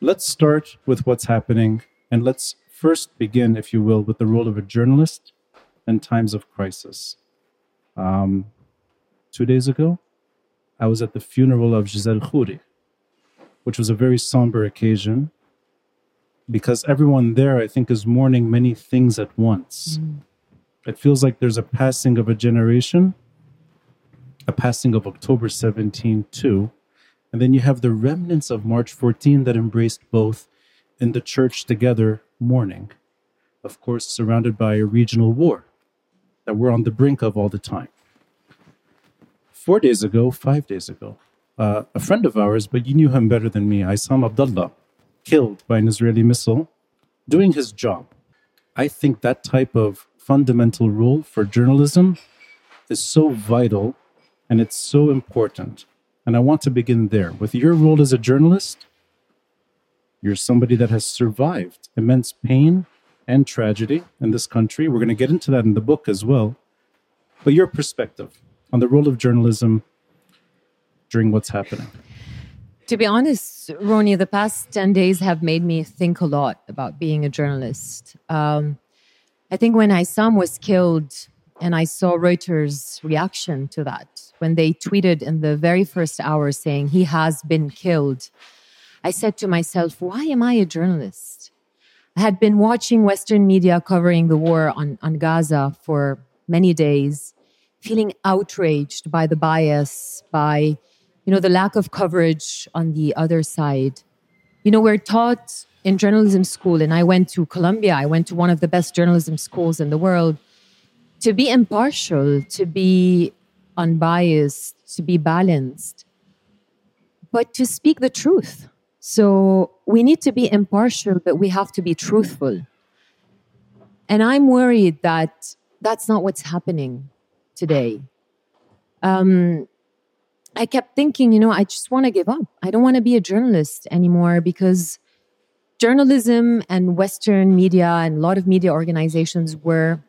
Let's start with what's happening and let's first begin, if you will, with the role of a journalist in times of crisis. Um, two days ago, I was at the funeral of Giselle Khouri, which was a very somber occasion because everyone there, I think, is mourning many things at once. Mm. It feels like there's a passing of a generation, a passing of October 17 too, and then you have the remnants of March 14 that embraced both in the church together mourning, of course, surrounded by a regional war that we're on the brink of all the time. Four days ago, five days ago, uh, a friend of ours, but you knew him better than me, Isam Abdullah, killed by an Israeli missile doing his job. I think that type of fundamental rule for journalism is so vital and it's so important and I want to begin there. With your role as a journalist, you're somebody that has survived immense pain and tragedy in this country. We're going to get into that in the book as well. But your perspective on the role of journalism during what's happening. To be honest, Roni, the past 10 days have made me think a lot about being a journalist. Um, I think when Isam was killed and I saw Reuters' reaction to that, when they tweeted in the very first hour saying he has been killed, I said to myself, why am I a journalist? I had been watching Western media covering the war on, on Gaza for many days, feeling outraged by the bias, by you know the lack of coverage on the other side. You know, we're taught in journalism school, and I went to Columbia, I went to one of the best journalism schools in the world, to be impartial, to be unbiased, to be balanced, but to speak the truth. So we need to be impartial, but we have to be truthful. And I'm worried that that's not what's happening today. Um, I kept thinking, you know, I just want to give up. I don't want to be a journalist anymore because journalism and Western media and a lot of media organizations were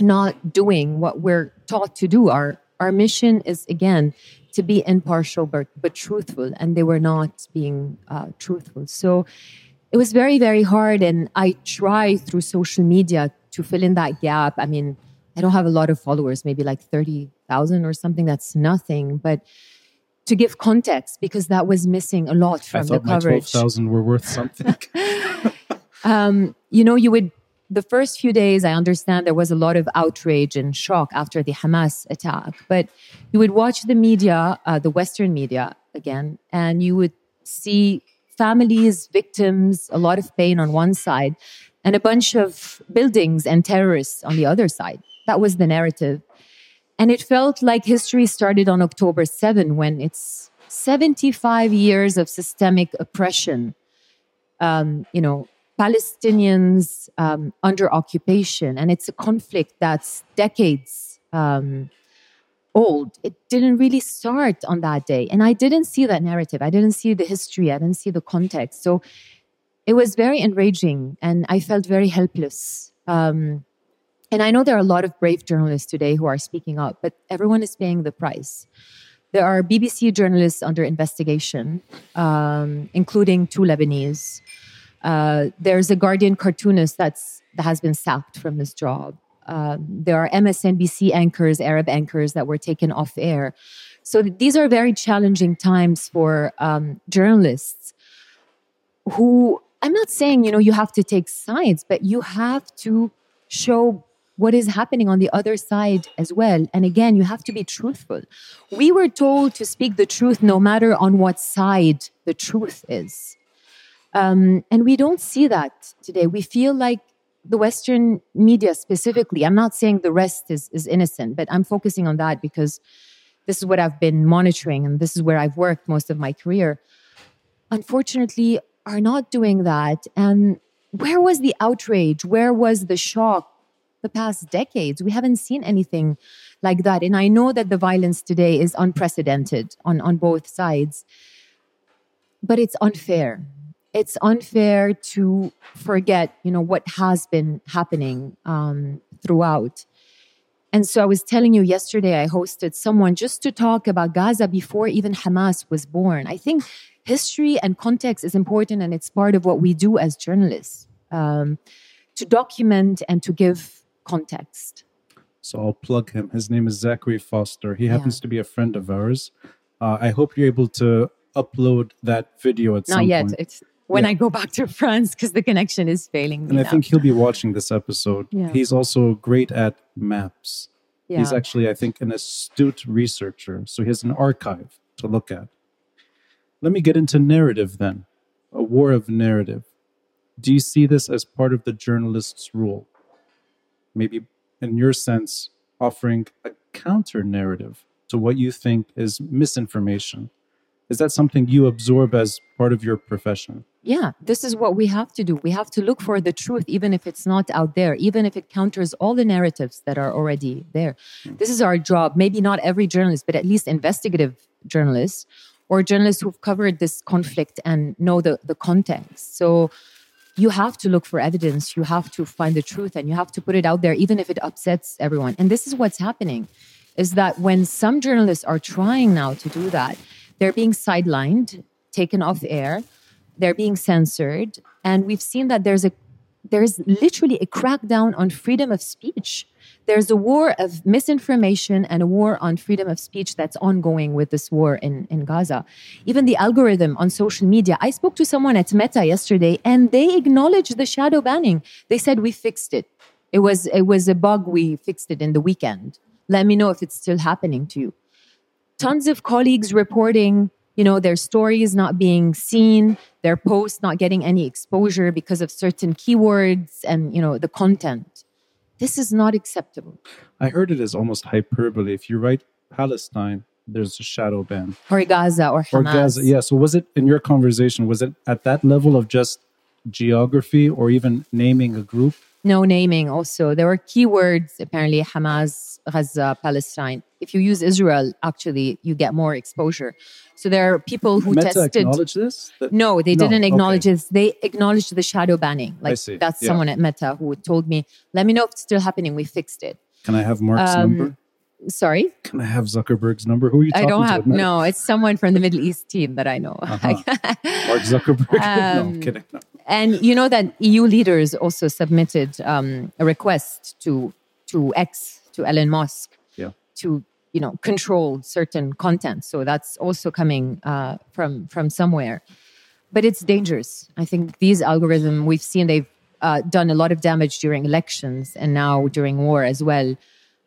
not doing what we're taught to do. Our our mission is again to be impartial but, but truthful and they were not being uh, truthful so it was very very hard and i try through social media to fill in that gap i mean i don't have a lot of followers maybe like 30000 or something that's nothing but to give context because that was missing a lot from the coverage. 12,000 were worth something. um, you know, you would the first few days, I understand there was a lot of outrage and shock after the Hamas attack. But you would watch the media, uh, the Western media again, and you would see families, victims, a lot of pain on one side, and a bunch of buildings and terrorists on the other side. That was the narrative. And it felt like history started on October 7 when it's 75 years of systemic oppression. Um, you know, Palestinians um, under occupation, and it's a conflict that's decades um, old. It didn't really start on that day, and I didn't see that narrative. I didn't see the history. I didn't see the context. So it was very enraging, and I felt very helpless. Um, and I know there are a lot of brave journalists today who are speaking up, but everyone is paying the price. There are BBC journalists under investigation, um, including two Lebanese. Uh, there's a Guardian cartoonist that's that has been sacked from his job. Um, there are MSNBC anchors, Arab anchors that were taken off air. So these are very challenging times for um, journalists who I'm not saying you know you have to take sides, but you have to show what is happening on the other side as well. And again, you have to be truthful. We were told to speak the truth no matter on what side the truth is. Um, and we don't see that today. We feel like the Western media specifically, I'm not saying the rest is, is innocent, but I'm focusing on that because this is what I've been monitoring and this is where I've worked most of my career. Unfortunately, are not doing that. And where was the outrage? Where was the shock the past decades? We haven't seen anything like that. And I know that the violence today is unprecedented on, on both sides, but it's unfair it's unfair to forget, you know, what has been happening um, throughout. And so I was telling you yesterday, I hosted someone just to talk about Gaza before even Hamas was born. I think history and context is important, and it's part of what we do as journalists um, to document and to give context. So I'll plug him. His name is Zachary Foster. He happens yeah. to be a friend of ours. Uh, I hope you're able to upload that video at Not some yet. point. It's when yeah. I go back to France because the connection is failing. and I now. think he'll be watching this episode. Yeah. He's also great at maps. Yeah. He's actually, I think, an astute researcher. So he has an archive to look at. Let me get into narrative then. A war of narrative. Do you see this as part of the journalist's role? Maybe, in your sense, offering a counter narrative to what you think is misinformation is that something you absorb as part of your profession? Yeah, this is what we have to do. We have to look for the truth, even if it's not out there, even if it counters all the narratives that are already there. Mm. This is our job. Maybe not every journalist, but at least investigative journalists or journalists who've covered this conflict and know the, the context. So you have to look for evidence, you have to find the truth, and you have to put it out there, even if it upsets everyone. And this is what's happening is that when some journalists are trying now to do that, they're being sidelined, taken off air, they're being censored, and we've seen that there's a there's literally a crackdown on freedom of speech. There's a war of misinformation and a war on freedom of speech that's ongoing with this war in, in Gaza. Even the algorithm on social media. I spoke to someone at Meta yesterday and they acknowledged the shadow banning. They said we fixed it. It was it was a bug, we fixed it in the weekend. Let me know if it's still happening to you tons of colleagues reporting you know their stories not being seen their posts not getting any exposure because of certain keywords and you know the content. This is not acceptable. I heard it as almost hyperbole. If you write palestine there's a shadow ban. Or gaza or Hamas. or gaza yeah. So was it in your conversation was it at that level of just geography or even naming a group no naming also. There were keywords apparently hamas gaza palestine. If you use israel actually you get more exposure. So there are people who Meta tested acknowledge this? That, no they no, didn't acknowledge okay. this. They acknowledged the shadow banning. Like that's yeah. someone at meta who told me let me know if it's still happening. We fixed it. Can i have mark's um, number sorry can i have zuckerberg's number who are you talking i don't have no it's someone from the middle east team that i know uh-huh. mark zuckerberg um, no i'm um, kidding no. And you know that EU leaders also submitted um, a request to to X to Elon Musk yeah. to you know control certain content. So that's also coming uh, from from somewhere. But it's dangerous. I think these algorithms we've seen they've uh, done a lot of damage during elections and now during war as well.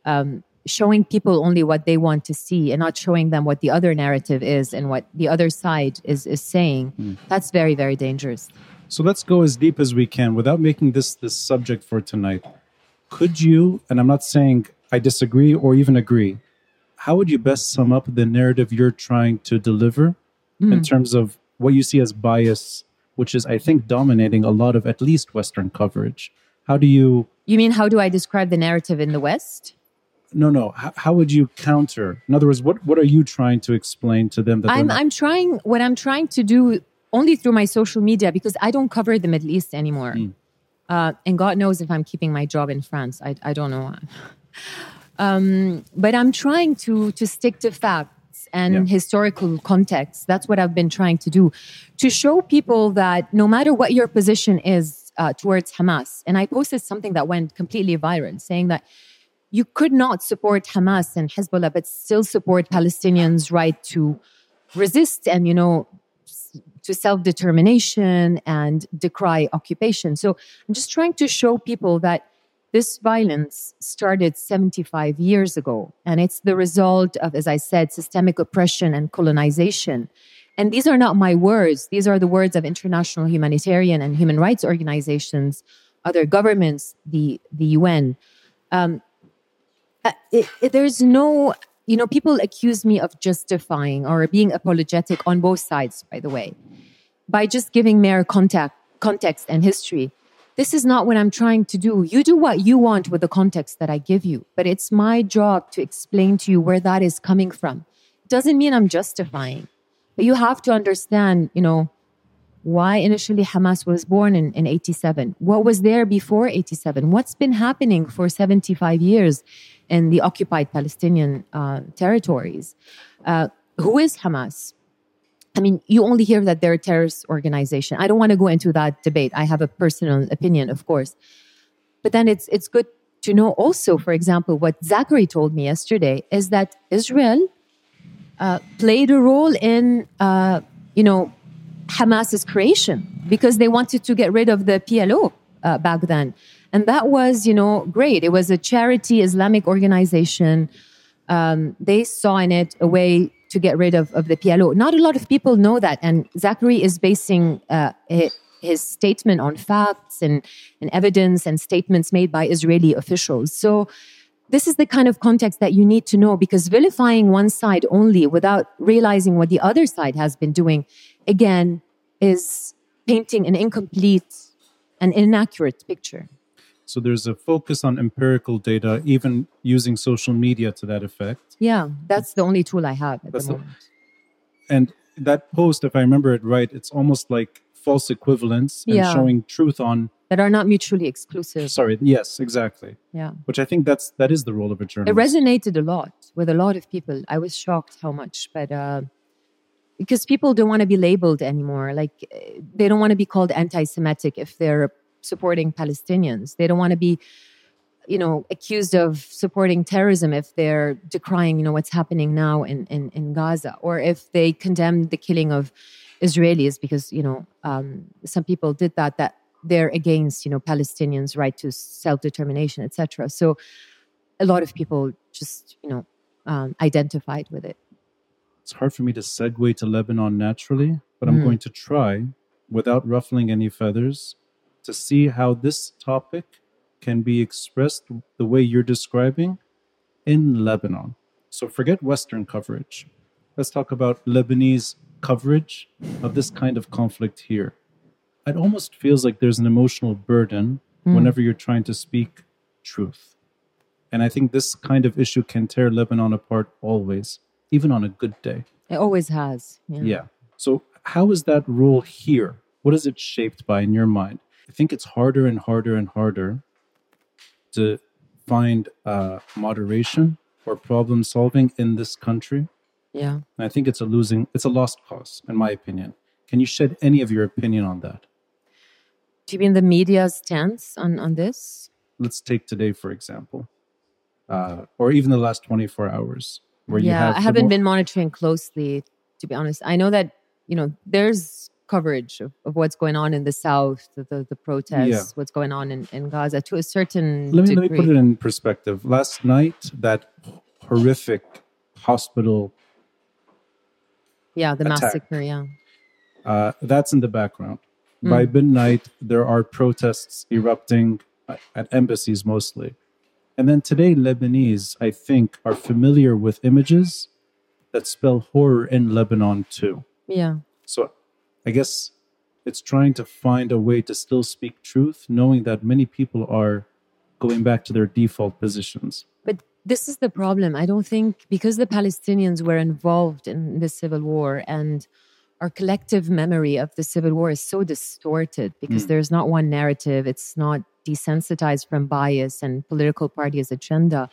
Um, showing people only what they want to see and not showing them what the other narrative is and what the other side is is saying. Mm. That's very very dangerous. So let's go as deep as we can without making this this subject for tonight. Could you, and I'm not saying I disagree or even agree, how would you best sum up the narrative you're trying to deliver mm. in terms of what you see as bias, which is, I think, dominating a lot of at least Western coverage? How do you. You mean, how do I describe the narrative in the West? No, no. How, how would you counter? In other words, what, what are you trying to explain to them? That I'm, not- I'm trying, what I'm trying to do only through my social media because I don't cover the Middle East anymore. Mm. Uh, and God knows if I'm keeping my job in France. I, I don't know. um, but I'm trying to to stick to facts and yeah. historical context. That's what I've been trying to do to show people that no matter what your position is uh, towards Hamas, and I posted something that went completely viral saying that you could not support Hamas and Hezbollah, but still support Palestinians' right to resist and you know to self determination and decry occupation. So I'm just trying to show people that this violence started 75 years ago, and it's the result of, as I said, systemic oppression and colonization. And these are not my words, these are the words of international humanitarian and human rights organizations, other governments, the, the UN. Um, uh, it, there's no you know, people accuse me of justifying or being apologetic on both sides, by the way, by just giving mere contact, context and history. This is not what I'm trying to do. You do what you want with the context that I give you, but it's my job to explain to you where that is coming from. It doesn't mean I'm justifying, but you have to understand, you know, why initially Hamas was born in, in 87. What was there before 87? What's been happening for 75 years in the occupied Palestinian uh, territories? Uh, who is Hamas? I mean, you only hear that they're a terrorist organization. I don't want to go into that debate. I have a personal opinion, of course. But then it's it's good to know also, for example, what Zachary told me yesterday is that Israel uh, played a role in, uh, you know, Hamas's creation because they wanted to get rid of the PLO uh, back then. And that was, you know, great. It was a charity Islamic organization. Um, they saw in it a way to get rid of, of the PLO. Not a lot of people know that. And Zachary is basing uh, his statement on facts and, and evidence and statements made by Israeli officials. So this is the kind of context that you need to know because vilifying one side only without realizing what the other side has been doing, again, is painting an incomplete and inaccurate picture. So there's a focus on empirical data, even using social media to that effect. Yeah, that's the only tool I have at that's the moment. The, and that post, if I remember it right, it's almost like false equivalence and yeah. showing truth on that are not mutually exclusive. Sorry, yes, exactly. Yeah. Which I think that's that is the role of a journalist. It resonated a lot with a lot of people. I was shocked how much, but uh, because people don't want to be labeled anymore. Like they don't want to be called anti-Semitic if they're supporting Palestinians. They don't want to be, you know, accused of supporting terrorism if they're decrying, you know, what's happening now in in, in Gaza, or if they condemn the killing of Israelis because you know um, some people did that that they're against you know Palestinians' right to self determination, etc. So a lot of people just you know um, identified with it. It's hard for me to segue to Lebanon naturally, but I'm mm. going to try, without ruffling any feathers, to see how this topic can be expressed the way you're describing in Lebanon. So forget Western coverage. Let's talk about Lebanese coverage of this kind of conflict here. It almost feels like there's an emotional burden mm. whenever you're trying to speak truth. And I think this kind of issue can tear Lebanon apart always, even on a good day. It always has. Yeah. yeah. So, how is that rule here? What is it shaped by in your mind? I think it's harder and harder and harder to find uh, moderation or problem solving in this country yeah. And I think it's a losing, it's a lost cause, in my opinion. Can you shed any of your opinion on that? Do you mean the media's stance on, on this? Let's take today, for example, uh, or even the last 24 hours. Where yeah, you have I haven't more- been monitoring closely, to be honest. I know that, you know, there's coverage of, of what's going on in the south, the, the, the protests, yeah. what's going on in, in Gaza to a certain let me, degree. Let me put it in perspective. Last night, that horrific hospital yeah, the attack. massacre. Yeah. Uh, that's in the background. Mm. By midnight, there are protests erupting at embassies mostly. And then today, Lebanese, I think, are familiar with images that spell horror in Lebanon too. Yeah. So I guess it's trying to find a way to still speak truth, knowing that many people are going back to their default positions. But this is the problem. I don't think because the Palestinians were involved in the civil war and our collective memory of the civil war is so distorted because mm. there's not one narrative, it's not desensitized from bias and political parties' agenda,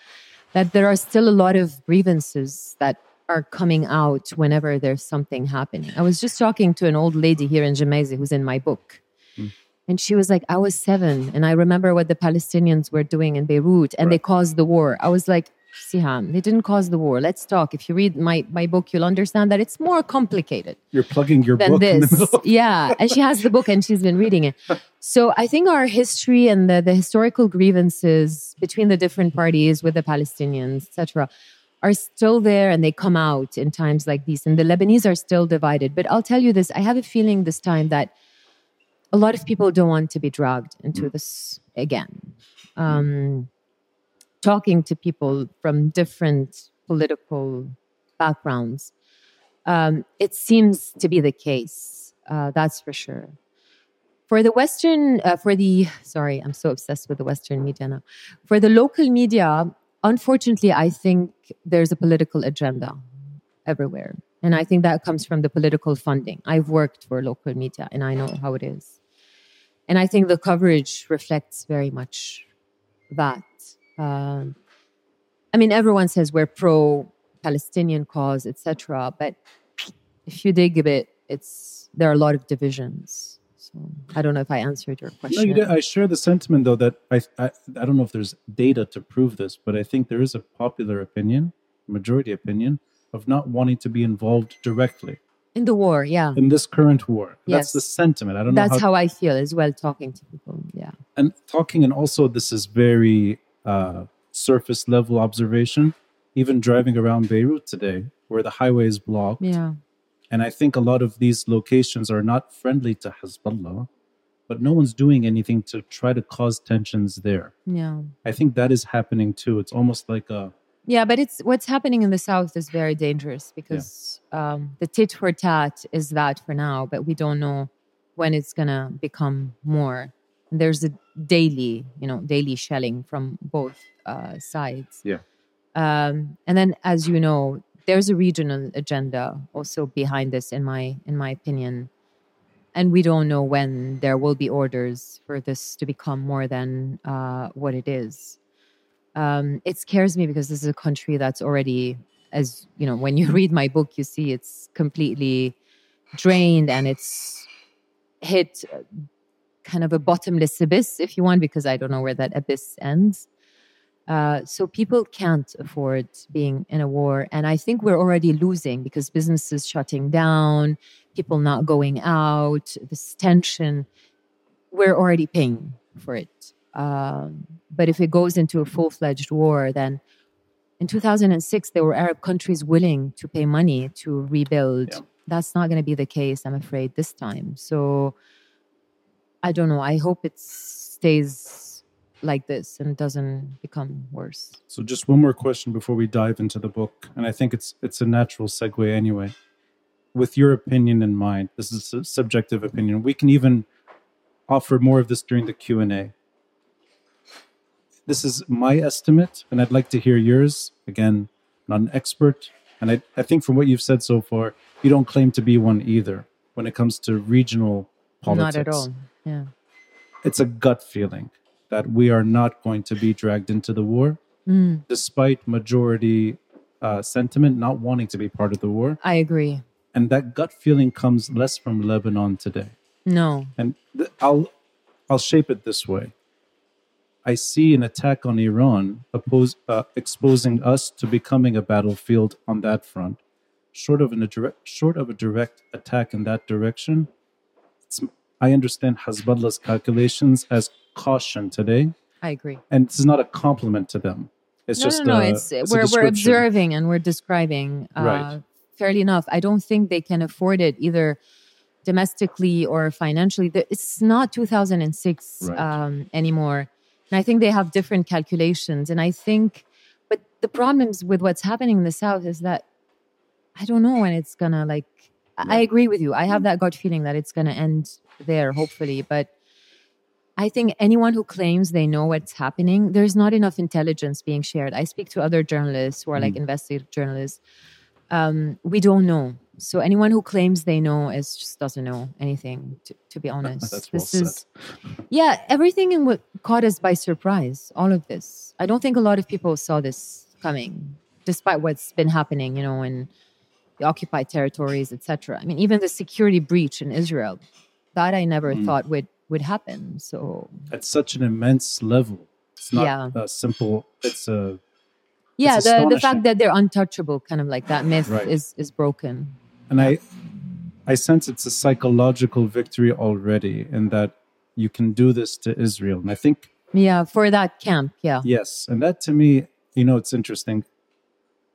that there are still a lot of grievances that are coming out whenever there's something happening. I was just talking to an old lady here in Gemmayzeh who's in my book. And she was like, I was seven. And I remember what the Palestinians were doing in Beirut and right. they caused the war. I was like, Siham, they didn't cause the war. Let's talk. If you read my, my book, you'll understand that it's more complicated. You're plugging your book. This. yeah. And she has the book and she's been reading it. So I think our history and the, the historical grievances between the different parties with the Palestinians, etc., are still there and they come out in times like these. And the Lebanese are still divided. But I'll tell you this I have a feeling this time that a lot of people don't want to be dragged into mm. this again. Um, talking to people from different political backgrounds, um, it seems to be the case. Uh, that's for sure. For the Western, uh, for the, sorry, I'm so obsessed with the Western media now. For the local media, unfortunately, I think there's a political agenda everywhere And I think that comes from the political funding. I've worked for local media and I know how it is. And I think the coverage reflects very much that. Um, I mean, everyone says we're pro Palestinian cause, etc. But if you dig a bit, it's there are a lot of divisions. So I don't know if I answered your question. No, you. I share the sentiment though that I, I I don't know if there's data to prove this, but I think there is a popular opinion, majority opinion, of not wanting to be involved directly in the war. Yeah, in this current war. Yes. That's the sentiment. I don't know. that's know. how, I feel as well. Talking to people. Yeah, and talking, and also this is very uh, surface level observation. Even driving around Beirut today, where the highway is blocked. yeah. And I think a lot of these locations are not friendly to Hezbollah, but no one's doing anything to try to cause tensions there. Yeah. I think that is happening too. It's almost like a Yeah, but it's what's happening in the south is very dangerous because um, the tit for tat is that for now, but we don't know when it's gonna become more. And there's a daily, you know, daily shelling from both uh, sides. Yeah. Um, and then, as you know, there's a regional agenda also behind this, in my in my opinion. And we don't know when there will be orders for this to become more than uh, what it is um, it scares me because this is a country that's already as you know when you read my book you see it's completely drained and it's hit kind of a bottomless abyss if you want because i don't know where that abyss ends uh, so people can't afford being in a war and i think we're already losing because businesses shutting down people not going out this tension we're already paying for it um, but if it goes into a full fledged war, then in 2006, there were Arab countries willing to pay money to rebuild. Yeah. That's not going to be the case, I'm afraid, this time. So I don't know. I hope it stays like this and doesn't become worse. So just one more question before we dive into the book, and I think it's it's a natural segue anyway. With your opinion in mind, this is a subjective opinion. We can even offer more of this during the Q and A. This is my estimate, and I'd like to hear yours. Again, not an expert, and I, I think from what you've said so far, you don't claim to be one either when it comes to regional politics. Not at all. Yeah. It's a gut feeling that we are not going to be dragged into the war Mm, despite majority uh, sentiment not wanting to be part of the war. I agree. And that gut feeling comes less from Lebanon today. No. And th- I'll I'll shape it this way. I see an attack on Iran oppose, uh, exposing us to becoming a battlefield on that front. Short of, an, a direct, short of a direct attack in that direction, it's, I understand Hezbollah's calculations as caution today, I agree. and this is not a compliment to them. It's no, just no, no. a- it's, a we're we're observing and we're describing uh, Right. fairly enough. I don't think they can afford it either domestically or financially. It's not 2006 Right. um, anymore, and I think they have different calculations. And I think, but the problems with what's happening in the South is that I don't know when it's gonna like. I I agree with you. I have that gut feeling that it's gonna end there, hopefully, but. I think anyone who claims they know what's happening, there's not enough intelligence being shared. I speak to other journalists who are like investigative journalists. Um, we don't know. So anyone who claims they know is just doesn't know anything. To, to be honest, well this said. is yeah. Everything in what caught us by surprise. All of this. I don't think a lot of people saw this coming, despite what's been happening. You know, in the occupied territories, etc. I mean, even the security breach in Israel, that I never Mm. thought would would happen. So at such an immense level. It's not Yeah. a simple. It's a yeah, It's the the fact that they're untouchable, kind of like that myth, Right. is is broken. and I I sense it's a psychological victory already in that you can do this to Israel, and I think Yeah, for that camp. Yeah, yes, and that to me, you know, it's interesting.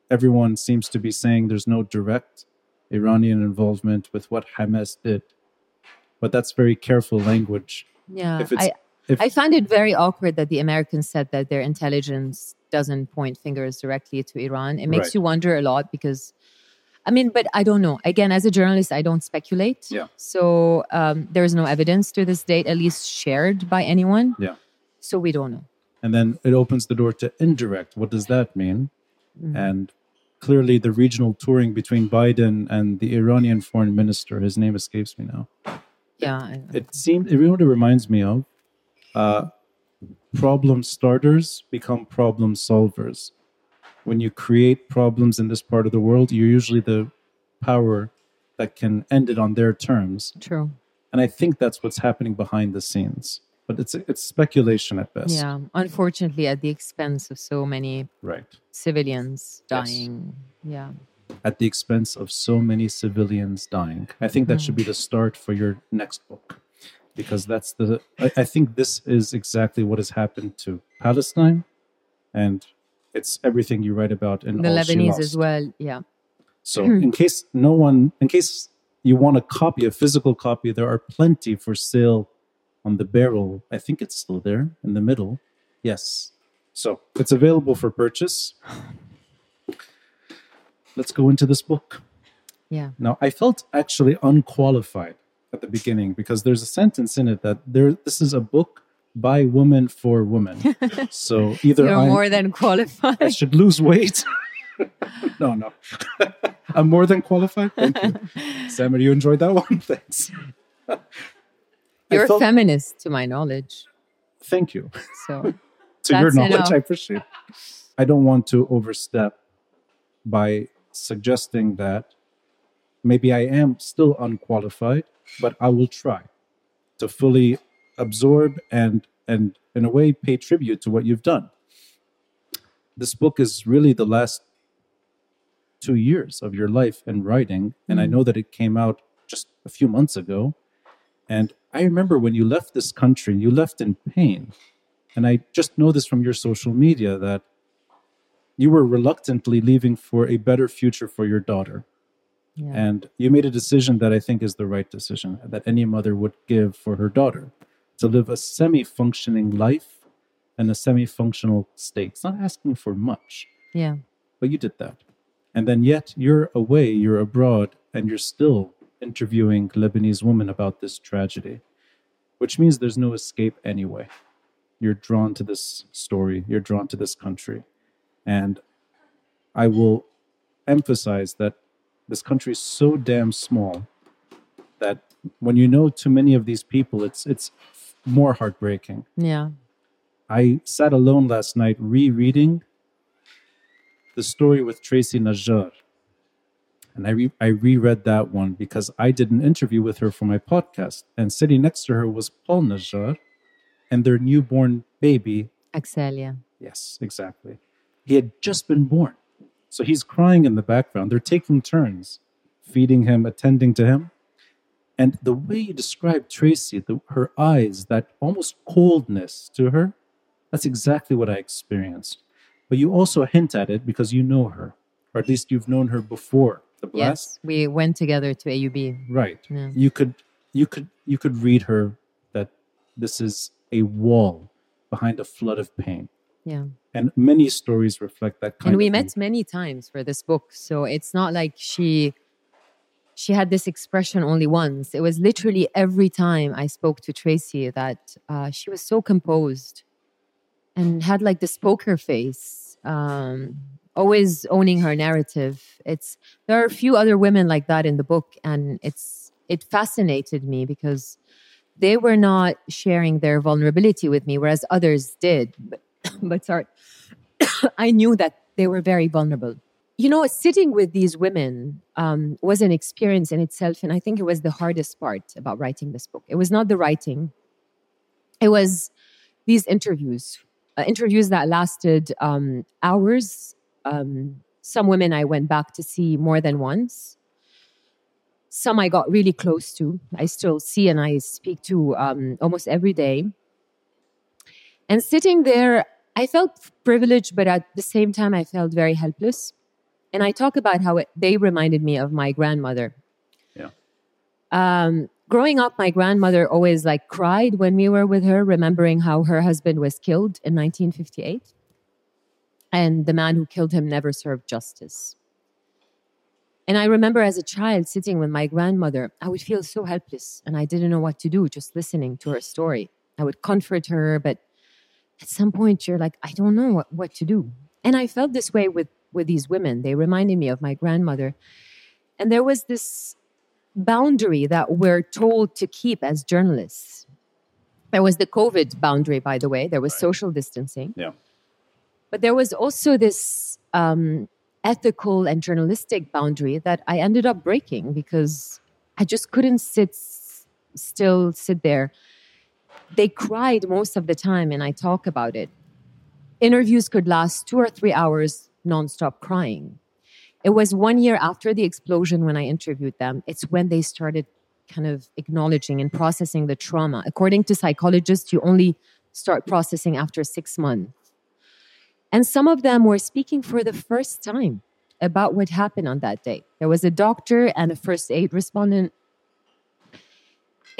Everyone seems to be saying there's no direct Iranian involvement with what Hamas did, but that's very careful language. yeah. If it's I if I find it very awkward that the Americans said that their intelligence doesn't point fingers directly to Iran. It makes Right. you wonder a lot because, I mean, but I don't know. Again, as a journalist, I don't speculate. Yeah. So um, there is no evidence to this date, at least shared by anyone. Yeah. So we don't know. and then it opens the door to indirect. What does that mean? Mhm. And clearly the regional touring between Biden and the Iranian foreign minister. His name escapes me now. Yeah. I- It seemed, it really reminds me of uh, problem starters become problem solvers. When you create problems in this part of the world, you're usually the power that can end it on their terms. True. And I think that's what's happening behind the scenes. But it's it's speculation at best. Yeah. Unfortunately, at the expense of so many Right. civilians Yes. dying. Yeah. At the expense of so many civilians dying. I think that should be the start for your next book. Because that's the I, I think this is exactly what has happened to Palestine and it's everything you write about in The Lebanese as well. Yeah. So, in case no one, in case you want a copy, a physical copy, there are plenty for sale on the barrel. I think it's still there in the middle. Yes. So, it's available for purchase. Let's go into this book. Yeah. Now, I felt actually unqualified at the beginning because there's a sentence in it that there this is a book by woman for woman. so, either You're I'm, more than qualified. I should lose weight. no, no. I'm more than qualified. Thank you. Sammy, you enjoyed that one? Thanks. You're felt- a feminist, to my knowledge. Thank you. So, To your knowledge, enough. I appreciate. I don't want to overstep by suggesting that maybe I am still unqualified, but I will try to fully absorb and and in a way pay tribute to what you've done. This book is really the last two years of your life in writing, and I mm. know that it came out just a few months ago. And I remember when you left this country, you left in pain. And I just know this from your social media that you were reluctantly leaving for a better future for your daughter. yeah. And you made a decision that I think is the right decision that any mother would give for her daughter to live a semi functioning life in a semi functional state. It's not asking for much, yeah. but you did that. And then yet you're away, you're abroad, and you're still interviewing Lebanese women about this tragedy, which means there's no escape anyway. You're drawn to this story, you're drawn to this country. And I will emphasize that this country is so damn small that when you know too many of these people, it's it's more heartbreaking. Yeah. I sat alone last night rereading the story with Tracy Najjar. And I, re- I reread that one because I did an interview with her for my podcast. And sitting next to her was Paul Najjar and their newborn baby. Axelia. Yes, exactly. He had just been born. So he's crying in the background. They're taking turns feeding him, attending to him. And the way you describe Tracy, the, her eyes, that almost coldness to her, that's exactly what I experienced. But you also hint at it because you know her, or at least you've known her before the blast. Yes. We went together to AUB. Right. Yeah. You could you could you could read her that this is a wall behind a flood of pain. Yeah. And many stories reflect that kind and we met many times for this book so it's not like she she had this expression only once. It was literally every time i spoke to tracy that uh, she was so composed and had like this poker face um, always owning her narrative. It's there are a few other women like that in the book and it's it fascinated me because they were not sharing their vulnerability with me whereas others did but, sorry I knew that they were very vulnerable. You know, sitting with these women um, was an experience in itself. And I think it was the hardest part about writing this book. It was not the writing, it was these interviews, uh, interviews that lasted um, hours. Um, some women I went back to see more than once. Some I got really close to. I still see and I speak to um, almost every day. And sitting there, I felt privileged, but at the same time, I felt very helpless. And I talk about how it, they reminded me of my grandmother. Yeah. Um, growing up, my grandmother always like cried when we were with her, remembering how her husband was killed in 1958, and the man who killed him never served justice. And I remember as a child sitting with my grandmother, I would feel so helpless, and I didn't know what to do, just listening to her story. I would comfort her, but at some point you're like, I don't know what, what to do. And I felt this way with with these women. They reminded me of my grandmother. And there was this boundary that we're told to keep as journalists. There was the COVID boundary, by the way, there was social distancing. Yeah. But there was also this um, ethical and journalistic boundary that I ended up breaking because I just couldn't sit s- still, sit there. They cried most of the time, and I talk about it. Interviews could last two or three hours nonstop crying. It was one year after the explosion when I interviewed them. It's when they started kind of acknowledging and processing the trauma. According to psychologists, you only start processing after six months. And some of them were speaking for the first time about what happened on that day. There was a doctor and a first aid respondent.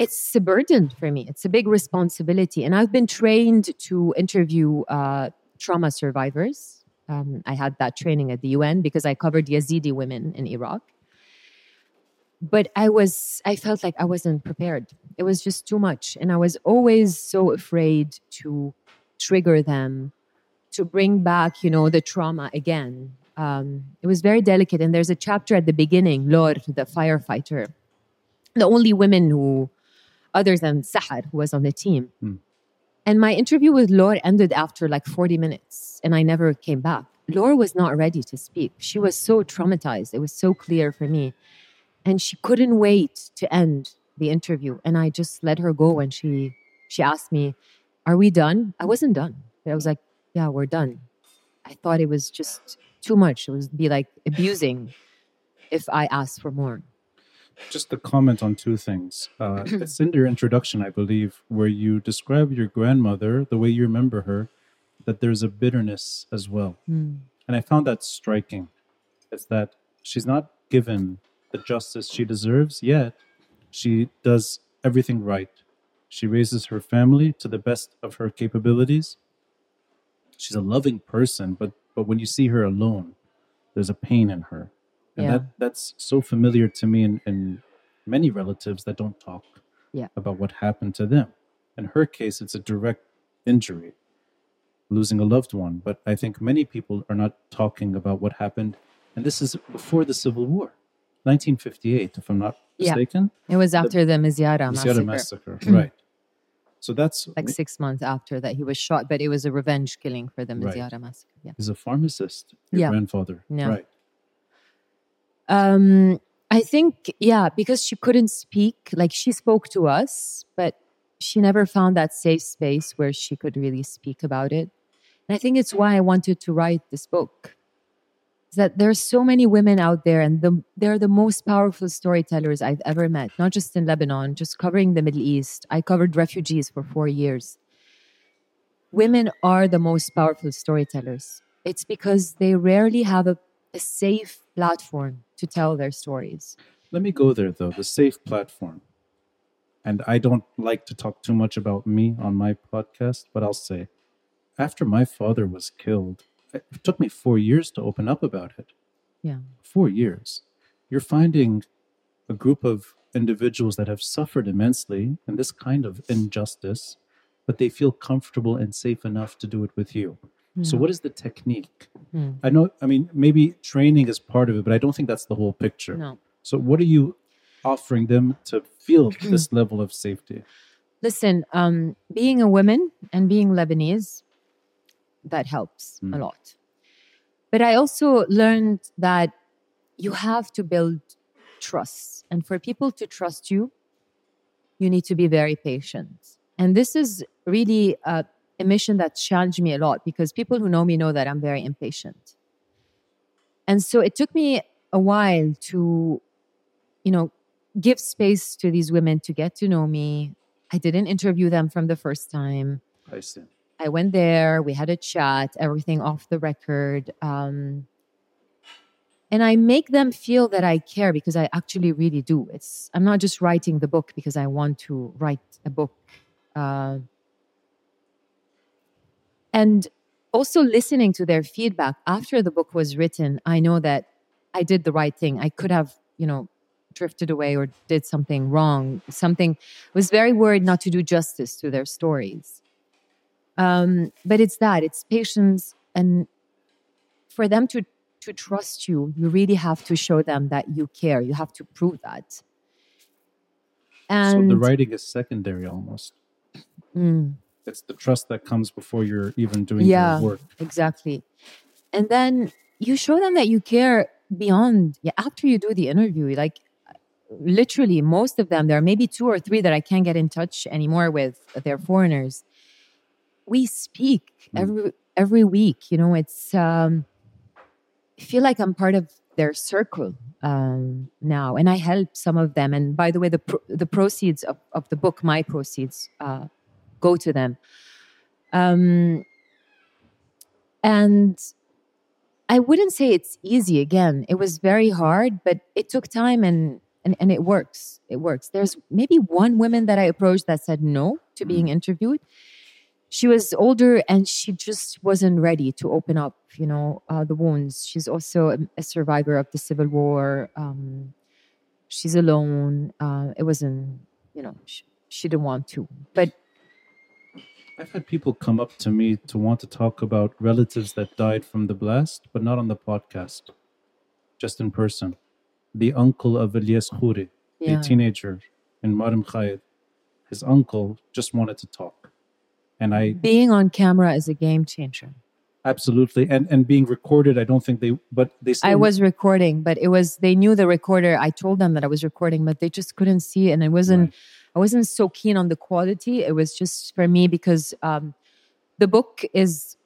It's a burden for me. It's a big responsibility. And I've been trained to interview uh, trauma survivors. Um, I had that training at the UN because I covered Yazidi women in Iraq. But I was, I felt like I wasn't prepared. It was just too much. And I was always so afraid to trigger them, to bring back, you know, the trauma again. Um, it was very delicate. And there's a chapter at the beginning, Lor, the firefighter, the only women who, other than Sahar, who was on the team. Hmm. And my interview with Lor ended after like 40 minutes, and I never came back. Laura was not ready to speak. She was so traumatized. It was so clear for me. And she couldn't wait to end the interview. And I just let her go and she she asked me, Are we done? I wasn't done. I was like, Yeah, we're done. I thought it was just too much. It would be like abusing if I asked for more. Just to comment on two things. Uh, it's in your introduction, I believe, where you describe your grandmother, the way you remember her, that there's a bitterness as well. Mm. And I found that striking. It's that she's not given the justice she deserves, yet she does everything right. She raises her family to the best of her capabilities. She's a loving person, but but when you see her alone, there's a pain in her. And Yeah. that that's so familiar to me and, and many relatives that don't talk Yeah. about what happened to them. In her case, it's a direct injury, losing a loved one. But I think many people are not talking about what happened. And this is before the Civil War, 1958, if I'm not mistaken Yeah. It was after the Mizyara Misyara massacre. massacre. right. So that's Like six months after that, he was shot, but it was a revenge killing for the Right. Massacre. Yeah. He's a pharmacist, your Yeah. grandfather. Yeah. Right. Um, I think, yeah, because she couldn't speak, like she spoke to us, but she never found that safe space where she could really speak about it. And I think it's why I wanted to write this book. Is that there's so many women out there, and the, they're the most powerful storytellers I've ever met, not just in Lebanon, just covering the Middle East. I covered refugees for four years. Women are the most powerful storytellers. It's because they rarely have a, a safe platform to tell their stories. Let me go there, though. The safe platform. And I don't like to talk too much about me on my podcast, but I'll say after my father was killed, it took me four years to open up about it. Yeah. Four years. You're finding a group of individuals that have suffered immensely in this kind of injustice, but they feel comfortable and safe enough to do it with you. So, what is the technique? Hmm. I know, I mean, maybe training is part of it, but I don't think that's the whole picture. No. So, what are you offering them to feel this level of safety? Listen, um, being a woman and being Lebanese, that helps a Mm. lot. But I also learned that you have to build trust. And for people to trust you, you need to be very patient. And this is really a, a mission that challenged me a lot because people who know me know that I'm very impatient. And so it took me a while to, you know, give space to these women to get to know me. I didn't interview them from the first time. I see. I went there, we had a chat, everything off the record. Um, and I make them feel that I care because I actually really do. It's I'm not just writing the book because I want to write a book. Uh, and also listening to their feedback after the book was written, I know that I did the right thing. I could have, you know, drifted away or did something wrong. Something was very worried not to do justice to their stories. Um, but it's that it's patience and for them to to trust you, you really have to show them that you care. You have to prove that. And so the writing is secondary almost. Mm, It's the trust that comes before you're even doing Yeah. your work. exactly. And then you show them that you care beyond, yeah, after you do the interview. Like, literally, most of them, there are maybe two or three that I can't get in touch anymore with. They're foreigners. We speak Mm. every every week. You know, it's, um, I feel like I'm part of their circle um, now, and I help some of them. And by the way, the pro- the proceeds of, of the book, my proceeds, uh, go to them. Um, and I wouldn't say it's easy. Again, it was very hard, but it took time, and and, and it works. It works. There's maybe one woman that I approached that said no to being interviewed. She was older and she just wasn't ready to open up, you know, uh, the wounds. She's also a, a survivor of the Civil War. Um, she's alone. Uh, it wasn't, you know, she, she didn't want to. But I've had people come up to me to want to talk about relatives that died from the blast, but not on the podcast, just in person. The uncle of Elias Khouri, yeah, a teenager in Marim Khayyed, his uncle just wanted to talk. And I being on camera is a game changer. absolutely, and, and being recorded, I don't think they, but they still. I was recording, but it was they knew the recorder. I told them that I was recording, but they just couldn't see it, and it wasn't. Right. I wasn't so keen on the quality. It was just for me because um, the book is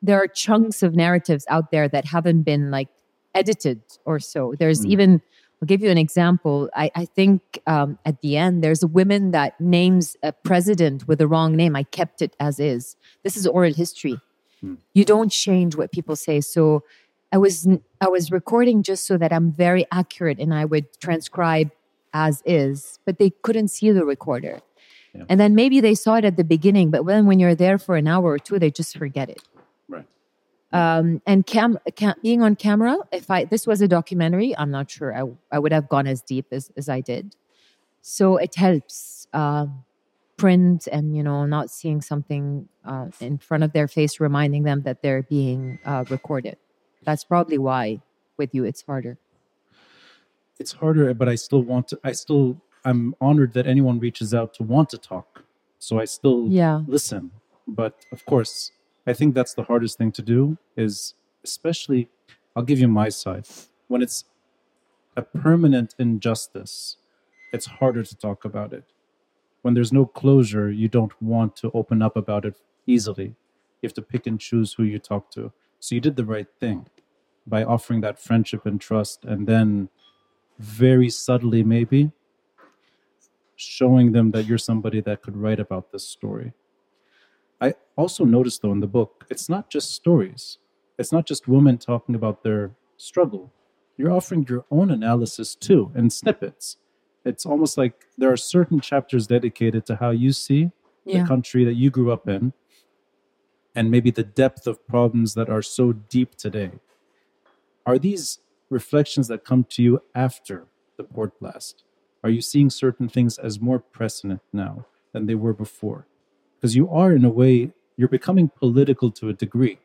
there are chunks of narratives out there that haven't been like edited or so. There's Mm. even I'll give you an example. I, I think um, at the end there's a woman that names a president with the wrong name. I kept it as is. This is oral history. Mm. You don't change what people say. So I was I was recording just so that I'm very accurate and I would transcribe as is, but they couldn't see the recorder. Yeah. And then maybe they saw it at the beginning, but then when you're there for an hour or two, they just forget it. Right. Um, and cam, cam, being on camera, if I this was a documentary, I'm not sure I, I would have gone as deep as, as I did. So it helps uh, print and you know not seeing something uh, in front of their face, reminding them that they're being uh, recorded. That's probably why with you it's harder. It's harder, but I still want to. I still, I'm honored that anyone reaches out to want to talk. So I still Yeah. listen. But of course, I think that's the hardest thing to do is especially, I'll give you my side. When it's a permanent injustice, it's harder to talk about it. When there's no closure, you don't want to open up about it easily. You have to pick and choose who you talk to. So you did the right thing by offering that friendship and trust and then very subtly maybe showing them that you're somebody that could write about this story. I also noticed though in the book, it's not just stories. It's not just women talking about their struggle. You're offering your own analysis too in snippets. It's almost like there are certain chapters dedicated to how you see the country that you grew up in and maybe the depth of problems that are so deep today. Are these reflections that come to you after the port blast? Are you seeing certain things as more prescient now than they were before? Because you are, in a way, you're becoming political to a degree.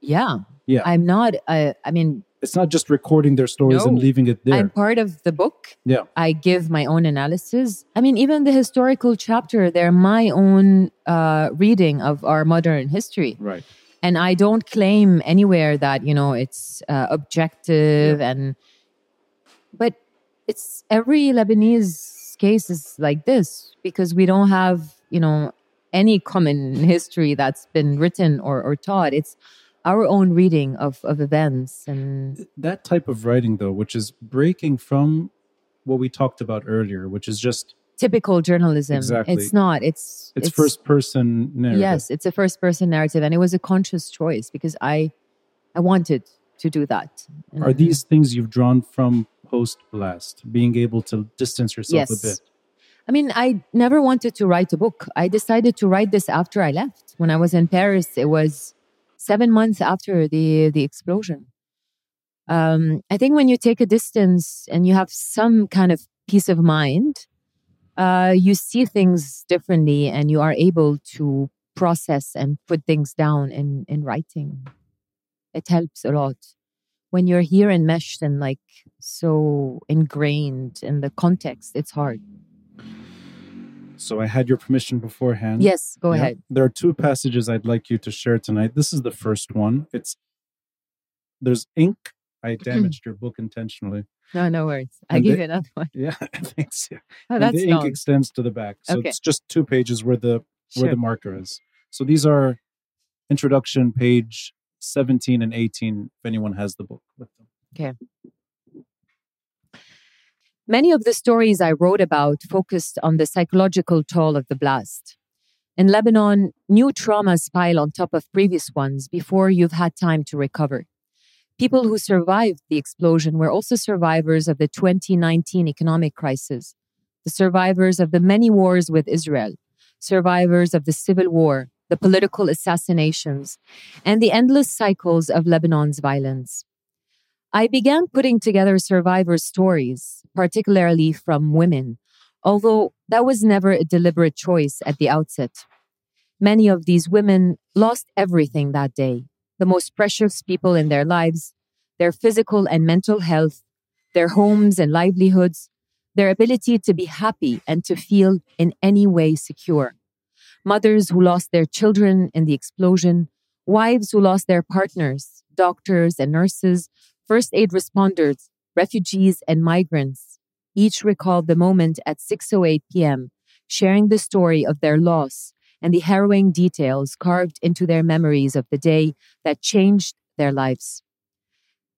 Yeah. Yeah. I'm not, uh, I mean, It's not just recording their stories and leaving it there. I'm part of the book. yeah. I give my own analysis. I mean, even the historical chapter, they're my own uh, reading of our modern history. Right. And I don't claim anywhere that, you know, it's uh, objective and, but it's every Lebanese case is like this because we don't have, you know, any common history that's been written or, or taught. It's our own reading of, of events and That type of writing, though, which is breaking from what we talked about earlier, which is just typical journalism. Exactly. It's not. It's it's, first person narrative. Yes, it's a first person narrative, and it was a conscious choice because I, I wanted to do that. Are these things you've drawn from post blast, being able to distance yourself Yes. a bit? I mean, I never wanted to write a book. I decided to write this after I left. When I was in Paris, it was seven months after the the explosion. Um, I think when you take a distance and you have some kind of peace of mind, uh, you see things differently, and you are able to process and put things down in in writing. It helps a lot. when you're here enmeshed and like so ingrained in the context, it's hard. So I had your permission beforehand. Yes, go Yeah. ahead. There are two passages I'd like you to share tonight. This is the first one. It's there's ink. I damaged your book intentionally. No, no worries. I give the- you another one. Yeah, thanks. Yeah. Oh, and that's the ink long. extends to the back, so Okay. it's just two pages where the where Sure. the marker is. So these are introduction page 17 and 18 if anyone has the book with them. Okay. Many of the stories I wrote about focused on the psychological toll of the blast. In Lebanon, new traumas pile on top of previous ones before you've had time to recover. People who survived the explosion were also survivors of the 2019 economic crisis, the survivors of the many wars with Israel, survivors of the civil war, the political assassinations, and the endless cycles of Lebanon's violence. I began putting together survivor stories, particularly from women, although that was never a deliberate choice at the outset. Many of these women lost everything that day the most precious people in their lives, their physical and mental health, their homes and livelihoods, their ability to be happy and to feel in any way secure. Mothers who lost their children in the explosion, wives who lost their partners, doctors and nurses, first aid responders, refugees, and migrants each recalled the moment at 6:08 p.m., sharing the story of their loss and the harrowing details carved into their memories of the day that changed their lives.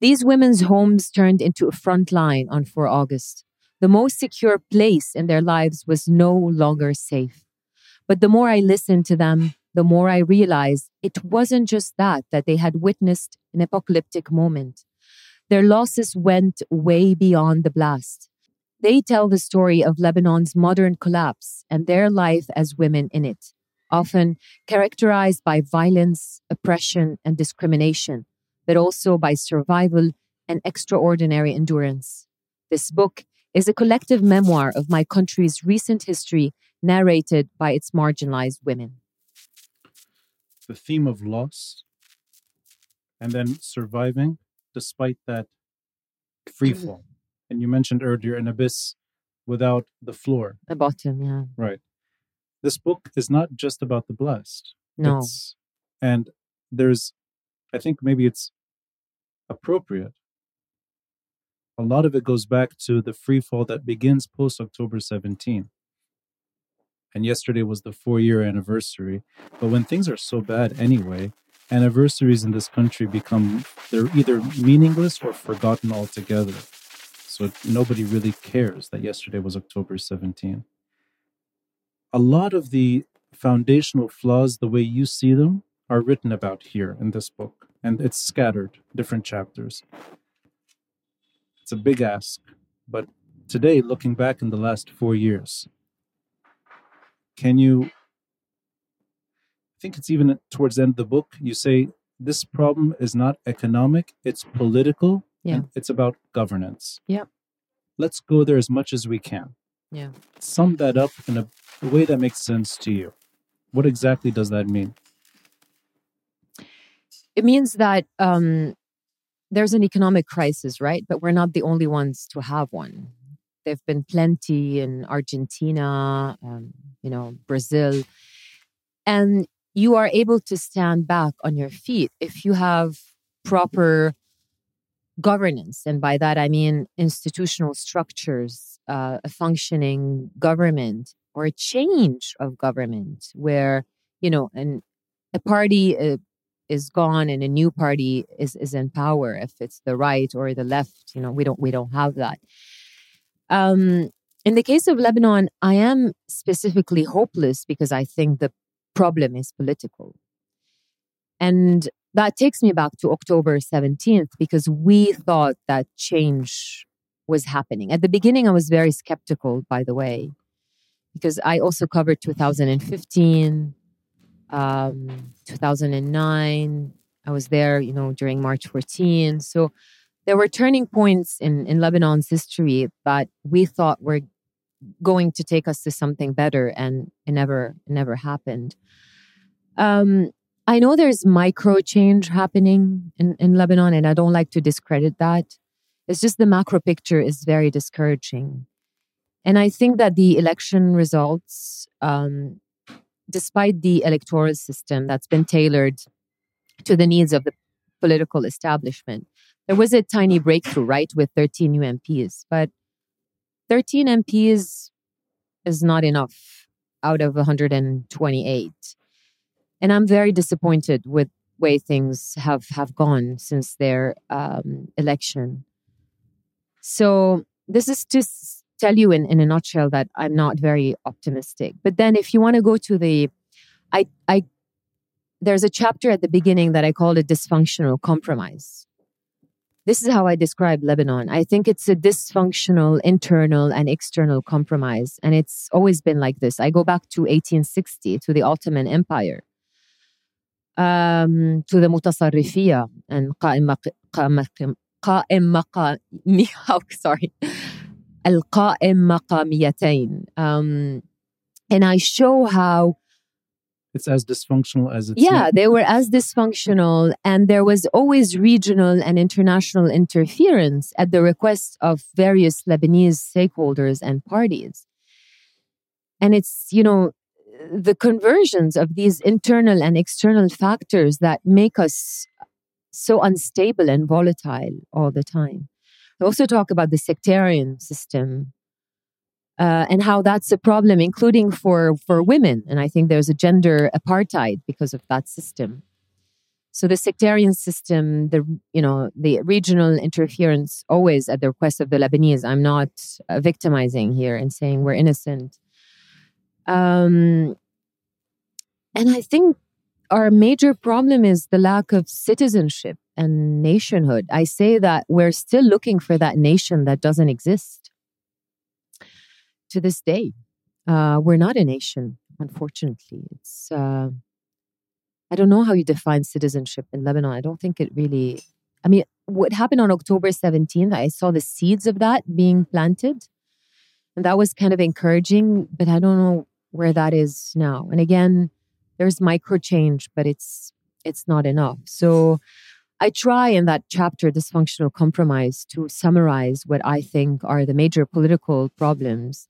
These women's homes turned into a front line on 4 August. The most secure place in their lives was no longer safe. But the more I listened to them, the more I realized it wasn't just that that they had witnessed an apocalyptic moment. Their losses went way beyond the blast. They tell the story of Lebanon's modern collapse and their life as women in it, often characterized by violence, oppression, and discrimination, but also by survival and extraordinary endurance. This book is a collective memoir of my country's recent history narrated by its marginalized women. The theme of loss and then surviving despite that free mm-hmm. fall. And you mentioned earlier an abyss without the floor. The bottom, yeah. Right. This book is not just about the blessed. No. It's- and there's, I think maybe it's appropriate. A lot of it goes back to the free fall that begins post October 17. And yesterday was the four year anniversary. But when things are so bad anyway, anniversaries in this country become, they're either meaningless or forgotten altogether. So nobody really cares that yesterday was October 17 a lot of the foundational flaws, the way you see them, are written about here in this book, and it's scattered, different chapters. It's a big ask, but today, looking back in the last four years, can you? I think it's even towards the end of the book, you say this problem is not economic, it's political, Yeah. and it's about governance. Yeah. Let's go there as much as we can Yeah. sum that up in a, a way that makes sense to you. What exactly does that mean? It means that um, there's an economic crisis, right? But we're not the only ones to have one. There have been plenty in Argentina, um, you know, Brazil. And you are able to stand back on your feet if you have proper governance. And by that, I mean institutional structures, uh, a functioning government, or a change of government where, you know, an, a party uh, is gone and a new party is, is in power. If it's the right or the left, you know, we don't we don't have that. Um, in the case of Lebanon, I am specifically hopeless because I think the problem is political. And that takes me back to October 17th because we thought that change was happening. At the beginning, I was very skeptical, by the way, because I also covered 2015, um, 2009. I was there, you know, during March 14. So there were turning points in, in Lebanon's history that we thought were going to take us to something better, and it never, it never happened. Um, I know there's micro change happening in, in Lebanon, and I don't like to discredit that. It's just the macro picture is very discouraging. And I think that the election results, um, despite the electoral system that's been tailored to the needs of the political establishment, there was a tiny breakthrough, right, with 13 new MPs. But 13 MPs is not enough out of 128. And I'm very disappointed with way things have, have gone since their um, election. So this is to tell you in, in a nutshell that I'm not very optimistic. But then if you want to go to the I I there's a chapter at the beginning that I call a dysfunctional compromise. This is how I describe Lebanon. I think it's a dysfunctional internal and external compromise. And it's always been like this. I go back to 1860, to the Ottoman Empire, um, to the Mutasarrifiyya and Qa'im Maqami, sorry, Al-Qa'im Maqamiyatain. Um, and I show how it's as dysfunctional as it's yeah they were as dysfunctional and there was always regional and international interference at the request of various lebanese stakeholders and parties. And it's you know the conversions of these internal and external factors that make us so unstable and volatile all the time I also talk about the sectarian system uh, and how that's a problem, including for for women. And I think there's a gender apartheid because of that system. So the sectarian system, the you know the regional interference, always at the request of the Lebanese. I'm not uh, victimizing here and saying we're innocent. Um, and I think our major problem is the lack of citizenship and nationhood. I say that we're still looking for that nation that doesn't exist to this day. Uh, we're not a nation, unfortunately. It's uh, I don't know how you define citizenship in Lebanon. I don't think it really. I mean, what happened on October 17th, I saw the seeds of that being planted. And that was kind of encouraging, but I don't know where that is now. And again, there's micro change, but it's it's not enough. So I try in that chapter, Dysfunctional Compromise, to summarize what I think are the major political problems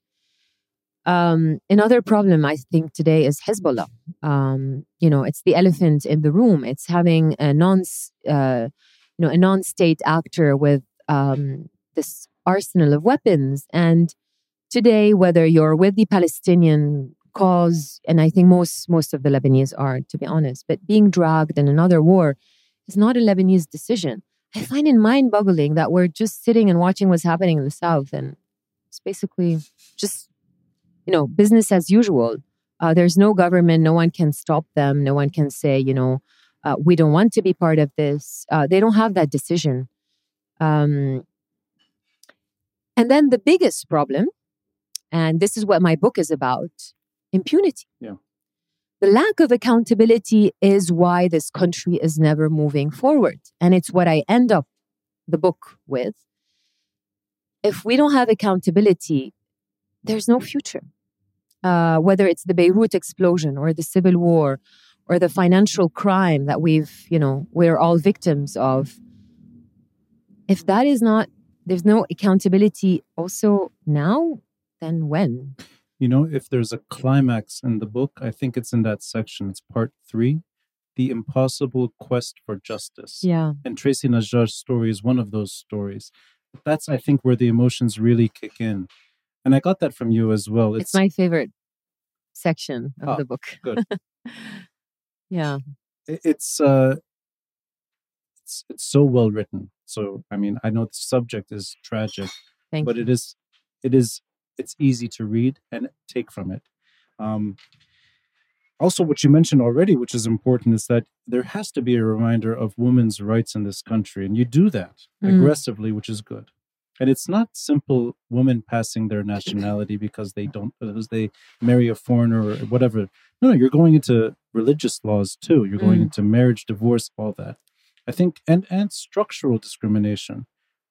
um, another problem I think today is Hezbollah. Um, you know, it's the elephant in the room. It's having a non, uh, you know, a non-state actor with um, this arsenal of weapons. And today, whether you're with the Palestinian cause, and I think most most of the Lebanese are, to be honest, but being dragged in another war is not a Lebanese decision. I find it mind-boggling that we're just sitting and watching what's happening in the south, and it's basically just you know, business as usual. Uh, there's no government, no one can stop them, no one can say, you know, uh, we don't want to be part of this. Uh, they don't have that decision. Um, and then the biggest problem, and this is what my book is about impunity. Yeah. The lack of accountability is why this country is never moving forward. And it's what I end up the book with. If we don't have accountability, there's no future uh, whether it's the Beirut explosion or the civil war or the financial crime that we've, you know, we're all victims of. If that is not, there's no accountability also now, then when? You know, if there's a climax in the book, I think it's in that section. It's part three The Impossible Quest for Justice. Yeah. And Tracy Najjar's story is one of those stories. That's, I think, where the emotions really kick in and I got that from you as well. It's, it's my favorite section of oh, the book. good. yeah. It's uh it's it's so well written. So I mean, I know the subject is tragic, Thank but you. it is it is it's easy to read and take from it. Um also what you mentioned already which is important is that there has to be a reminder of women's rights in this country and you do that mm. aggressively which is good and it's not simple women passing their nationality because they don't because they marry a foreigner or whatever no, no you're going into religious laws too you're going mm. into marriage divorce all that i think and and structural discrimination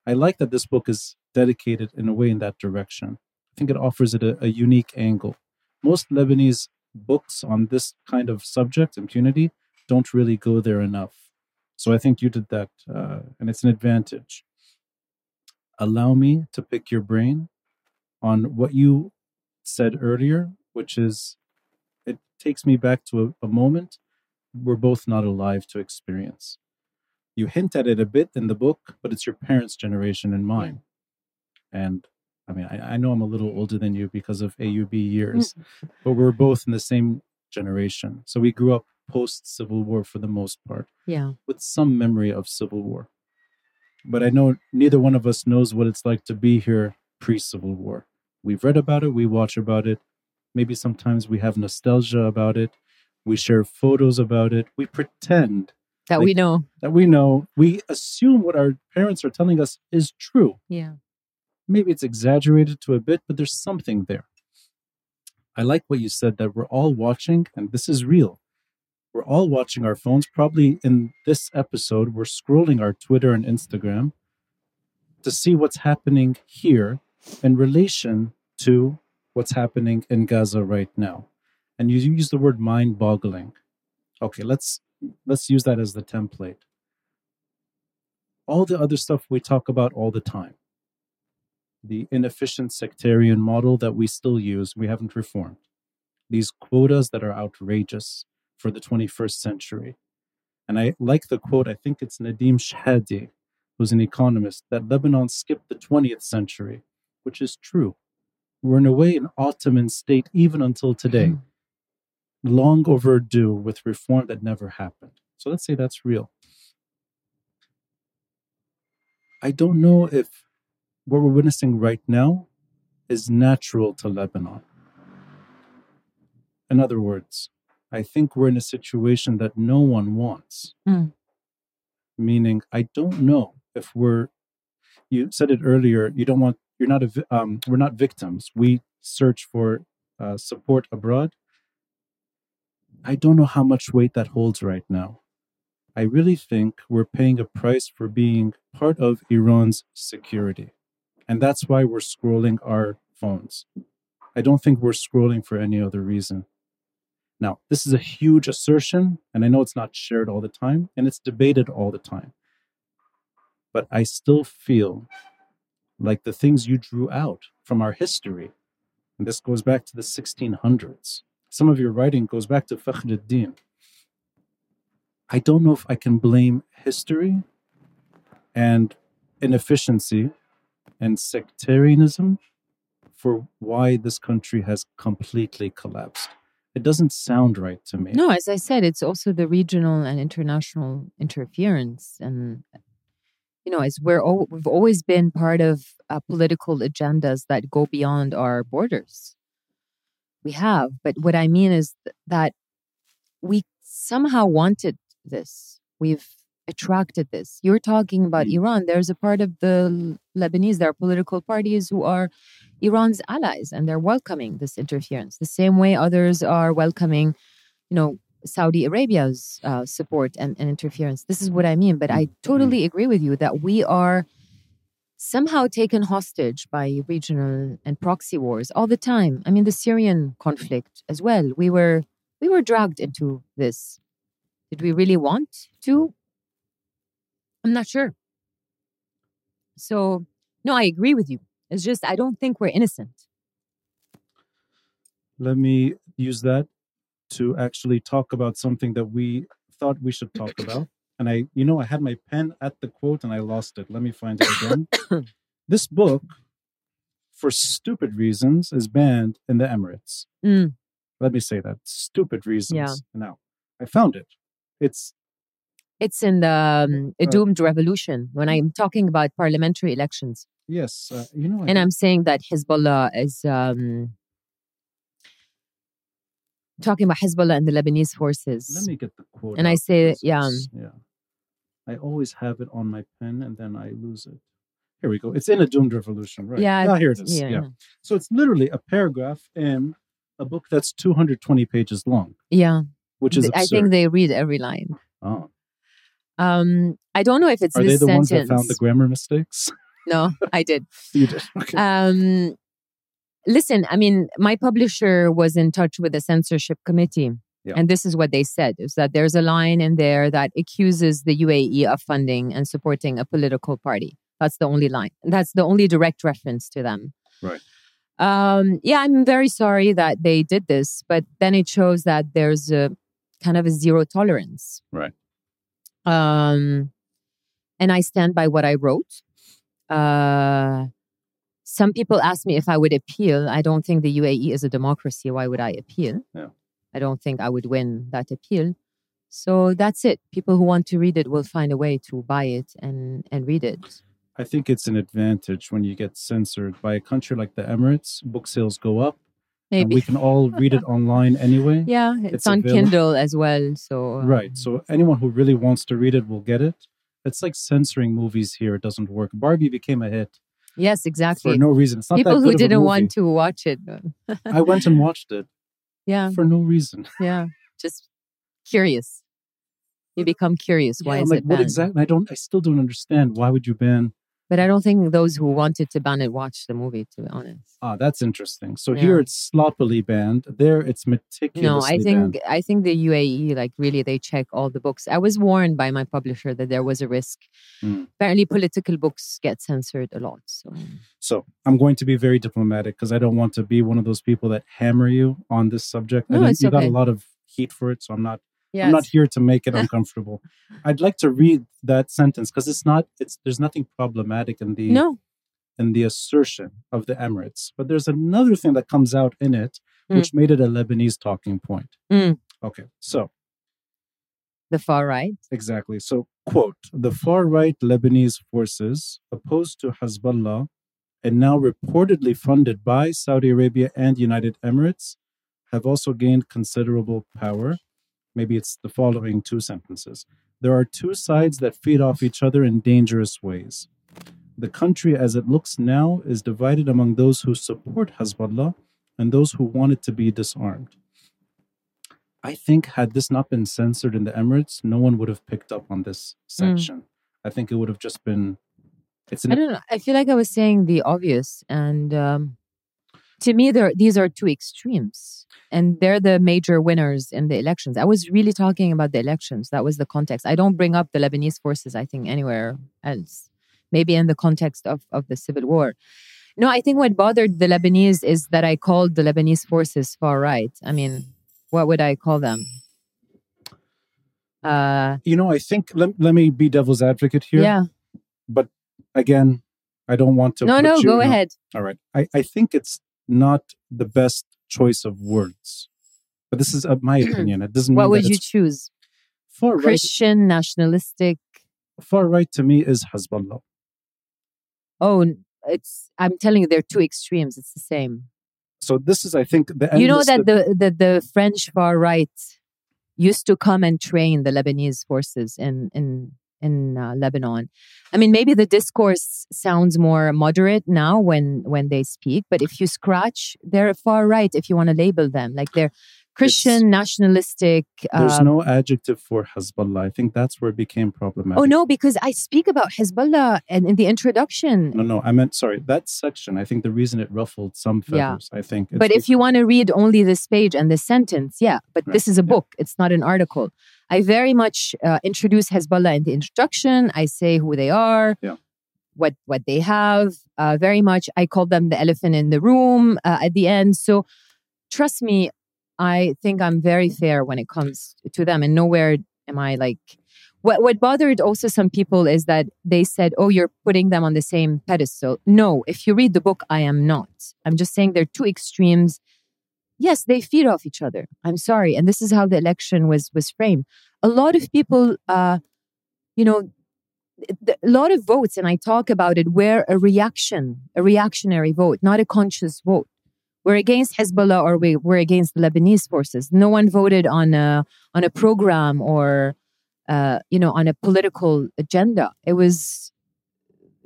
i like that this book is dedicated in a way in that direction think it offers it a, a unique angle most lebanese books on this kind of subject impunity don't really go there enough. So I think you did that, uh, and it's an advantage. Allow me to pick your brain on what you said earlier, which is it takes me back to a, a moment we're both not alive to experience. You hint at it a bit in the book, but it's your parents' generation and mine. And I mean, I, I know I'm a little older than you because of AUB mm. years, but we're both in the same generation. So we grew up post Civil War for the most part, Yeah. with some memory of Civil War. But I know neither one of us knows what it's like to be here pre Civil War. We've read about it, we watch about it. Maybe sometimes we have nostalgia about it. We share photos about it. We pretend That Like- we know. that we know. We assume what our parents are telling us is true. Yeah. Maybe it's exaggerated to a bit, but there's something there. I like what you said that we're all watching, and this is real. We're all watching our phones. Probably in this episode, we're scrolling our Twitter and Instagram to see what's happening here in relation to what's happening in Gaza right now. And you use the word mind boggling. Okay, let's let's use that as the template. All the other stuff we talk about all the time the inefficient sectarian model that we still use, we haven't reformed. These quotas that are outrageous for the 21st century. And I like the quote, I think it's Nadim Shehadi, who's an economist, that Lebanon skipped the 20th century, which is true. We're in a way an Ottoman state even until today, Mm. long overdue with reform that never happened. So let's say that's real. I don't know if what we're witnessing right now is natural to Lebanon. In other words, I think we're in a situation that no one wants. Mm. Meaning, I don't know if we're. You said it earlier. You don't want. You're not a. Um, we're not victims. We search for uh, support abroad. I don't know how much weight that holds right now. I really think we're paying a price for being part of Iran's security. And that's why we're scrolling our phones. I don't think we're scrolling for any other reason. Now, this is a huge assertion, and I know it's not shared all the time, and it's debated all the time. But I still feel like the things you drew out from our history, and this goes back to the 1600s, some of your writing goes back to Fakhruddin. I don't know if I can blame history and inefficiency and sectarianism for why this country has completely collapsed. It doesn't sound right to me. No, as I said, it's also the regional and international interference, and you know, as we're al- we've always been part of uh, political agendas that go beyond our borders. We have, but what I mean is th- that we somehow wanted this. We've attracted this. You're talking about Mm. Iran. There's a part of the Lebanese, there are political parties who are Iran's allies, and they're welcoming this interference. The same way others are welcoming, you know, Saudi Arabia's uh, support and, and interference. This is what I mean. But I totally agree with you that we are somehow taken hostage by regional and proxy wars all the time. I mean, the Syrian conflict as well. We were we were dragged into this. Did we really want to? I'm not sure. So, no, I agree with you. It's just I don't think we're innocent. Let me use that to actually talk about something that we thought we should talk about. And I, you know, I had my pen at the quote and I lost it. Let me find it again. this book, for stupid reasons, is banned in the Emirates. Mm. Let me say that stupid reasons. Yeah. Now, I found it. It's It's in the um, a doomed revolution when I'm talking about parliamentary elections. yes, uh, you know, and I'm saying that Hezbollah is um, talking about Hezbollah and the Lebanese forces. Let me get the quote. And I say, yeah. yeah. I always have it on my pen and then I lose it. Here we go. It's in a doomed revolution, right? Yeah, Ah, here it is. yeah, Yeah. yeah. So it's literally a paragraph in a book that's 220 pages long, Yeah, which is absurd. I think they read every line. oh. Um, I don't know if it's Are they the sentence. ones that found the grammar mistakes? no, I did. you did. Okay. Um, listen, I mean, my publisher was in touch with the censorship committee, Yeah. And this is what they said is that there's a line in there that accuses the UAE of funding and supporting a political party. That's the only line. That's the only direct reference to them. Right. Um, yeah, I'm very sorry that they did this, but then it shows that there's a kind of a zero tolerance. Right. Um, and I stand by what I wrote. Uh, some people ask me if I would appeal. I don't think the UAE is a democracy. Why would I appeal? Yeah. I don't think I would win that appeal. So that's it. People who want to read it will find a way to buy it and, and read it. I think it's an advantage when you get censored by a country like the Emirates. Book sales go up. And Maybe. we can all read it online anyway. yeah, it's, it's on available. Kindle as well. So Right. So um, anyone who really wants to read it will get it. It's like censoring movies here. It doesn't work. Barbie became a hit yes, exactly. for no reason. It's not People who good of a didn't want to watch it. I went and watched it yeah, for no reason. yeah. Just curious. You become curious. Why Yeah, I'm is like, it what exactly? I don't. I still don't understand. Why would you ban? But I don't think those who wanted to ban it watched the movie. To be honest. Ah, that's interesting. So Yeah. here it's sloppily banned. There it's meticulously No, I think banned. I think the UAE like really they check all the books. I was warned by my publisher that there was a risk. Mm. Apparently, political books get censored a lot. So So I'm going to be very diplomatic because I don't want to be one of those people that hammer you on this subject. No, I it's you got a lot of heat for it, so I'm not. Yeah, I'm not here to make it uncomfortable. I'd like to read that sentence because it's not. It's there's nothing problematic in the no, in the assertion of the Emirates, but there's another thing that comes out in it, Mm. which made it a Lebanese talking point. Mm. Okay, so the far right. Exactly. So, quote, the far right Lebanese forces opposed to Hezbollah and now reportedly funded by Saudi Arabia and United Emirates have also gained considerable power. Maybe it's the following two sentences. There are two sides that feed off each other in dangerous ways. The country, as it looks now, is divided among those who support Hezbollah and those who want it to be disarmed. I think had this not been censored in the Emirates, no one would have picked up on this section. I think it would have just been. It's I don't know. I feel like I was saying the obvious, and um, to me, there these are two extremes, and they're the major winners in the elections. I was really talking about the elections. That was the context. I don't bring up the Lebanese forces. I think anywhere else, maybe in the context of of the civil war. No, I think what bothered the Lebanese is that I called the Lebanese forces far right. I mean, what would I call them? Uh, you know, I think let, let me be devil's advocate here. yeah. But again, I don't want to. No, no, go ahead. All right. I, I think it's not the best choice of words. But this is uh, my opinion. It doesn't mean What would you choose? far right. Christian, nationalistic. Far right to me is Hezbollah. Oh, it's. I'm telling you, they're two extremes. It's the same. So this is, I think, the you know that the, the the French far right used to come and train the Lebanese forces in in in uh, Lebanon. I mean, maybe the discourse sounds more moderate now when when they speak, but if you scratch, they're far right. If you want to label them, like they're Christian, nationalistic. There's um, no adjective for Hezbollah. I think that's where it became problematic. Oh no, because I speak about Hezbollah and in the introduction. No, no, I meant sorry. That section, I think the reason it ruffled some Yeah. feathers, I think. it's But if you want to read only this page and this sentence, yeah. But Right, this is a yeah. book; it's not an article. I very much uh, introduce Hezbollah in the introduction. I say who they are, Yeah. what what they have. Uh, very much, I call them the elephant in the room uh, at the end. So, trust me, I think I'm very fair when it comes to them, and nowhere am I like. What what bothered also some people is that they said, "Oh, you're putting them on the same pedestal." No, if you read the book, I am not. I'm just saying they're two extremes yes they feed off each other i'm sorry and this is how the election was was framed a lot of people uh you know a lot of votes and i talk about it were a reaction a reactionary vote not a conscious vote we're against hezbollah or we, we're against the lebanese forces no one voted on a on a program or uh you know on a political agenda it was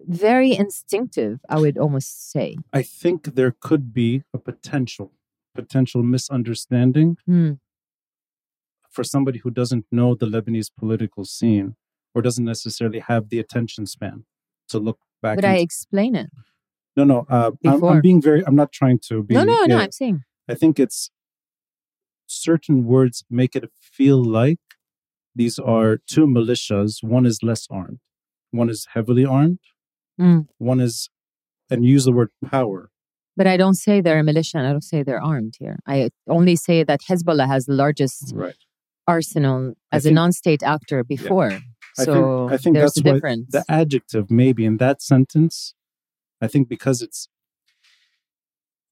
very instinctive i would almost say I think there could be a potential, potential misunderstanding Hmm. for somebody who doesn't know the Lebanese political scene or doesn't necessarily have the attention span to look back. but i explain it no, no, uh, I'm, I'm being very. I'm not trying to be. no no no i'm saying I think it's certain words make it feel like these are two militias. One is less armed, one is heavily armed, Mm. one is, and use the word power. But I don't say they're a militia and I don't say they're armed here. I only say that Hezbollah has the largest Right. arsenal I as a non state actor before. I So think, I think there's that's a difference. the adjective maybe in that sentence, I think because it's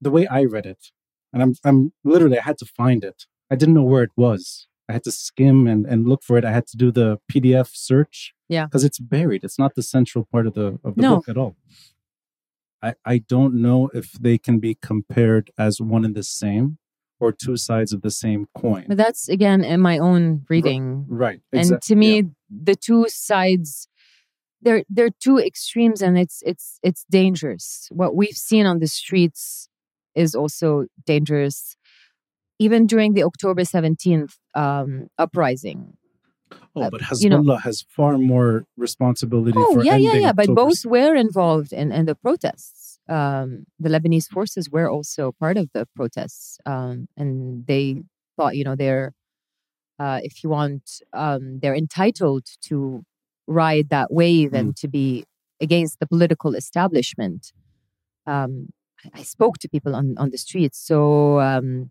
the way I read it, and I'm I'm literally I had to find it. I didn't know where it was. I had to skim and, and look for it. I had to do the PDF search. Yeah. Because it's buried. It's not the central part of the of the No. book at all. I, I don't know if they can be compared as one and the same or two sides of the same coin. but that's again in my own reading. right. and to me yeah. the two sides they're they're two extremes and it's it's it's dangerous. What we've seen on the streets is also dangerous. Even during the october 17th um, uprising Oh, uh, but you know- Hezbollah has far more responsibility oh for yeah yeah yeah but both were involved in in the protests. Um, the lebanese forces were also part of the protests um, and they thought you know they're uh, if you want um, they're entitled to ride that wave and to be against the political establishment. Um, I- spoke to people on on the streets so um,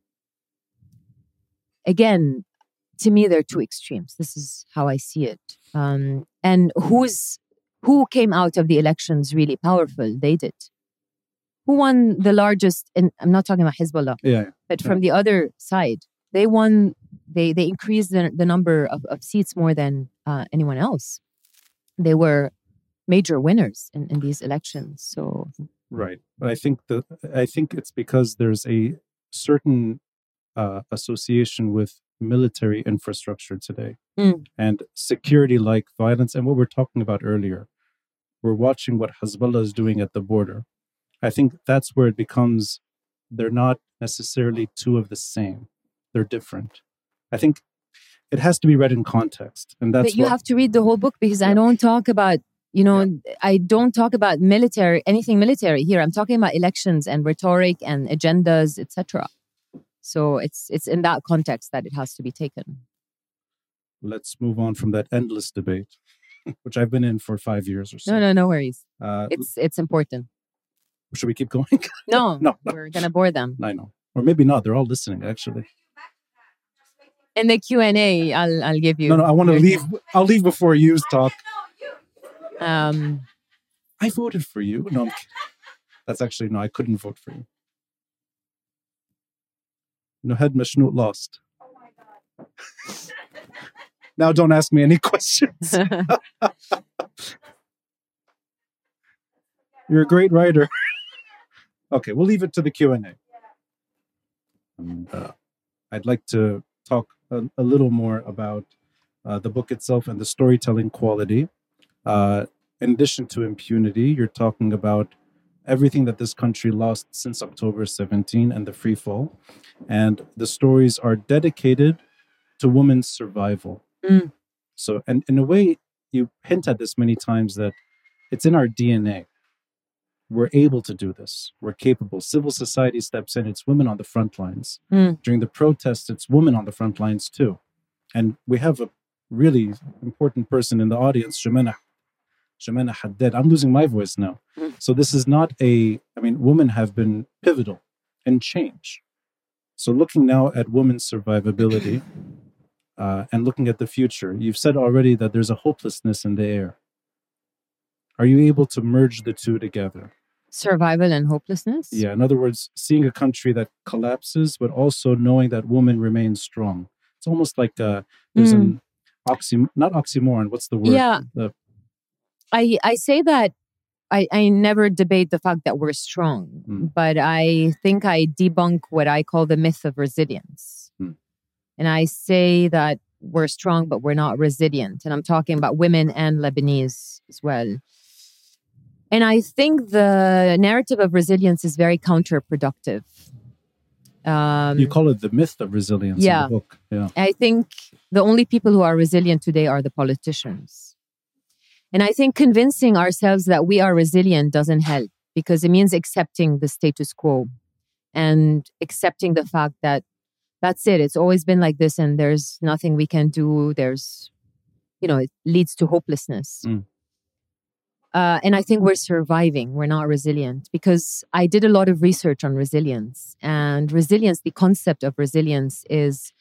again to me they're two extremes. This is how i see it. Um, and who's who came out of the elections really powerful? They did. Who won the largest and i'm not talking about hezbollah Yeah, but Yeah. from the other side they won they they increased the, the number of, of seats more than uh, anyone else they were major winners in, in these elections so right. But I think the I think it's because there's a certain uh, association with military infrastructure today Mm. and security-like violence, and what we're talking about earlier. We're watching what Hezbollah is doing at the border. I think that's where it becomes they're not necessarily two of the same. They're different. I think it has to be read in context, and that's but you what, have to read the whole book because i don't talk about you know i don't talk about military anything military here i'm talking about elections and rhetoric and agendas etc so it's it's in that context that it has to be taken let's move on from that endless debate, which I've been in for five years or so. no no no worries Uh, it's it's important should we keep going? no, No, no. we're gonna bore them I know, or maybe not. They're all listening, actually. In the q&a i'll i'll give you No, no. I want to your- leave. I'll leave before you talk. um I voted for you. No, I'm that's actually no. I couldn't vote for you. No, head Mashnut lost. now, don't ask me any questions. You're a great writer. okay, we'll leave it to the Q and A. And uh, I'd like to talk a, a little more about uh, the book itself and the storytelling quality. Uh, in addition to impunity, you're talking about everything that this country lost since October 17 and the free fall, and the stories are dedicated to women's survival. Mm. So, and in a way, you hint at this many times that it's in our DNA we're able to do this. We're capable. Civil society steps in. It's women on the front lines. Mm. During the protests, it's women on the front lines too. And we have a really important person in the audience, Joumana. Joumana Haddad. I'm losing my voice now. Mm. So this is not a, I mean, women have been pivotal in change. So looking now at women's survivability uh, and looking at the future, you've said already that there's a hopelessness in the air. Are you able to merge the two together? Survival and hopelessness Yeah, in other words, seeing a country that collapses, but also knowing that women remain strong. It's almost like uh, there's an oxy, not oxymoron. What's the word? Yeah. The, I I say that I I never debate the fact that we're strong, Mm. but I think I debunk what I call the myth of resilience. Mm. And I say that we're strong, but we're not resilient. And I'm talking about women and Lebanese as well. And I think the narrative of resilience is very counterproductive. Um, you call it the myth of resilience Yeah. in the book. Yeah. I think the only people who are resilient today are the politicians. And I think convincing ourselves that we are resilient doesn't help because it means accepting the status quo and accepting the fact that That's it. It's always been like this, and there's nothing we can do. There's, you know, it leads to hopelessness. Mm. Uh, and I think we're surviving. We're not resilient because I did a lot of research on resilience. And resilience, the concept of resilience is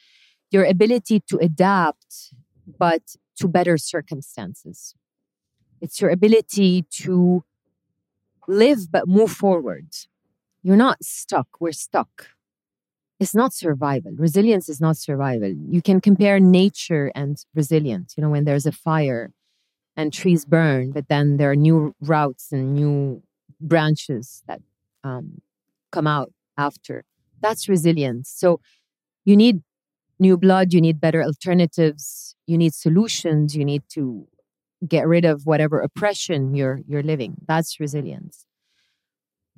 your ability to adapt, but to better circumstances. It's your ability to live, but move forward. You're not stuck. We're stuck. It's not survival. Resilience is not survival. You can compare nature and resilience. You know, when there's a fire, and trees burn, but then there are new routes and new branches that um, come out after. That's resilience. So you need new blood, you need better alternatives, you need solutions, you need to get rid of whatever oppression you're you're living. That's resilience.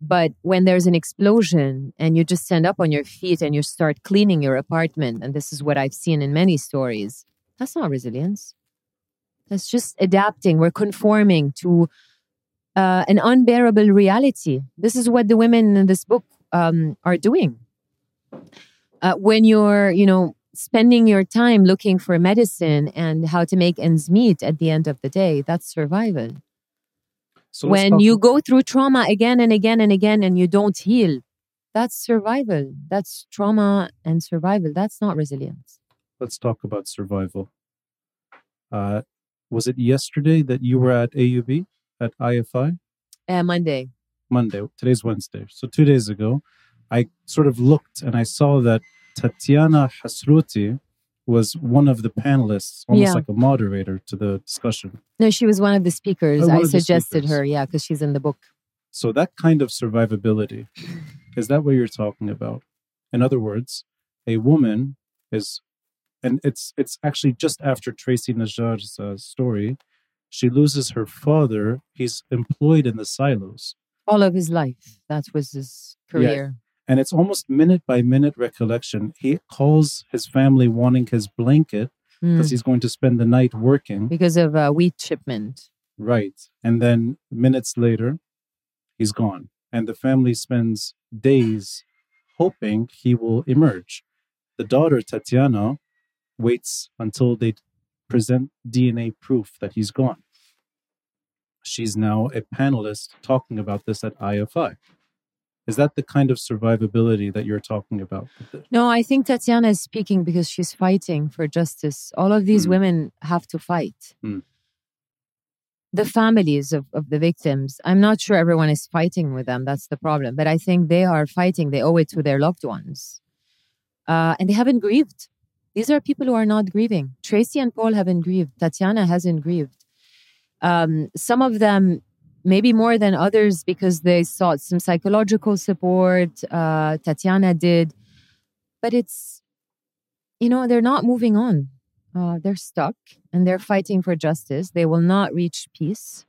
But when there's an explosion and you just stand up on your feet and you start cleaning your apartment, and this is what I've seen in many stories, that's not resilience. That's just adapting. We're conforming to uh, an unbearable reality. This is what the women in this book um, are doing. Uh, when you're, you know, spending your time looking for medicine and how to make ends meet at the end of the day, that's survival. So when you go through trauma again and again and again and you don't heal, that's survival. That's trauma and survival. That's not resilience. Let's talk about survival. Uh, was it yesterday that you were at AUB at IFI? Uh, Monday. Monday. Today's Wednesday. So two days ago, I sort of looked and I saw that Tatiana Hasrouti was one of the panelists, almost Yeah. like a moderator to the discussion. No, she was one of the speakers. Oh, I suggested speakers. her, yeah, because she's in the book. So that kind of survivability, is that what you're talking about? In other words, a woman is, and it's it's actually just after Tracy Naggear's uh, story, she loses her father. He's employed in the silos, All of his life. That was his career. Yeah. and it's almost minute by minute recollection. He calls his family wanting his blanket Mm. because he's going to spend the night working. Because of uh, wheat shipment. Right. And then minutes later, he's gone. And the family spends days hoping he will emerge. The daughter, Tatiana, waits until they present DNA proof that he's gone. She's now a panelist talking about this at IFI. Is that the kind of survivability that you're talking about? No, I think Tatiana is speaking because she's fighting for justice. All of these Mm. women have to fight. Mm. The families of, of the victims, I'm not sure everyone is fighting with them. That's the problem. But I think they are fighting. They owe it to their loved ones. Uh, and they haven't grieved. These are people who are not grieving. Tracy and Paul haven't grieved. Tatiana hasn't grieved. Um, some of them, maybe more than others, because they sought some psychological support. Uh, Tatiana did but it's you know they're not moving on uh, they're stuck and they're fighting for justice they will not reach peace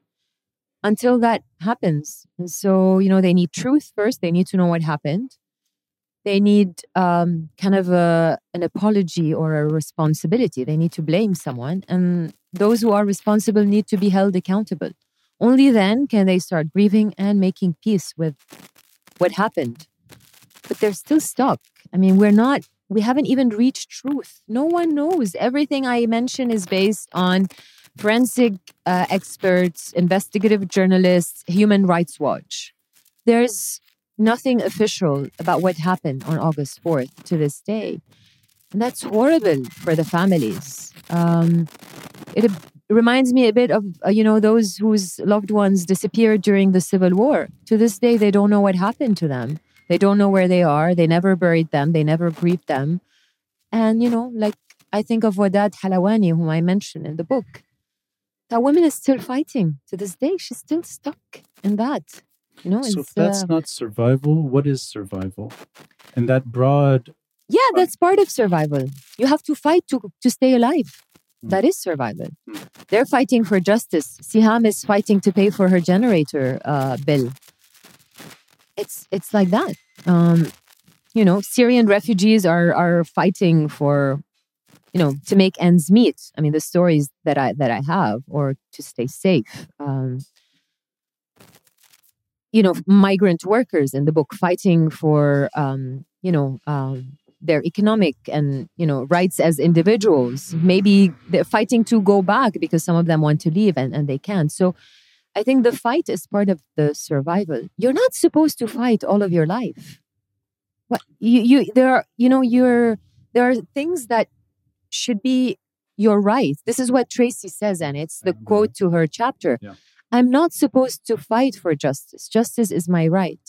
until that happens and so you know they need truth first they need to know what happened they need um, kind of a, an apology or a responsibility they need to blame someone and those who are responsible need to be held accountable only then can they start grieving and making peace with what happened but they're still stuck. I mean, we're not, we haven't even reached truth. No one knows. Everything I mention is based on forensic uh, experts, investigative journalists, Human Rights Watch. There's nothing official about what happened on August 4th to this day. And that's horrible for the families. Um, it reminds me a bit of, uh, you know, those whose loved ones disappeared during the Civil War. To this day, they don't know what happened to them. They don't know where they are. They never buried them. They never grieved them. And, you know, like I think of Wadad Halawani, whom I mentioned in the book. That woman is still fighting to this day. She's still stuck in that. You know, So if that's uh, not survival, what is survival? And that broad yeah, that's part of survival. You have to fight to, to stay alive. Mm. That is survival. Mm. They're fighting for justice. Siham is fighting to pay for her generator uh, bill. It's it's like that. Um, you know, Syrian refugees are are fighting for, you know, to make ends meet. I mean, the stories that I that I have, or to stay safe. Um, you know, migrant workers in the book fighting for, um, you know, um, their economic and you know rights as individuals. Maybe they're fighting to go back because some of them want to leave and, and they can't. So I think the fight is part of the survival. You're not supposed to fight all of your life. What you you there are you know you're there are things that should be your right. This is what Tracy says, and it's the quote to her chapter. Yeah. I'm not supposed to fight for justice. Justice is my right.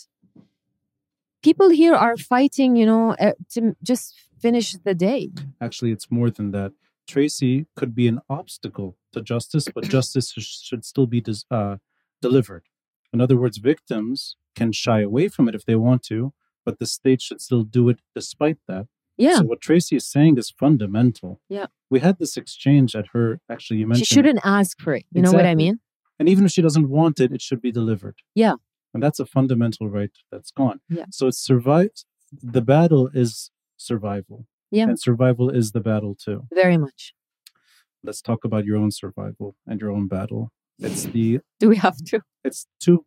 People here are fighting, you know, uh, to just finish the day. Actually, it's more than that. Tracy could be an obstacle to justice, but justice should still be dis- uh, delivered. In other words, victims can shy away from it if they want to, but the state should still do it despite that. Yeah. So what Tracy is saying is fundamental. Yeah. We had this exchange at her. Actually, you mentioned she shouldn't ask for it. You know what I mean? And even if she doesn't want it, it should be delivered. Yeah. And that's a fundamental right that's gone. Yeah. So it's survive. The battle is survival. Yeah. And survival is the battle too. Very much. Let's talk about your own survival and your own battle. It's the Do we have to? it's two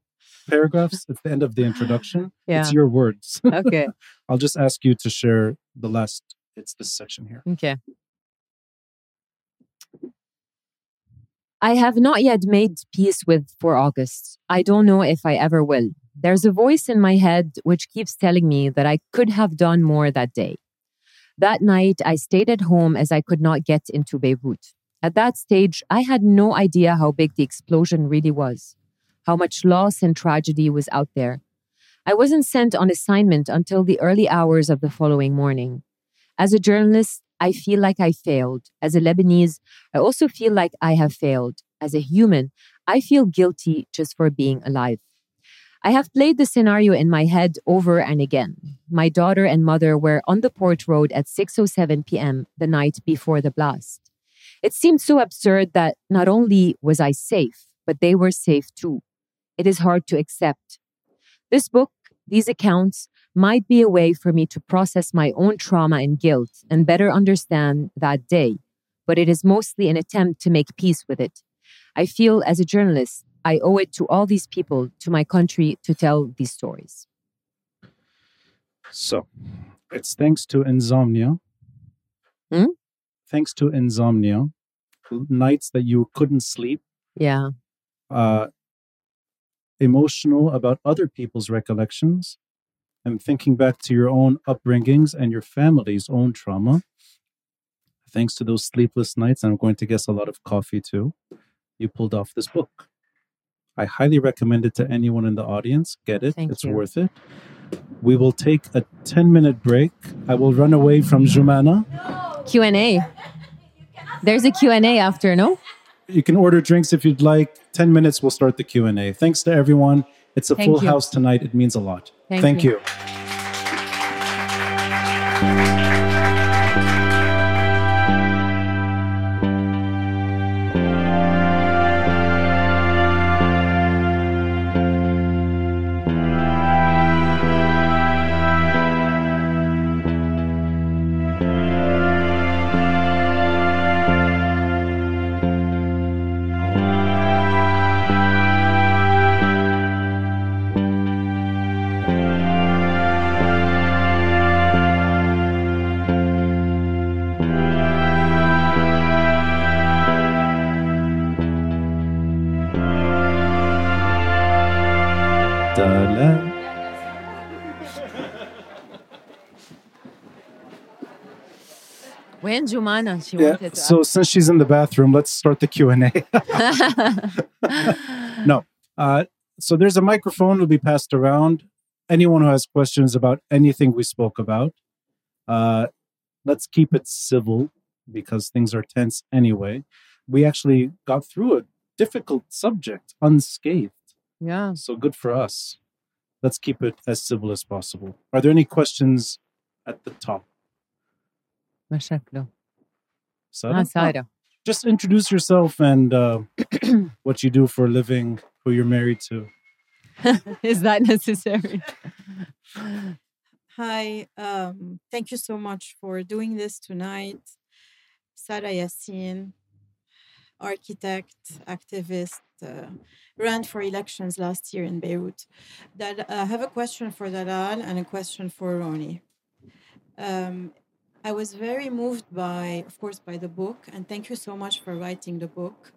paragraphs. It's the end of the introduction. Yeah. It's your words. Okay. I'll just ask you to share the last. It's this section here. Okay. I have not yet made peace with 4 August. I don't know if I ever will. There's a voice in my head which keeps telling me that I could have done more that day. That night, I stayed at home as I could not get into Beirut. At that stage, I had no idea how big the explosion really was, how much loss and tragedy was out there. I wasn't sent on assignment until the early hours of the following morning. As a journalist, I feel like I failed. As a Lebanese, I also feel like I have failed. As a human, I feel guilty just for being alive. I have played the scenario in my head over and again. My daughter and mother were on the port road at 6:07 p.m. the night before the blast. It seemed so absurd that not only was I safe, but they were safe too. It is hard to accept. This book, these accounts, might be a way for me to process my own trauma and guilt and better understand that day, but it is mostly an attempt to make peace with it. I feel as a journalist, I owe it to all these people, to my country, to tell these stories. So it's thanks to insomnia. Hmm? Thanks to insomnia, nights that you couldn't sleep, Yeah. uh, emotional about other people's recollections, and thinking back to your own upbringings and your family's own trauma. Thanks to those sleepless nights, and I'm going to guess a lot of coffee too, you pulled off this book. I highly recommend it to anyone in the audience. Get it, Thank it's you. worth it. We will take a 10 minute break. I will run away from Joumana. Q&A. There's a Q&A after, no? You can order drinks if you'd like. 10 minutes, we'll start the Q&A. Thanks to everyone. It's a Thank full you. house tonight. It means a lot. Thank you. you. When Jumana, she Yeah. wanted to So since she's in the bathroom, let's start the Q&A. no. Uh, so there's a microphone will be passed around. Anyone who has questions about anything we spoke about, uh, let's keep it civil because things are tense anyway. We actually got through a difficult subject unscathed. Yeah. So good for us. Let's keep it as civil as possible. Are there any questions at the top? مشاكله. Sarah? Ah, Sarah. Just introduce yourself and uh, what you do for a living, who you're married to. Is that necessary? Hi, um, thank you so much for doing this tonight. Sarah Yassin, architect, activist, uh, ran for elections last year in Beirut. That I have a question for Dalal and a question for Ronnie. Um, I was very moved by, of course, by the book, and thank you so much for writing the book.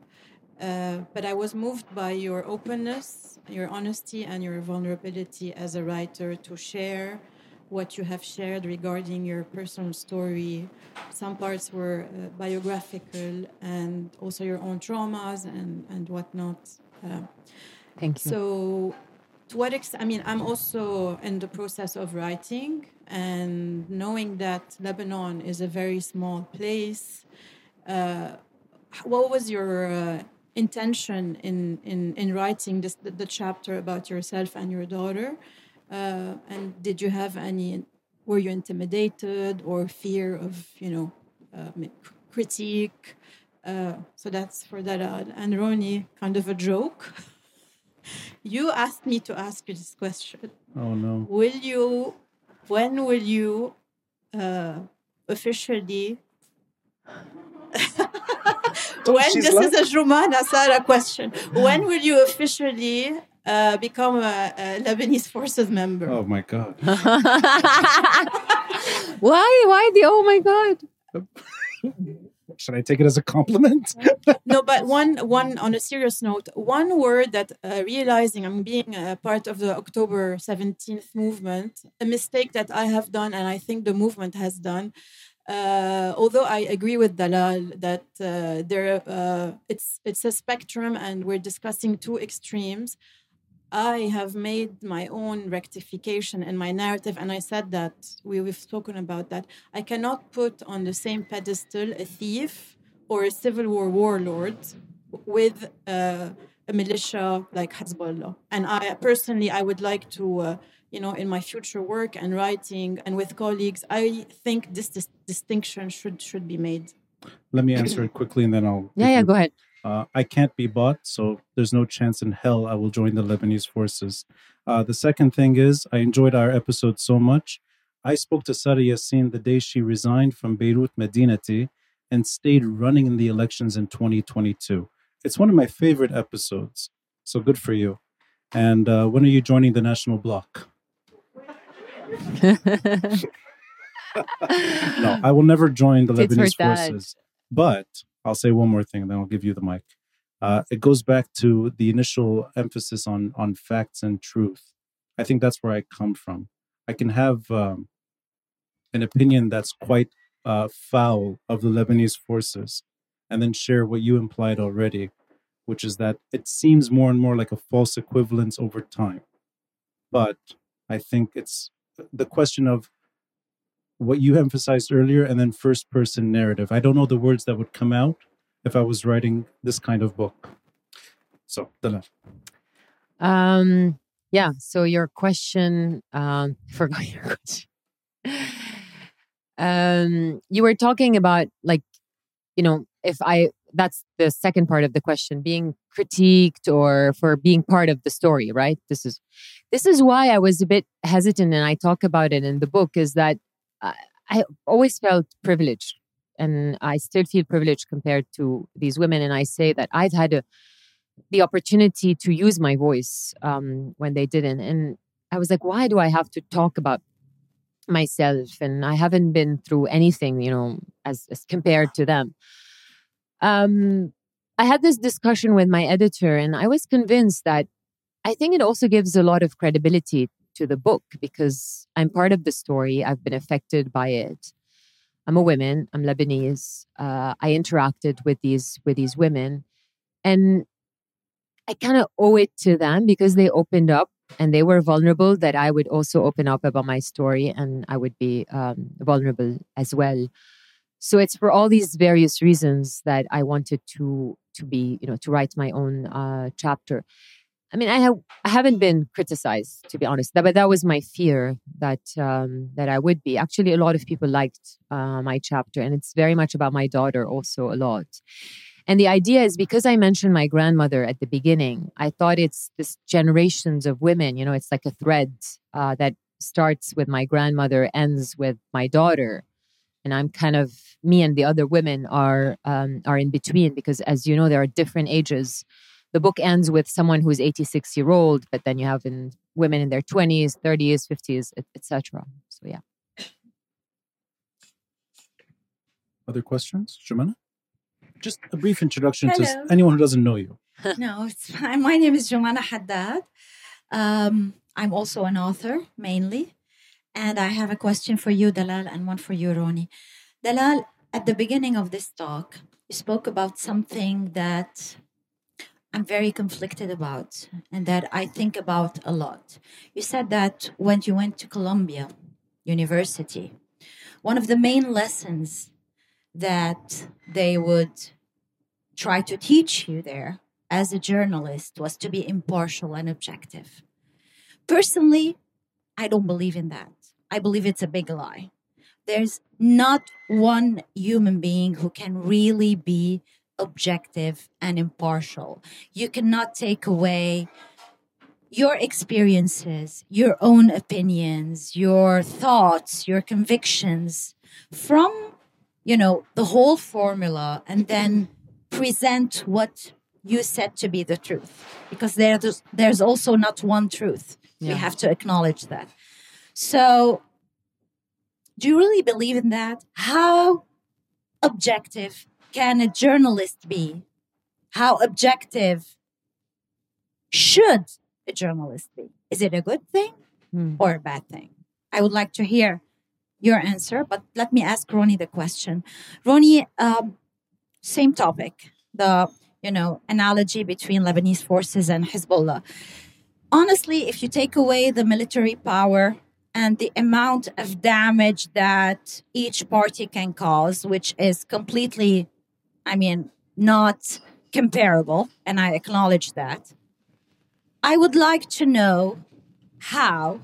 Uh, but I was moved by your openness, your honesty, and your vulnerability as a writer to share what you have shared regarding your personal story. Some parts were uh, biographical and also your own traumas and, and whatnot. Uh, Thank you. So, to what extent? I mean, I'm also in the process of writing, and knowing that Lebanon is a very small place. Uh, what was your uh, intention in, in, in writing this the, the, chapter about yourself and your daughter? Uh, and did you have any? Were you intimidated or fear of you know uh, critique? Uh, so that's for that. and Ronnie, kind of a joke. you asked me to ask you this question. Oh no! Will you? When will you uh, officially? when this is a Joumana Sarah question. When will you officially uh, become a, a, Lebanese forces member? Oh my god! why? Why the? Oh my god! Should I take it as a compliment? no, but one one on a serious note, one word that uh, realizing I'm being a part of the October 17th movement, a mistake that I have done and I think the movement has done. Uh, although I agree with Dalal that uh, there uh, it's it's a spectrum and we're discussing two extremes. I have made my own rectification in my narrative, and I said that we, we've spoken about that. I cannot put on the same pedestal a thief or a civil war warlord with uh, a militia like Hezbollah. And I personally, I would like to, uh, you know, in my future work and writing and with colleagues, I think this, this distinction should should be made. Let me answer it quickly, and then I'll. Yeah, yeah, go ahead. Uh, I can't be bought, so there's no chance in hell I will join the Lebanese forces. Uh, the second thing is, I enjoyed our episode so much. I spoke to Sarah Yassin the day she resigned from Beirut Madinati and stayed running in the elections in 2022. It's one of my favorite episodes, so good for you. And uh, when are you joining the National Bloc? no, I will never join the Lebanese forces. But I'll say one more thing, and then I'll give you the mic. Uh, it goes back to the initial emphasis on on facts and truth. I think that's where I come from. I can have um, an opinion that's quite uh, foul of the Lebanese forces, and then share what you implied already, which is that it seems more and more like a false equivalence over time. But I think it's the question of what you emphasized earlier and then first person narrative. I don't know the words that would come out if I was writing this kind of book. So, Dalal. Um, yeah. So your question, um, forgot your question. um, you were talking about like, you know, if I, that's the second part of the question, being critiqued or for being part of the story, right? This is, this is why I was a bit hesitant, and I talk about it in the book. Is that I always felt privileged and I still feel privileged compared to these women. And I say that I've had a, the opportunity to use my voice um, when they didn't. And I was like, why do I have to talk about myself? And I haven't been through anything, you know, as, as compared to them. Um, I had this discussion with my editor, and I was convinced that I think it also gives a lot of credibility to the book because I'm part of the story. I've been affected by it. I'm a woman. I'm Lebanese. Uh, I interacted with these with these women, and I kind of owe it to them because they opened up and they were vulnerable. That I would also open up about my story, and I would be um, vulnerable as well. So it's for all these various reasons that I wanted to to be, you know, to write my own uh, chapter. I mean, I have I haven't been criticized to be honest, but that was my fear that um, that I would be. Actually, a lot of people liked uh, my chapter, and it's very much about my daughter also a lot. And the idea is because I mentioned my grandmother at the beginning, I thought it's this generations of women. You know, it's like a thread uh, that starts with my grandmother, ends with my daughter, and I'm kind of me and the other women are um, are in between because, as you know, there are different ages the book ends with someone who's 86 year old, but then you have in women in their 20s, 30s, 50s, etc. So yeah. other questions, Joumana? Just a brief introduction Hello. to anyone who doesn't know you. no, it's fine. My name is Joumana Haddad. Um, I'm also an author, mainly. And I have a question for you, Dalal, and one for you, Ronnie. Dalal, at the beginning of this talk, you spoke about something that I'm very conflicted about and that I think about a lot. You said that when you went to Columbia University, one of the main lessons that they would try to teach you there as a journalist was to be impartial and objective. Personally, I don't believe in that. I believe it's a big lie. There's not one human being who can really be objective and impartial. You cannot take away your experiences, your own opinions, your thoughts, your convictions from, you know, the whole formula and then present what you said to be the truth because there's there's also not one truth. We have to acknowledge that. So do you really believe in that? How objective can a journalist be? How objective should a journalist be? Is it a good thing Hmm. or a bad thing? I would like to hear your answer, but let me ask Ronnie the question. Ronnie, um, same topic, the you know analogy between Lebanese forces and Hezbollah. Honestly, if you take away the military power and the amount of damage that each party can cause, which is completely, I mean, not comparable, and I acknowledge that. I would like to know how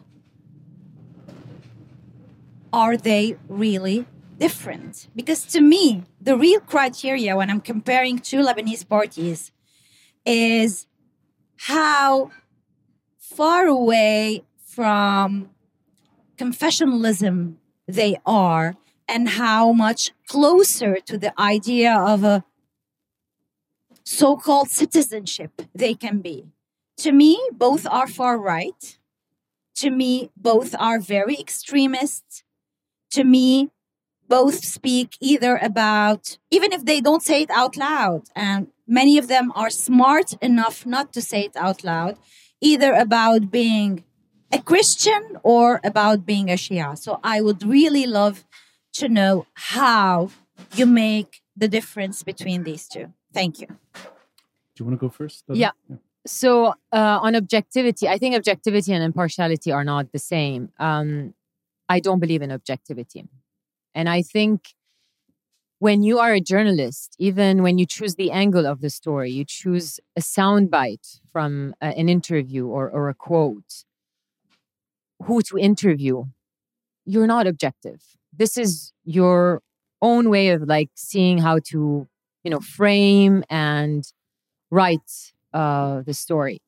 are they really different? Because to me, the real criteria when I'm comparing two Lebanese parties is how far away from confessionalism they are and how much closer to the idea of a so called citizenship they can be. To me, both are far right. To me, both are very extremist. To me, both speak either about, even if they don't say it out loud, and many of them are smart enough not to say it out loud, either about being a Christian or about being a Shia. So I would really love to know how you make the difference between these two. Thank you. Do you want to go first? Dada? Yeah. So uh, on objectivity, I think objectivity and impartiality are not the same. Um, I don't believe in objectivity, and I think when you are a journalist, even when you choose the angle of the story, you choose a soundbite from uh, an interview or, or a quote, who to interview, you're not objective. This is your own way of like seeing how to, you know, frame and write uh, the story.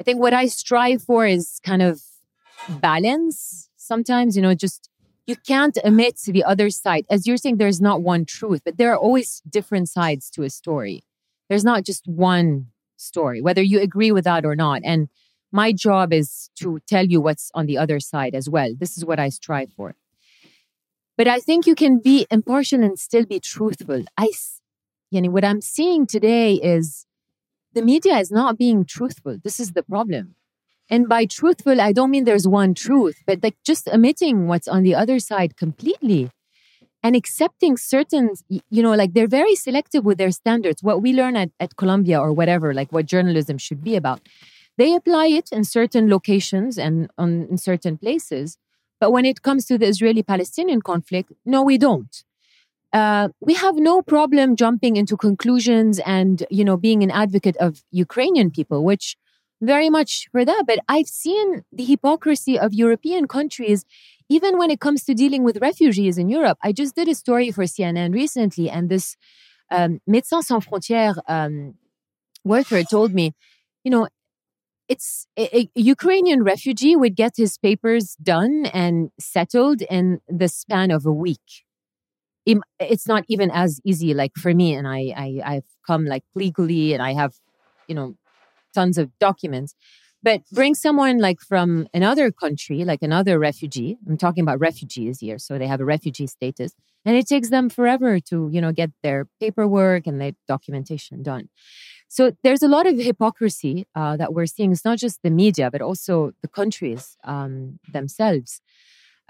I think what I strive for is kind of balance. Sometimes, you know, just you can't omit the other side. As you're saying, there's not one truth, but there are always different sides to a story. There's not just one story, whether you agree with that or not. And my job is to tell you what's on the other side as well. This is what I strive for. But I think you can be impartial and still be truthful. I, you know, what I'm seeing today is the media is not being truthful. This is the problem. And by truthful, I don't mean there's one truth, but like just omitting what's on the other side completely and accepting certain, you know, like they're very selective with their standards. What we learn at, at Columbia or whatever, like what journalism should be about, they apply it in certain locations and on, in certain places. But when it comes to the Israeli Palestinian conflict, no, we don't. Uh, we have no problem jumping into conclusions and you know being an advocate of Ukrainian people, which very much for that. But I've seen the hypocrisy of European countries, even when it comes to dealing with refugees in Europe. I just did a story for CNN recently, and this um, Médecins Sans Frontières um, worker told me, you know, it's a, a Ukrainian refugee would get his papers done and settled in the span of a week. It's not even as easy, like for me, and I, I I've come like legally, and I have, you know, tons of documents. But bring someone like from another country, like another refugee. I'm talking about refugees here, so they have a refugee status, and it takes them forever to, you know, get their paperwork and their documentation done. So there's a lot of hypocrisy uh, that we're seeing. It's not just the media, but also the countries um, themselves,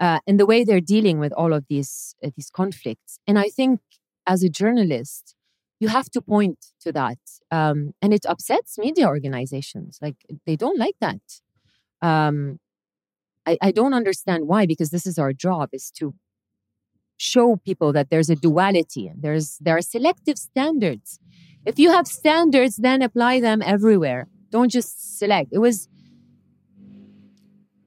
uh, and the way they're dealing with all of these uh, these conflicts. And I think, as a journalist, you have to point to that, um, and it upsets media organizations. Like they don't like that. Um, I, I don't understand why, because this is our job: is to show people that there's a duality. There's there are selective standards if you have standards, then apply them everywhere. Don't just select. It was,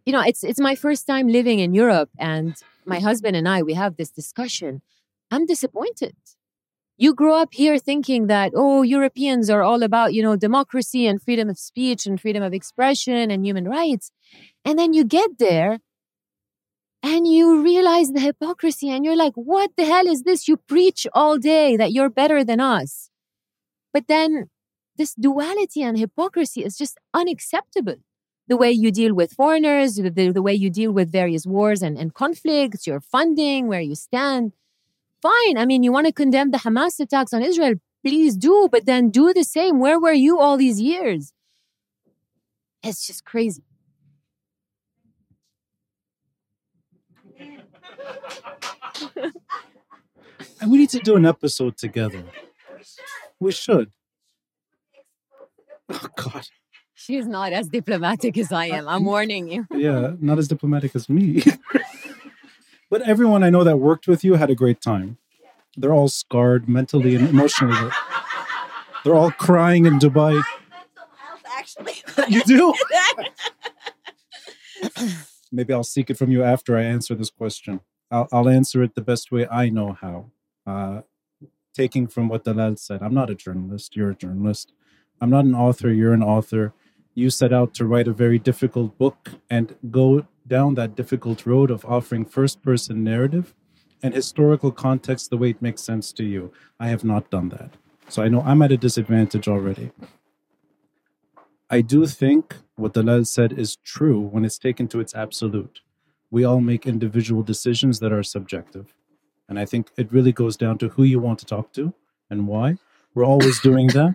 you know, it's it's my first time living in Europe, and my husband and I we have this discussion. I'm disappointed. You grow up here thinking that oh, Europeans are all about you know democracy and freedom of speech and freedom of expression and human rights, and then you get there and you realize the hypocrisy and you're like what the hell is this you preach all day that you're better than us but then this duality and hypocrisy is just unacceptable. The way you deal with foreigners, the, the way you deal with various wars and, and conflicts, your funding, where you stand. Fine. I mean, you want to condemn the Hamas attacks on Israel, please do, but then do the same. Where were you all these years? It's just crazy. and we need to do an episode together. We should. Oh God. She's not as diplomatic as I am. I'm warning you. yeah, not as diplomatic as me. but everyone I know that worked with you had a great time. They're all scarred mentally and emotionally. They're all crying in Dubai. Actually, you do? Maybe I'll seek it from you after I answer this question. I'll, I'll answer it the best way I know how. Uh, taking from what Dalal said. I'm not a journalist. You're a journalist. I'm not an author. You're an author. You set out to write a very difficult book and go down that difficult road of offering first person narrative and historical context the way it makes sense to you. I have not done that. So I know I'm at a disadvantage already. I do think what Dalal said is true when it's taken to its absolute. We all make individual decisions that are subjective. And I think it really goes down to who you want to talk to and why. We're always doing that.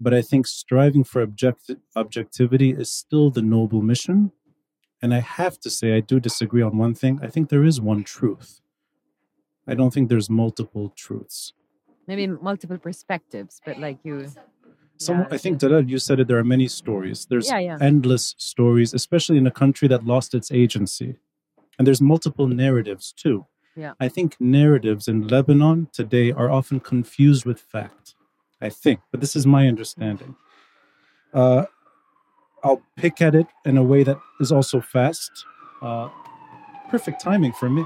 But I think striving for object- objectivity is still the noble mission. And I have to say, I do disagree on one thing. I think there is one truth. I don't think there's multiple truths. Maybe multiple perspectives, but like you. Some, yeah, I think Dalal, you said it. There are many stories. There's yeah, yeah. endless stories, especially in a country that lost its agency, and there's multiple narratives too. Yeah. I think narratives in Lebanon today are often confused with fact. I think, but this is my understanding. Uh, I'll pick at it in a way that is also fast. Uh, perfect timing for me.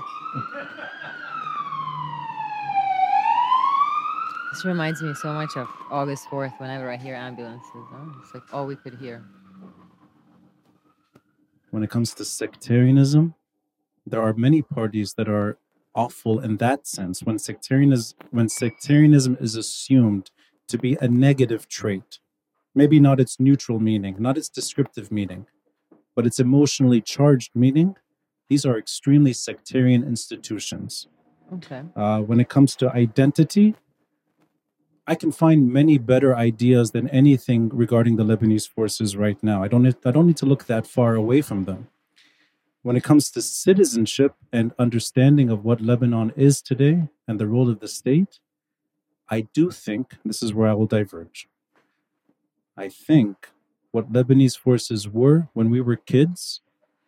This reminds me so much of August 4th whenever I hear ambulances. Oh, it's like all we could hear. When it comes to sectarianism, there are many parties that are awful in that sense when sectarianism when sectarianism is assumed to be a negative trait. Maybe not its neutral meaning not its descriptive meaning but its emotionally charged meaning. These are extremely sectarian institutions. Okay. Uh, when it comes to identity I can find many better ideas than anything regarding the Lebanese forces right now. I don't I don't need to look that far away from them when it comes to citizenship and understanding of what Lebanon is today and the role of the state, I do think this is where I will diverge. I think what Lebanese forces were when we were kids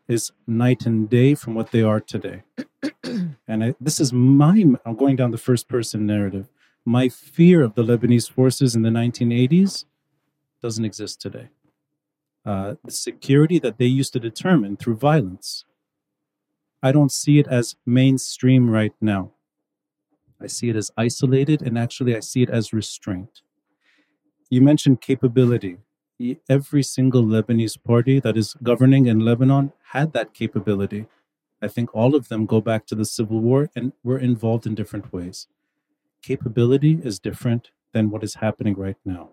is night and day from what they are today. and I, this is my, I'm going down the first person narrative. My fear of the Lebanese forces in the 1980s doesn't exist today uh, the security that they used to determine through violence. I don't see it as mainstream right now. I see it as isolated, and actually, I see it as restraint. You mentioned capability. Every single Lebanese party that is governing in Lebanon had that capability. I think all of them go back to the civil war and were involved in different ways. Capability is different than what is happening right now.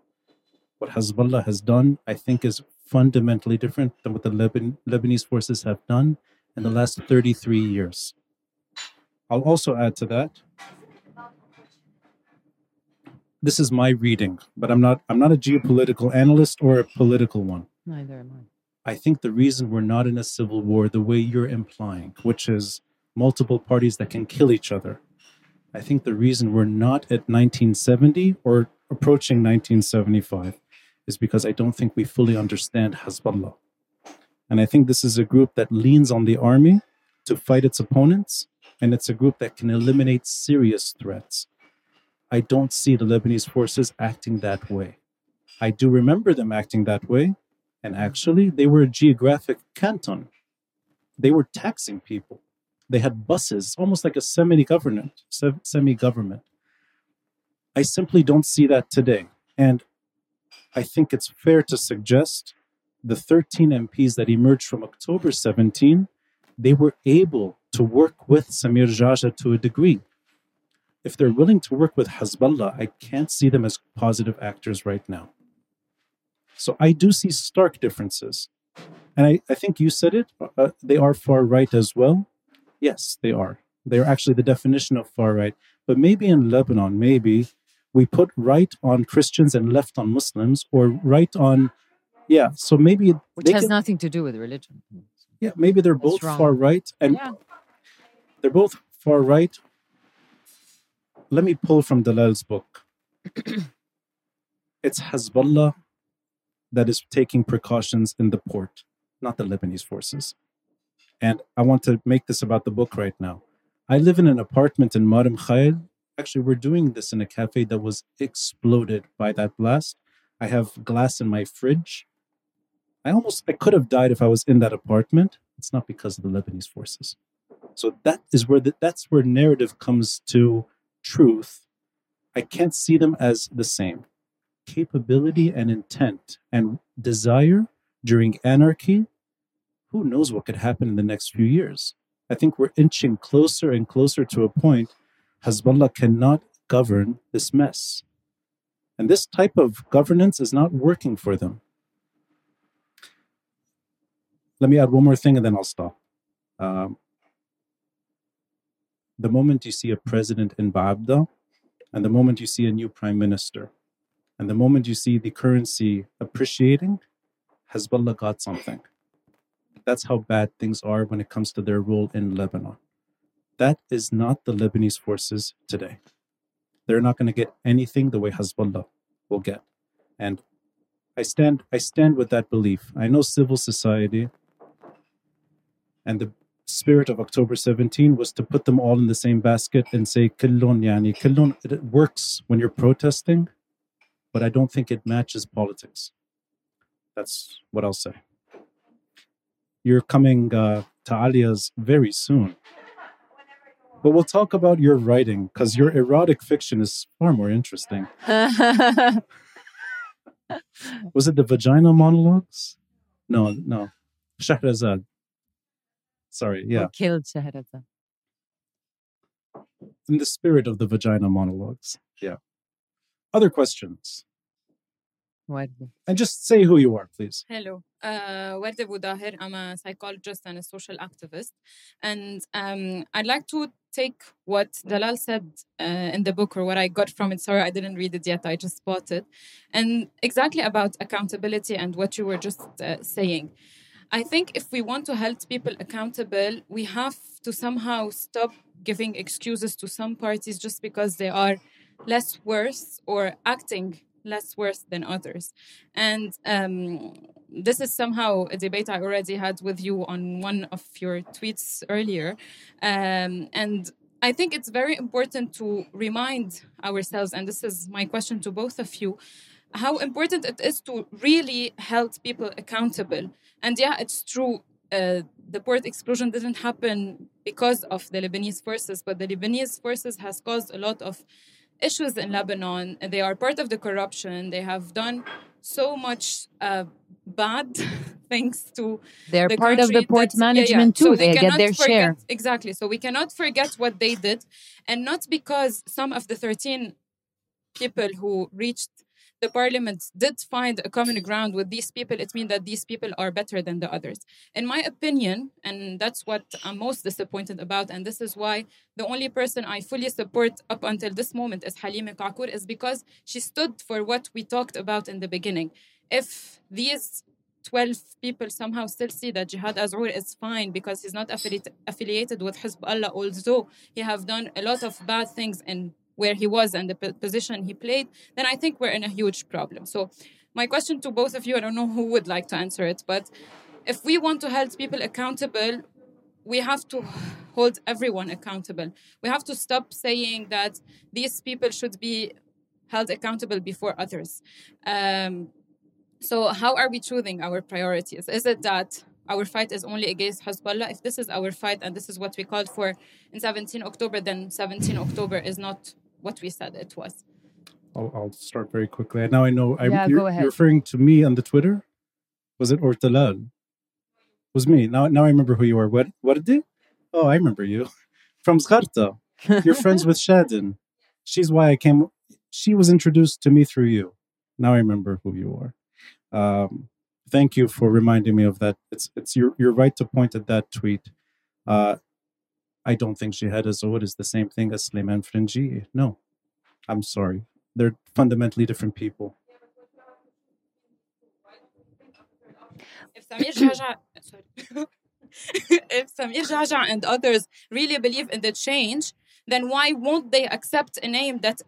What Hezbollah has done, I think, is fundamentally different than what the Leban- Lebanese forces have done in the last 33 years. I'll also add to that. This is my reading, but I'm not I'm not a geopolitical analyst or a political one. Neither am I. I think the reason we're not in a civil war the way you're implying, which is multiple parties that can kill each other. I think the reason we're not at 1970 or approaching 1975 is because I don't think we fully understand Hezbollah. And I think this is a group that leans on the army to fight its opponents, and it's a group that can eliminate serious threats. I don't see the Lebanese forces acting that way. I do remember them acting that way, and actually, they were a geographic canton. They were taxing people. They had buses, almost like a semi-government, semi-government. I simply don't see that today. And I think it's fair to suggest the 13 MPs that emerged from October 17, they were able to work with Samir Geagea to a degree. If they're willing to work with Hezbollah, I can't see them as positive actors right now. So I do see stark differences. And I, I think you said it, uh, they are far right as well. Yes, they are. They're actually the definition of far right. But maybe in Lebanon, maybe we put right on Christians and left on Muslims, or right on, yeah. So maybe which has can, nothing to do with religion. Yeah, maybe they're That's both wrong. far right, and yeah. they're both far right. Let me pull from Dalal's book. it's Hezbollah that is taking precautions in the port, not the Lebanese forces. And I want to make this about the book right now. I live in an apartment in Mar Mikhael. Actually, we're doing this in a cafe that was exploded by that blast. I have glass in my fridge. I almost I could have died if I was in that apartment. It's not because of the Lebanese forces. So that is where the, that's where narrative comes to truth. I can't see them as the same. Capability and intent and desire during anarchy who knows what could happen in the next few years. I think we're inching closer and closer to a point Hezbollah cannot govern this mess. And this type of governance is not working for them. Let me add one more thing and then I'll stop. Um, the moment you see a president in Baabda, and the moment you see a new prime minister, and the moment you see the currency appreciating, Hezbollah got something. That's how bad things are when it comes to their role in Lebanon. That is not the Lebanese forces today. They're not going to get anything the way Hezbollah will get. And I stand I stand with that belief. I know civil society and the spirit of October 17 was to put them all in the same basket and say killon yani killon it works when you're protesting, but I don't think it matches politics. That's what I'll say you're coming uh, to Aaliya's very soon. But we'll talk about your writing because your erotic fiction is far more interesting. Was it the vagina monologues? No, no. Shahrazad. Sorry, yeah. Who killed Shahrazad? In the spirit of the vagina monologues. Yeah. Other questions? And just say who you are, please. Hello. Uh, Warda Boudahir. I'm a psychologist and a social activist. And um, I'd like to take what Dalal said uh, in the book or what I got from it. Sorry, I didn't read it yet. I just bought it. And exactly about accountability and what you were just uh, saying. I think if we want to hold people accountable, we have to somehow stop giving excuses to some parties just because they are less worse or acting less worse than others. And um, this is somehow a debate I already had with you on one of your tweets earlier. Um, and I think it's very important to remind ourselves, and this is my question to both of you, how important it is to really hold people accountable. And yeah, it's true. Uh, the port explosion didn't happen because of the Lebanese forces, but the Lebanese forces has caused a lot of issues in Lebanon. They are part of the corruption. They have done so much uh, bad things to they're the part of the port management yeah, yeah. too so they get their forget, share exactly so we cannot forget what they did and not because some of the 13 people who reached the parliament did find a common ground with these people, it means that these people are better than the others. In my opinion, and that's what I'm most disappointed about, and this is why the only person I fully support up until this moment is Halima Kaakour, is because she stood for what we talked about in the beginning. If these 12 people somehow still see that Jihad Azour is fine because he's not affiliated, affiliated with Hezbollah, although he have done a lot of bad things in where he was and the position he played, then I think we're in a huge problem. So my question to both of you, I don't know who would like to answer it, but if we want to hold people accountable, we have to hold everyone accountable. We have to stop saying that these people should be held accountable before others. Um, so, how are we choosing our priorities? Is it that our fight is only against Hezbollah? If this is our fight and this is what we called for in 17 October, then 17 October is not what we said it was. I'll, I'll start very quickly. Now I know I, Yeah, you're, go ahead. you're referring to me on the Twitter. Was it Ortalal? Was me. Now now I remember who you are. What what did? Oh, I remember you from Zgharta. You're friends with Shadin. She's why I came. She was introduced to me through you. Now I remember who you are. Um, thank you for reminding me of that. It's it's you're you're right to point at that tweet. Uh, I don't think Jihad Azour is the same thing as Suleiman Frangieh. No, I'm sorry. They're fundamentally different people. If Samir Geagea and others really believe in the change, then why won't they accept a name that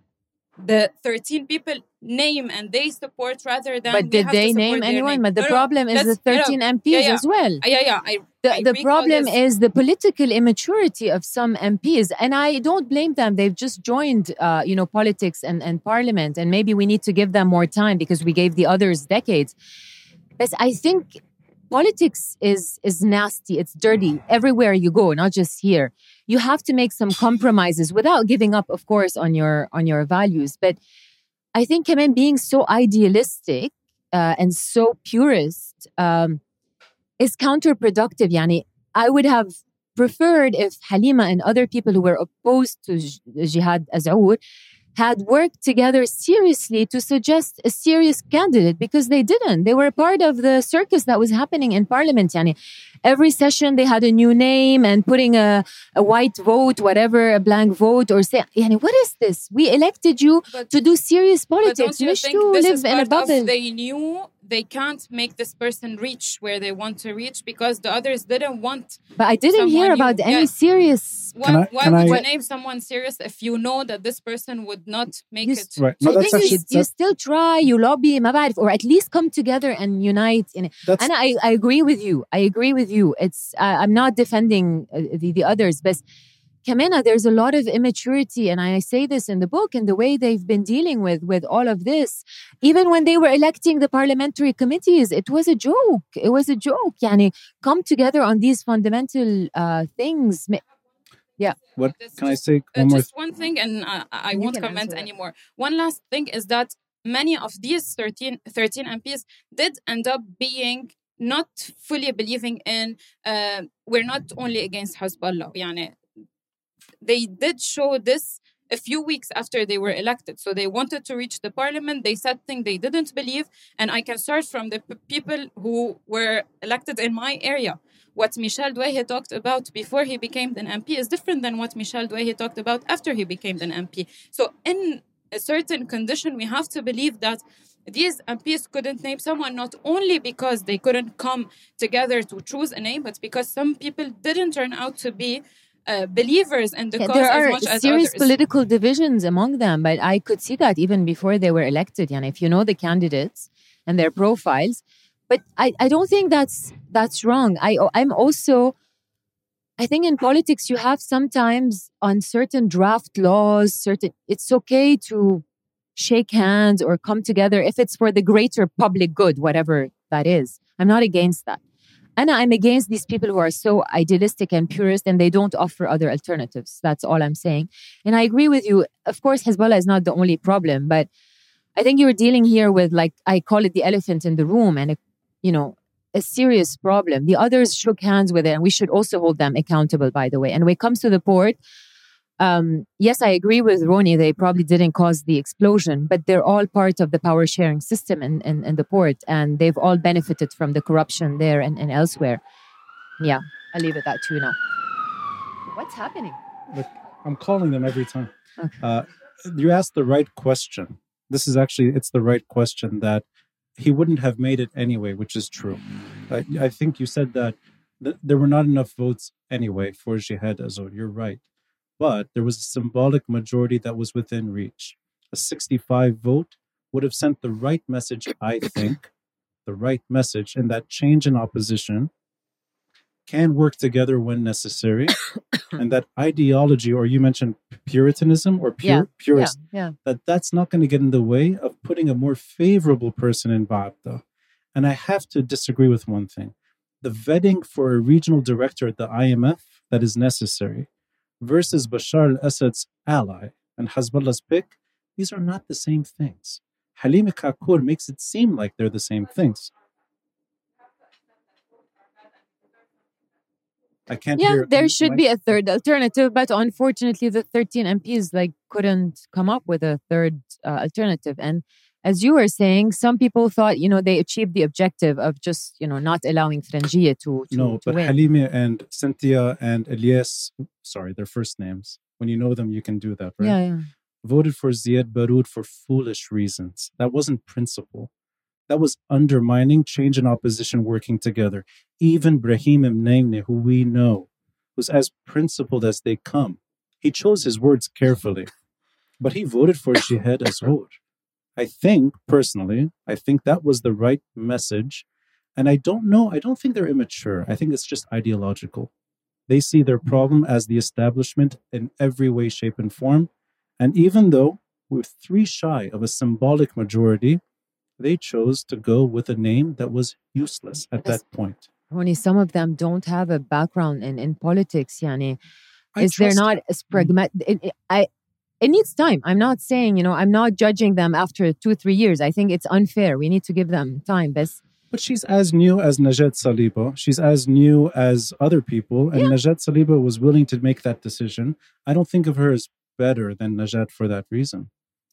the 13 people name and they support rather than but did they name anyone? name? But the No, no, problem is the let's- no, no. 13 MPs Yeah, yeah. as well. Yeah, yeah. I, The, I the agree with all problem is the political immaturity of some MPs, and I don't blame them. They've just joined, uh, you know, politics and, and parliament, and maybe we need to give them more time because we gave the others decades. But I think politics is is nasty. It's dirty everywhere you go, not just here. You have to make some compromises without giving up, of course, on your on your values. But I think, Kamen, being so idealistic uh, and so purist. Um, is counterproductive. Yani, I would have preferred if Halima and other people who were opposed to Jihad Azour had worked together seriously to suggest a serious candidate because they didn't. They were part of the circus that was happening in parliament. Yani, every session they had a new name and putting a, a white vote, whatever, a blank vote, or say, yani, what is this? We elected you But- to do serious But politics. don't you مش think this live is in a bubble. of they knew they can't make this person reach where they want to reach because the others didn't want. But I didn't hear about you, any yeah. serious. Why, I, why would I, you name someone serious if you know that this person would not make you, it? Right. No, so that's actually, you, you still try, you lobby, or at least come together and unite. In it. And I, I agree with you. I agree with you. It's uh, I'm not defending uh, the, the others, but Kamena, there's a lot of immaturity, and I say this in the book, and the way they've been dealing with with all of this. Even when they were electing the parliamentary committees, it was a joke. It was a joke. Yani, come together on these fundamental uh, things. Ma- what That's can I just- say Uh, one more just one thing, and uh, I You won't can comment answer that. anymore. One last thing is that many of these 13, 13 MPs did end up being not fully believing in uh, we're not only against Hezbollah. يعني, they did show this a few weeks after they were elected. So they wanted to reach the parliament. They said things they didn't believe. And I can start from the p- people who were elected in my area. What Michel Douaihe talked about before he became an MP is different than what Michel Douaihe talked about after he became an MP. So in a certain condition, we have to believe that these MPs couldn't name someone not only because they couldn't come together to choose a name, but because some people didn't turn out to be uh, believers in the Yeah, cause there as are much as serious others. political divisions among them, but I could see that even before they were elected. And if you know the candidates and their profiles, but I, I don't think that's that's wrong. I I'm also I think in politics you have sometimes on certain draft laws, certain it's okay to shake hands or come together if it's for the greater public good, whatever that is. I'm not against that. And I'm against these people who are so idealistic and purist and they don't offer other alternatives. That's all I'm saying. And I agree with you. Of course, Hezbollah is not the only problem, but I think you're dealing here with, like, I call it the elephant in the room and, a, you know, a serious problem. The others shook hands with it, and we should also hold them accountable, by the way. And when it comes to the port, um, yes, I agree with Ronnie. They probably didn't cause the explosion, but they're all part of the power sharing system in, in, in the port, and they've all benefited from the corruption there and, and elsewhere. Yeah, I'll leave it at two now. What's happening? Look, I'm calling them every time. Okay. Uh, you asked the right question. This is actually it's the right question that he wouldn't have made it anyway, which is true. I, I think you said that th- there were not enough votes anyway for Jihad Azour. You're right, but there was a symbolic majority that was within reach. A 65 vote would have sent the right message, I think, the right message, and that change in opposition can work together when necessary, and that ideology, or you mentioned Puritanism or pure, Yeah, purist, Yeah, that that's not going to get in the way of putting a more favorable person in Ba'abda. And I have to disagree with one thing. The vetting for a regional director at the IMF that is necessary versus Bashar al-Assad's ally and Hezbollah's pick, these are not the same things. Halima Kaakour makes it seem like they're the same things. I can't yeah. hear. There should be a third alternative, but unfortunately, the 13 MPs like couldn't come up with a third uh, alternative. And as you were saying, some people thought you know they achieved the objective of just you know not allowing Frangieh to, to No, to but win. Halima and Cynthia and Elias, sorry, their first names. When you know them, you can do that, right? Yeah, yeah. Voted for Ziad Baroud for foolish reasons. That wasn't principle. That was undermining change and opposition working together. Even Brahim Mneimneh, who we know, was as principled as they come. He chose his words carefully, but he voted for Jihad Azour. I think, personally, I think that was the right message. And I don't know, I don't think they're immature. I think it's just ideological. They see their mm-hmm. problem as the establishment in every way, shape, and form. And even though we're three shy of a symbolic majority, they chose to go with a name that was useless at that point. Ronnie, some of them don't have a background in, in politics. Yani, is there not mm-hmm. as pragmatic? It, it- I, it needs time. I'm not saying, you know, I'm not judging them after two, three years. I think it's unfair. We need to give them time. But But she's as new as Najat Saliba. She's as new as other people. And Najat Saliba was willing to make that decision. I don't think of her as better than Najat for that reason.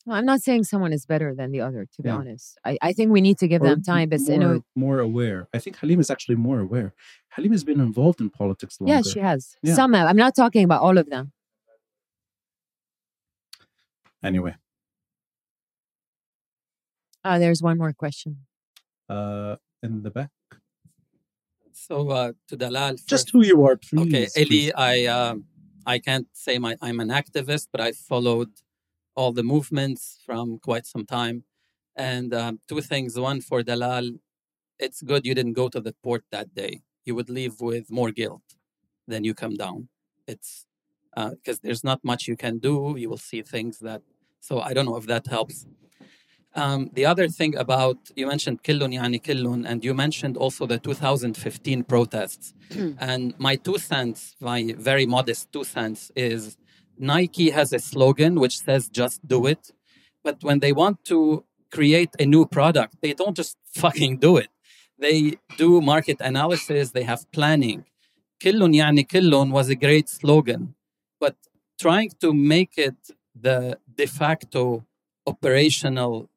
well, I'm not saying someone is better than the other, to be Yeah. honest. I, I think we need to give Or them time. But, more, you know, more aware. I think Halim is actually more aware. Halim has been involved in politics longer. yeah, she has. Yeah. Some have. I'm not talking about all of them. Anyway, Uh, there's one more question. uh, in the back. So uh, to Dalal, Just who you are, please. okay, please. Eli, I um, I can't say my I'm an activist, but I followed all the movements from quite some time. And um, two things: one for Dalal, it's good you didn't go to the port that day. You would leave with more guilt than you come down. It's because there's not much you can do. You will see things that. So I don't know if that helps. Um, the other thing about you mentioned Killun Yani Killun, and you mentioned also the 2015 protests. and my two cents, my very modest two cents, is Nike has a slogan which says "Just do it," but when they want to create a new product, they don't just fucking do it. They do market analysis. They have planning. Killun Yani Killun was a great slogan, but trying to make it the de facto operational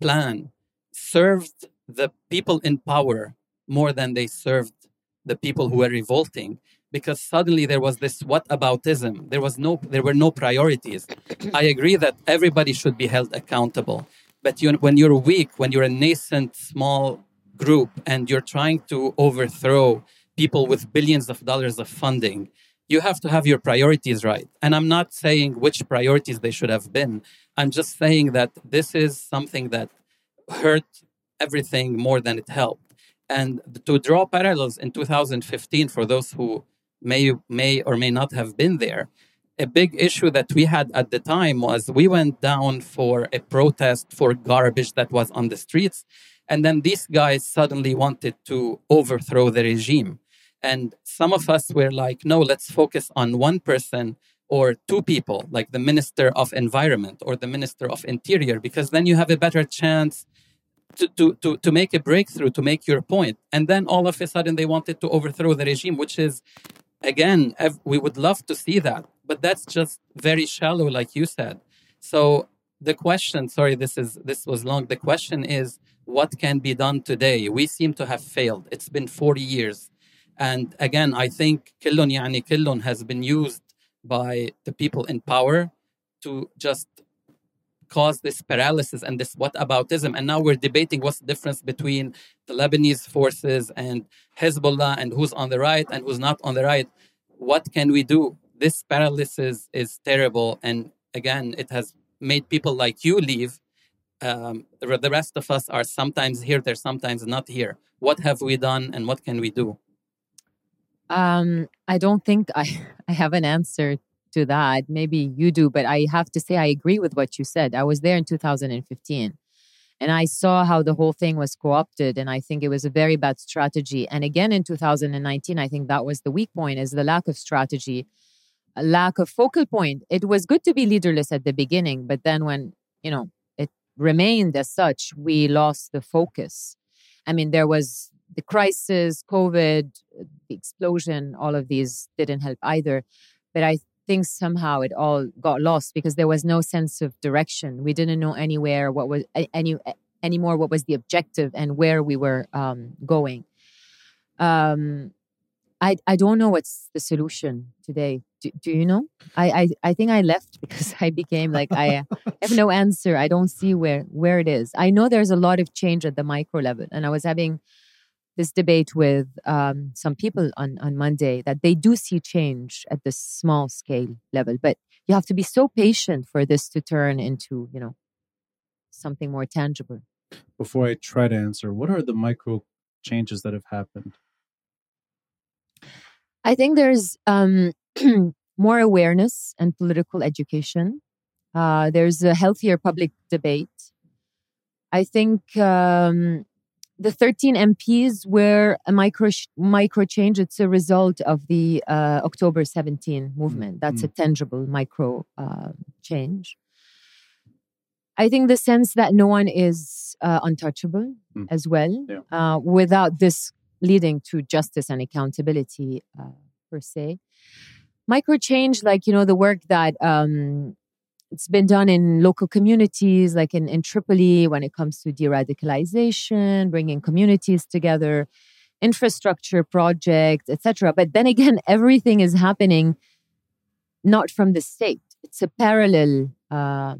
plan served the people in power more than they served the people who were revolting because suddenly there was this what aboutism there was no there were no priorities. I agree that everybody should be held accountable but you, when you're weak when you're a nascent small group and you're trying to overthrow people with billions of dollars of funding you have to have your priorities right. And i'm not saying which priorities they should have been. I'm just saying that this is something that hurt everything more than it helped. And to draw parallels in 2015 for those who may may or may not have been there a big issue that we had at the time was we went down for a protest for garbage that was on the streets. And then these guys suddenly wanted to overthrow the regime and some of us were like no let's focus on one person or two people like the minister of environment or the minister of interior because then you have a better chance to, to, to, to make a breakthrough, to make your point. And then all of a sudden they wanted to overthrow the regime, which is, again, we would love to see that. but that's just very shallow, like you said. So the question, sorry, this is this was long. The question is, what can be done today? We seem to have failed. It's been 40 years. And again, I think Killon Yani Killon has been used by the people in power to just cause this paralysis and this whataboutism. And now we're debating what's the difference between the Lebanese forces and Hezbollah and who's on the right and who's not on the right. What can we do? This paralysis is terrible. And again, it has made people like you leave. Um, the rest of us are sometimes here, they're sometimes not here. What have we done and what can we do? Um, I don't think I, I have an answer to that. Maybe you do, but I have to say I agree with what you said. I was there in 2015 and I saw how the whole thing was co opted. And I think it was a very bad strategy. And again in 2019, I think that was the weak point is the lack of strategy, a lack of focal point. It was good to be leaderless at the beginning, but then when, you know, it remained as such, we lost the focus. I mean, there was the crisis, COVID, the explosion, all of these didn't help either. But I think somehow it all got lost because there was no sense of direction. We didn't know anywhere what was any anymore what was the objective and where we were um, going. Um, I I don't know what's the solution today. Do, do you know? I, I I think I left because I became like I have no answer. I don't see where where it is. I know there's a lot of change at the micro level, and I was having this debate with um, some people on, on Monday that they do see change at the small scale level, but you have to be so patient for this to turn into, you know, something more tangible. Before I try to answer, what are the micro changes that have happened? I think there's um, more awareness and political education. Uh, there's a healthier public debate. I think um, the 13 MPs were a micro micro change. It's a result of the uh, October 17 movement. That's mm. a tangible micro uh, change. I think the sense that no one is uh, untouchable mm. as well, yeah. Uh, without this leading to justice and accountability uh, per se. Micro change, like you know, the work that um, it's been done in local communities, like in, in Tripoli, when it comes to de radicalization, bringing communities together, infrastructure projects, etc. But then again, everything is happening not from the state. It's a parallel, uh,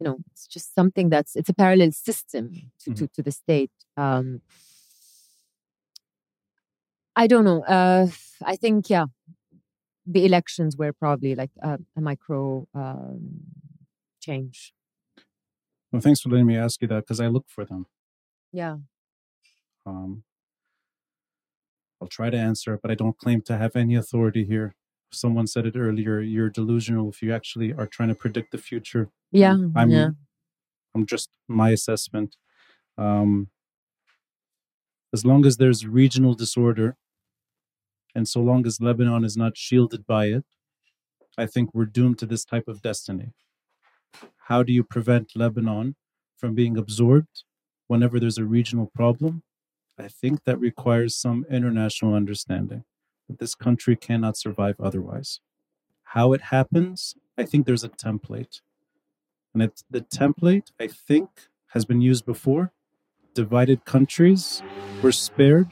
you know, it's just something that's, it's a parallel system to, mm-hmm. to, to, the state. Um, I don't know. Uh, I think, yeah, the elections were probably like a, a micro um, change. Well, thanks for letting me ask you that because I look for them. Yeah. Um, I'll try to answer it, but I don't claim to have any authority here. Someone said it earlier. You're delusional if you actually are trying to predict the future. Yeah, I'm. Yeah. I'm just my assessment. Um, as long as there's regional disorder, and so long as Lebanon is not shielded by it, I think we're doomed to this type of destiny. How do you prevent Lebanon from being absorbed whenever there's a regional problem? I think that requires some international understanding that this country cannot survive otherwise. How it happens, I think there's a template. And the template, I think, has been used before. Divided countries were spared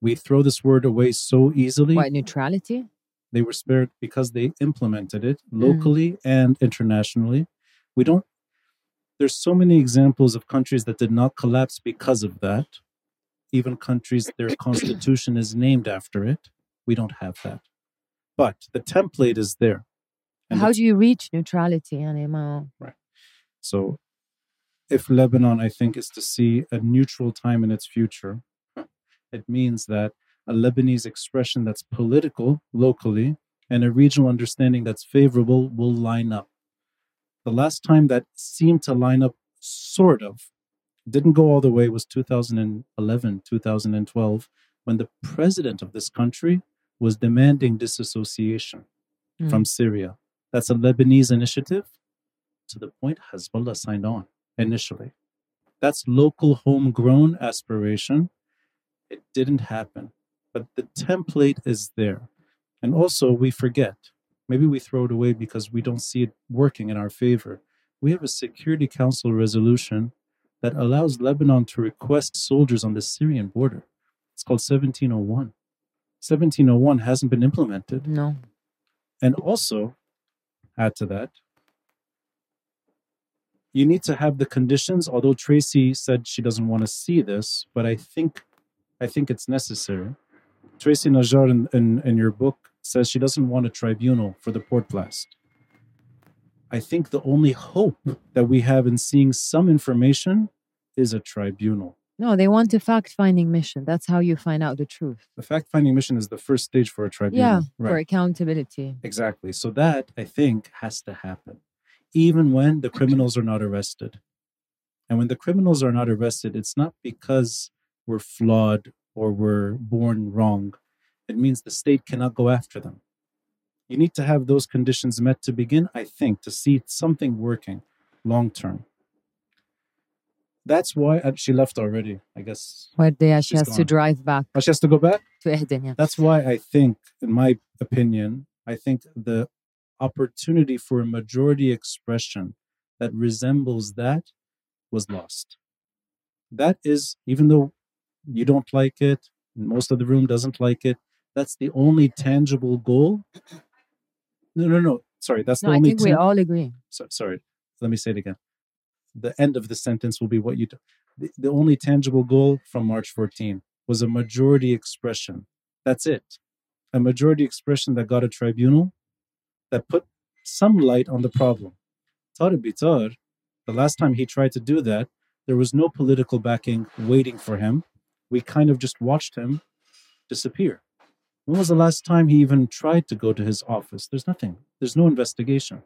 we throw this word away so easily. What, neutrality? They were spared because they implemented it mm. locally mm. and internationally. We don't, there's so many examples of countries that did not collapse because of that. Even countries, their constitution is named after it. We don't have that. But the template is there. How do you reach neutrality, Anima? Right. So, if Lebanon, I think, is to see a neutral time in its future, it means that a Lebanese expression that's political locally and a regional understanding that's favorable will line up. The last time that seemed to line up, sort of, didn't go all the way was 2011, 2012, when the president of this country was demanding disassociation mm. from Syria. That's a Lebanese initiative to the point Hezbollah signed on initially. That's local homegrown aspiration it didn't happen. But the template is there. And also, we forget. Maybe we throw it away because we don't see it working in our favor. We have a Security Council resolution that allows Lebanon to request soldiers on the Syrian border. It's called 1701. 1701 hasn't been implemented. No. And also, add to that, you need to have the conditions. Although Tracy said she doesn't want to see this, but I think, I think it's necessary. Tracy Najjar in, in, in your book says she doesn't want a tribunal for the port blast. I think the only hope that we have in seeing some information is a tribunal. No, they want a fact finding mission. That's how you find out the truth. The fact finding mission is the first stage for a tribunal. Yeah, right. for accountability. Exactly. So that I think has to happen, even when the criminals are not arrested. And when the criminals are not arrested, it's not because we're flawed or we're born wrong. It means the state cannot go after them. You need to have those conditions met to begin, I think, to see something working long term. That's why uh, she left already, I guess. Where they, she has to drive back Oh, she has to go back? to Ehden. Yeah. That's why I think, in my opinion, I think the opportunity for a majority expression that resembles that was lost. That is, even though you don't like it, most of the room doesn't like it, that's the only tangible goal. No, no, no. Sorry, that's No, the I only. think we all agree. so, sorry, let me say it again. The end of the sentence will be what you do. The, the only tangible goal from March 14 was a majority expression. That's it. A majority expression that got a tribunal that put some light on the problem. Tariq Bitar, the last time he tried to do that, there was no political backing waiting for him. We kind of just watched him disappear. When was the last time he even tried to go to his office? There's nothing. There's no investigation.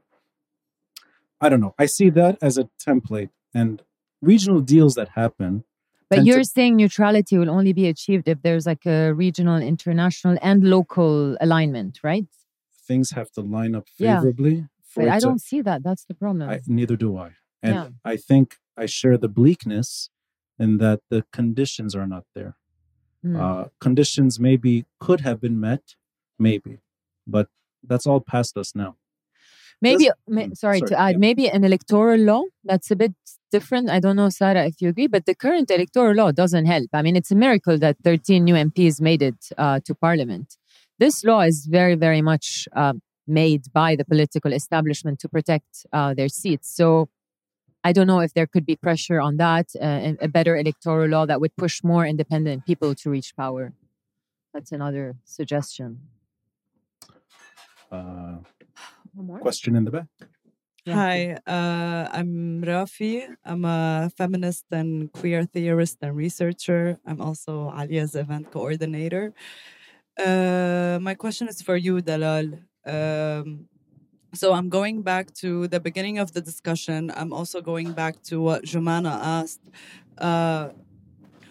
I don't know. I see that as a template and regional deals that happen. But you're saying neutrality will only be achieved if there's like a regional, international, and local alignment, right? things have to line up Yeah. favorably for But I don't see that. That's the problem. I, neither do I. And Yeah. I think I share the bleakness in that the conditions are not there. Mm. Uh, conditions maybe could have been met, maybe, but that's all past us now. Maybe, ma- mm, sorry, sorry, to add, yeah. maybe an electoral law that's a bit different. I don't know, Sarah, if you agree, but the current electoral law doesn't help. I mean, it's a miracle that 13 new MPs made it uh, to parliament. This law is very, very much uh, made by the political establishment to protect uh, their seats. So I don't know if there could be pressure on that, uh, a better electoral law that would push more independent people to reach power. That's another suggestion. Uh, One more? question in the back. Yeah. Hi, uh, I'm Rafi. I'm a feminist and queer theorist and researcher. I'm also Aaliya's event coordinator. Uh, my question is for you, Dalal. Um, so I'm going back to the beginning of the discussion. I'm also going back to what Joumana asked. Uh,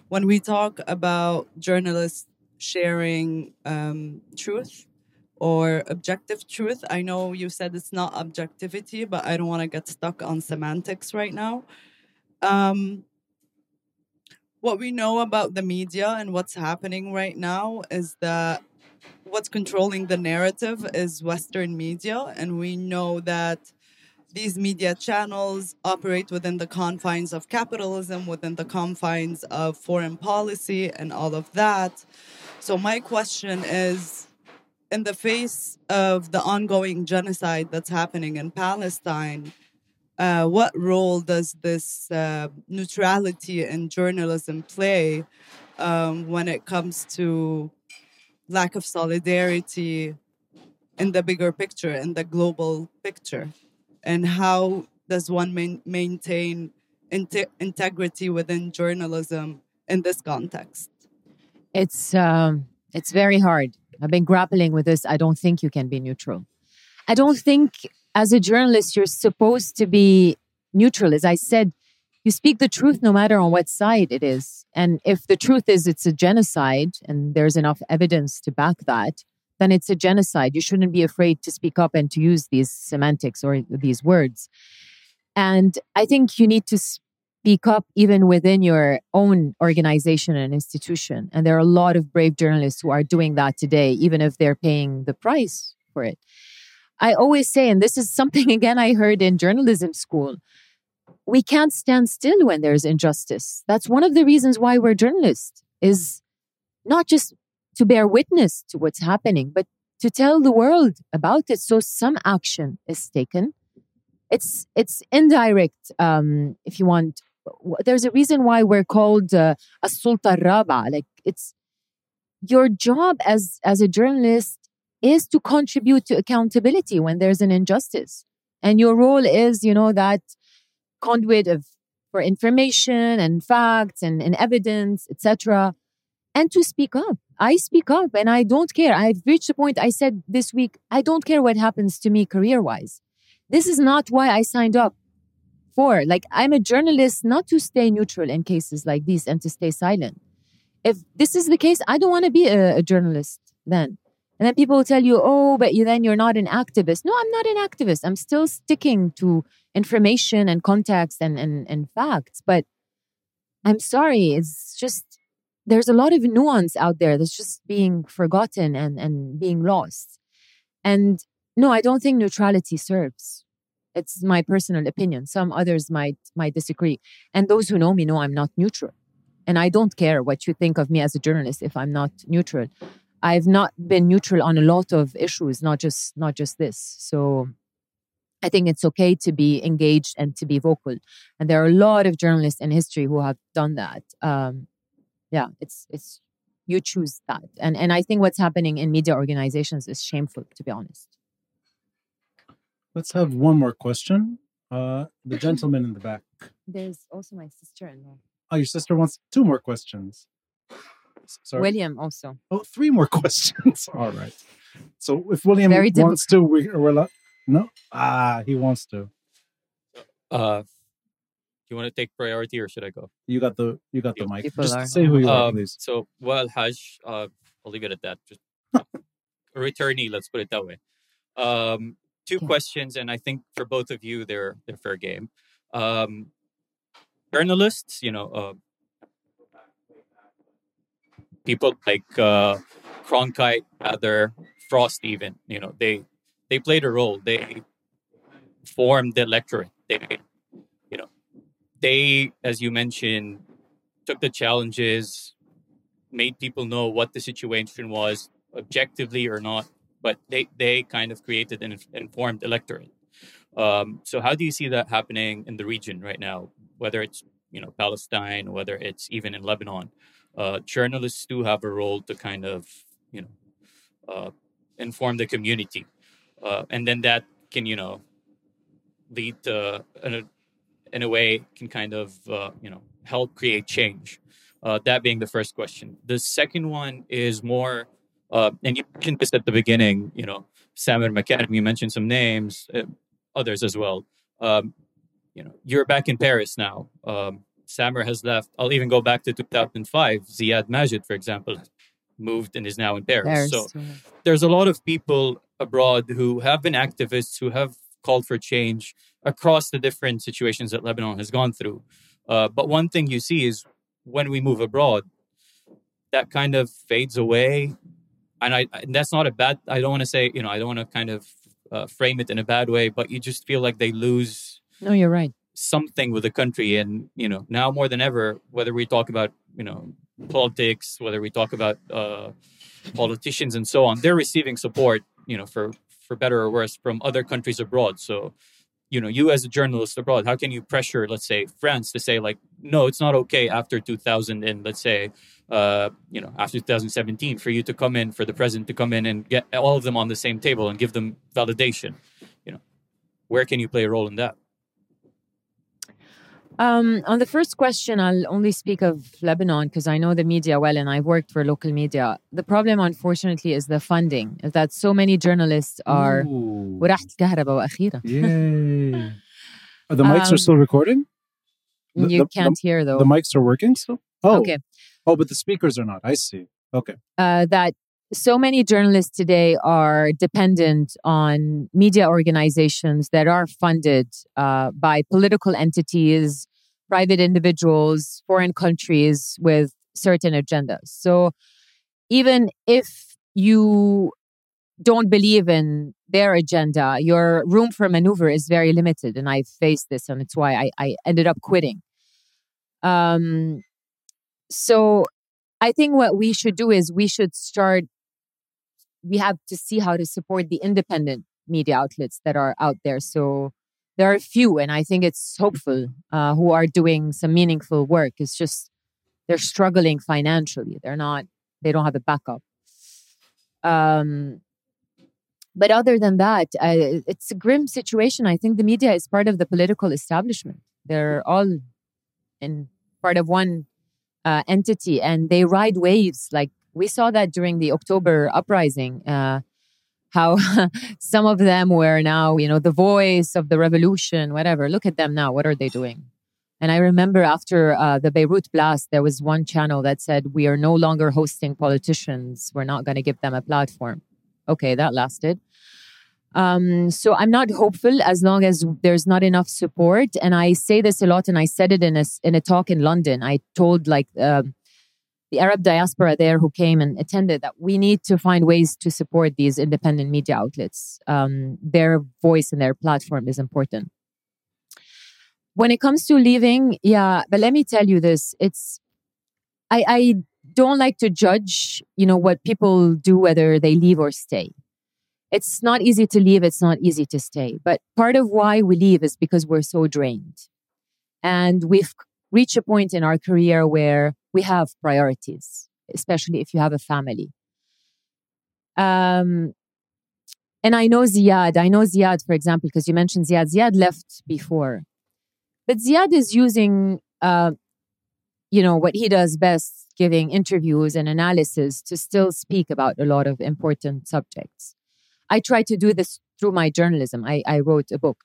when we talk about journalists sharing um, truth, or objective truth. I know you said it's not objectivity, but I don't want to get stuck on semantics right now. Um, what we know about the media and what's happening right now is that what's controlling the narrative is Western media, and we know that these media channels operate within the confines of capitalism, within the confines of foreign policy, and all of that. So, my question is in the face of the ongoing genocide that's happening in Palestine, uh, what role does this uh, neutrality in journalism play um, when it comes to lack of solidarity in the bigger picture, in the global picture? And how does one main, maintain inte- integrity within journalism in this context? It's um, it's very hard. I've been grappling with this. I don't think you can be neutral. I don't think as a journalist you're supposed to be neutral. As I said, you speak the truth no matter on what side it is. And if the truth is it's a genocide and there's enough evidence to back that, then it's a genocide. You shouldn't be afraid to speak up and to use these semantics or these words. And I think you need to speak up even within your own organization and institution. And there are a lot of brave journalists who are doing that today, even if they're paying the price for it. I always say, and this is something again I heard in journalism school we can't stand still when there's injustice. That's one of the reasons why we're journalists is not just to bear witness to what's happening, but to tell the world about it. So some action is taken. It's it's indirect, um, if you want. There's a reason why we're called uh, a sulta raba. Like it's your job as as a journalist is to contribute to accountability when there's an injustice, and your role is, you know, that conduit of for information and facts and, and evidence, etc. And to speak up. I speak up and I don't care. I've reached a point I said this week, I don't care what happens to me career wise. This is not why I signed up for. Like, I'm a journalist not to stay neutral in cases like these and to stay silent. If this is the case, I don't want to be a, a journalist then. And then people will tell you, oh, but you then you're not an activist. No, I'm not an activist. I'm still sticking to information and context and, and, and facts. But I'm sorry, it's just there's a lot of nuance out there that's just being forgotten and, and being lost. And no, I don't think neutrality serves. It's my personal opinion. Some others might might disagree. And those who know me know I'm not neutral. And I don't care what you think of me as a journalist if I'm not neutral. I've not been neutral on a lot of issues, not just not just this. So I think it's okay to be engaged and to be vocal. And there are a lot of journalists in history who have done that. Um, yeah, it's it's you choose that. And and I think what's happening in media organizations is shameful, to be honest. Let's have one more question. Uh, the gentleman in the back. There's also my sister in there. Oh, your sister wants two more questions. Sorry. William also. Oh, three more questions. All right. So if William Very wants to, we, we're like, no. Ah, he wants to. Uh, do you want to take priority or should I go? You got the you got the mic. People Just are. say who you are, um, please. So, well, Haj, uh, I'll leave it at that. Just a returnee, let's put it that way. Um, two yeah. questions, and I think for both of you, they're they're fair game. Um, journalists, you know, uh, people like uh, Cronkite, other Frost, even you know they they played a role. They formed the electorate. They you know they, as you mentioned, took the challenges, made people know what the situation was, objectively or not. But they they kind of created an informed electorate. Um, so how do you see that happening in the region right now? Whether it's you know Palestine, whether it's even in Lebanon, uh, journalists do have a role to kind of you know uh, inform the community uh, and then that can you know lead to in a, in a way can kind of uh, you know help create change. Uh, that being the first question. The second one is more and you mentioned this at the beginning you know Samer McAdam you mentioned some names others as well. Um, you know you're back in Paris now. Um, Samer has left. I'll even go back to 2005. Ziad Majed, for example, moved and is now in Paris. Paris. So there's a lot of people abroad who have been activists, who have called for change across the different situations that Lebanon has gone through. Uh, but one thing you see is when we move abroad, that kind of fades away. And I, and that's not a bad, I don't want to say, you know, I don't want to kind of uh, frame it in a bad way, but you just feel like they lose. No, you're right something with the country. And you know now more than ever whether we talk about you know politics whether we talk about uh, politicians and so on they're receiving support you know for for better or worse from other countries abroad. So you know you as a journalist abroad how can you pressure let's say france to say like no it's not okay after 2000 and let's say uh, you know after 2017 for you to come in for the president to come in and get all of them on the same table and give them validation? You know where can you play a role in that um, on the first question, I'll only speak of Lebanon because I know the media well and I've worked for local media. The problem, unfortunately, is the funding. Is that so many journalists are وراحت Yay. Are the mics um, are still recording? The, you the, can't the, hear though. The mics are working still? Oh. Okay. Oh, but the speakers are not. I see. Okay. Uh, that so many journalists today are dependent on media organizations that are funded uh, by political entities private individuals, foreign countries with certain agendas. So even if you don't believe in their agenda, your room for maneuver is very limited. And I faced this, and it's why I, I ended up quitting. Um, so I think what we should do is we should start, we have to see how to support the independent media outlets that are out there. So there are a few, and I think it's hopeful, uh, who are doing some meaningful work. It's just they're struggling financially. They're not, they don't have a backup. Um, but other than that, uh, it's a grim situation. I think the media is part of the political establishment. They're all in part of one uh, entity, and they ride waves. Like we saw that during the October uprising, uh, how some of them were now, you know, the voice of the revolution. Whatever. Look at them now. What are they doing? And I remember after uh, the Beirut blast, there was one channel that said, "We are no longer hosting politicians. We're not going to give them a platform." Okay, that lasted. Um, so I'm not hopeful as long as there's not enough support. And I say this a lot, and I said it in a in a talk in London. I told like uh, the Arab diaspora there who came and attended that we need to find ways to support these independent media outlets. Um, their voice and their platform is important. When it comes to leaving, yeah, but let me tell you this: it's I, I don't like to judge, you know, what people do whether they leave or stay it's not easy to leave, it's not easy to stay. But part of why we leave is because we're so drained. And we've reached a point in our career where we have priorities, especially if you have a family. Um, and I know Ziad, I know Ziad, for example, because you mentioned Ziad. Ziad left before. But Ziad is using, uh, you know, what he does best, giving interviews and analysis to still speak about a lot of important subjects. I try to do this through my journalism. I, I wrote a book.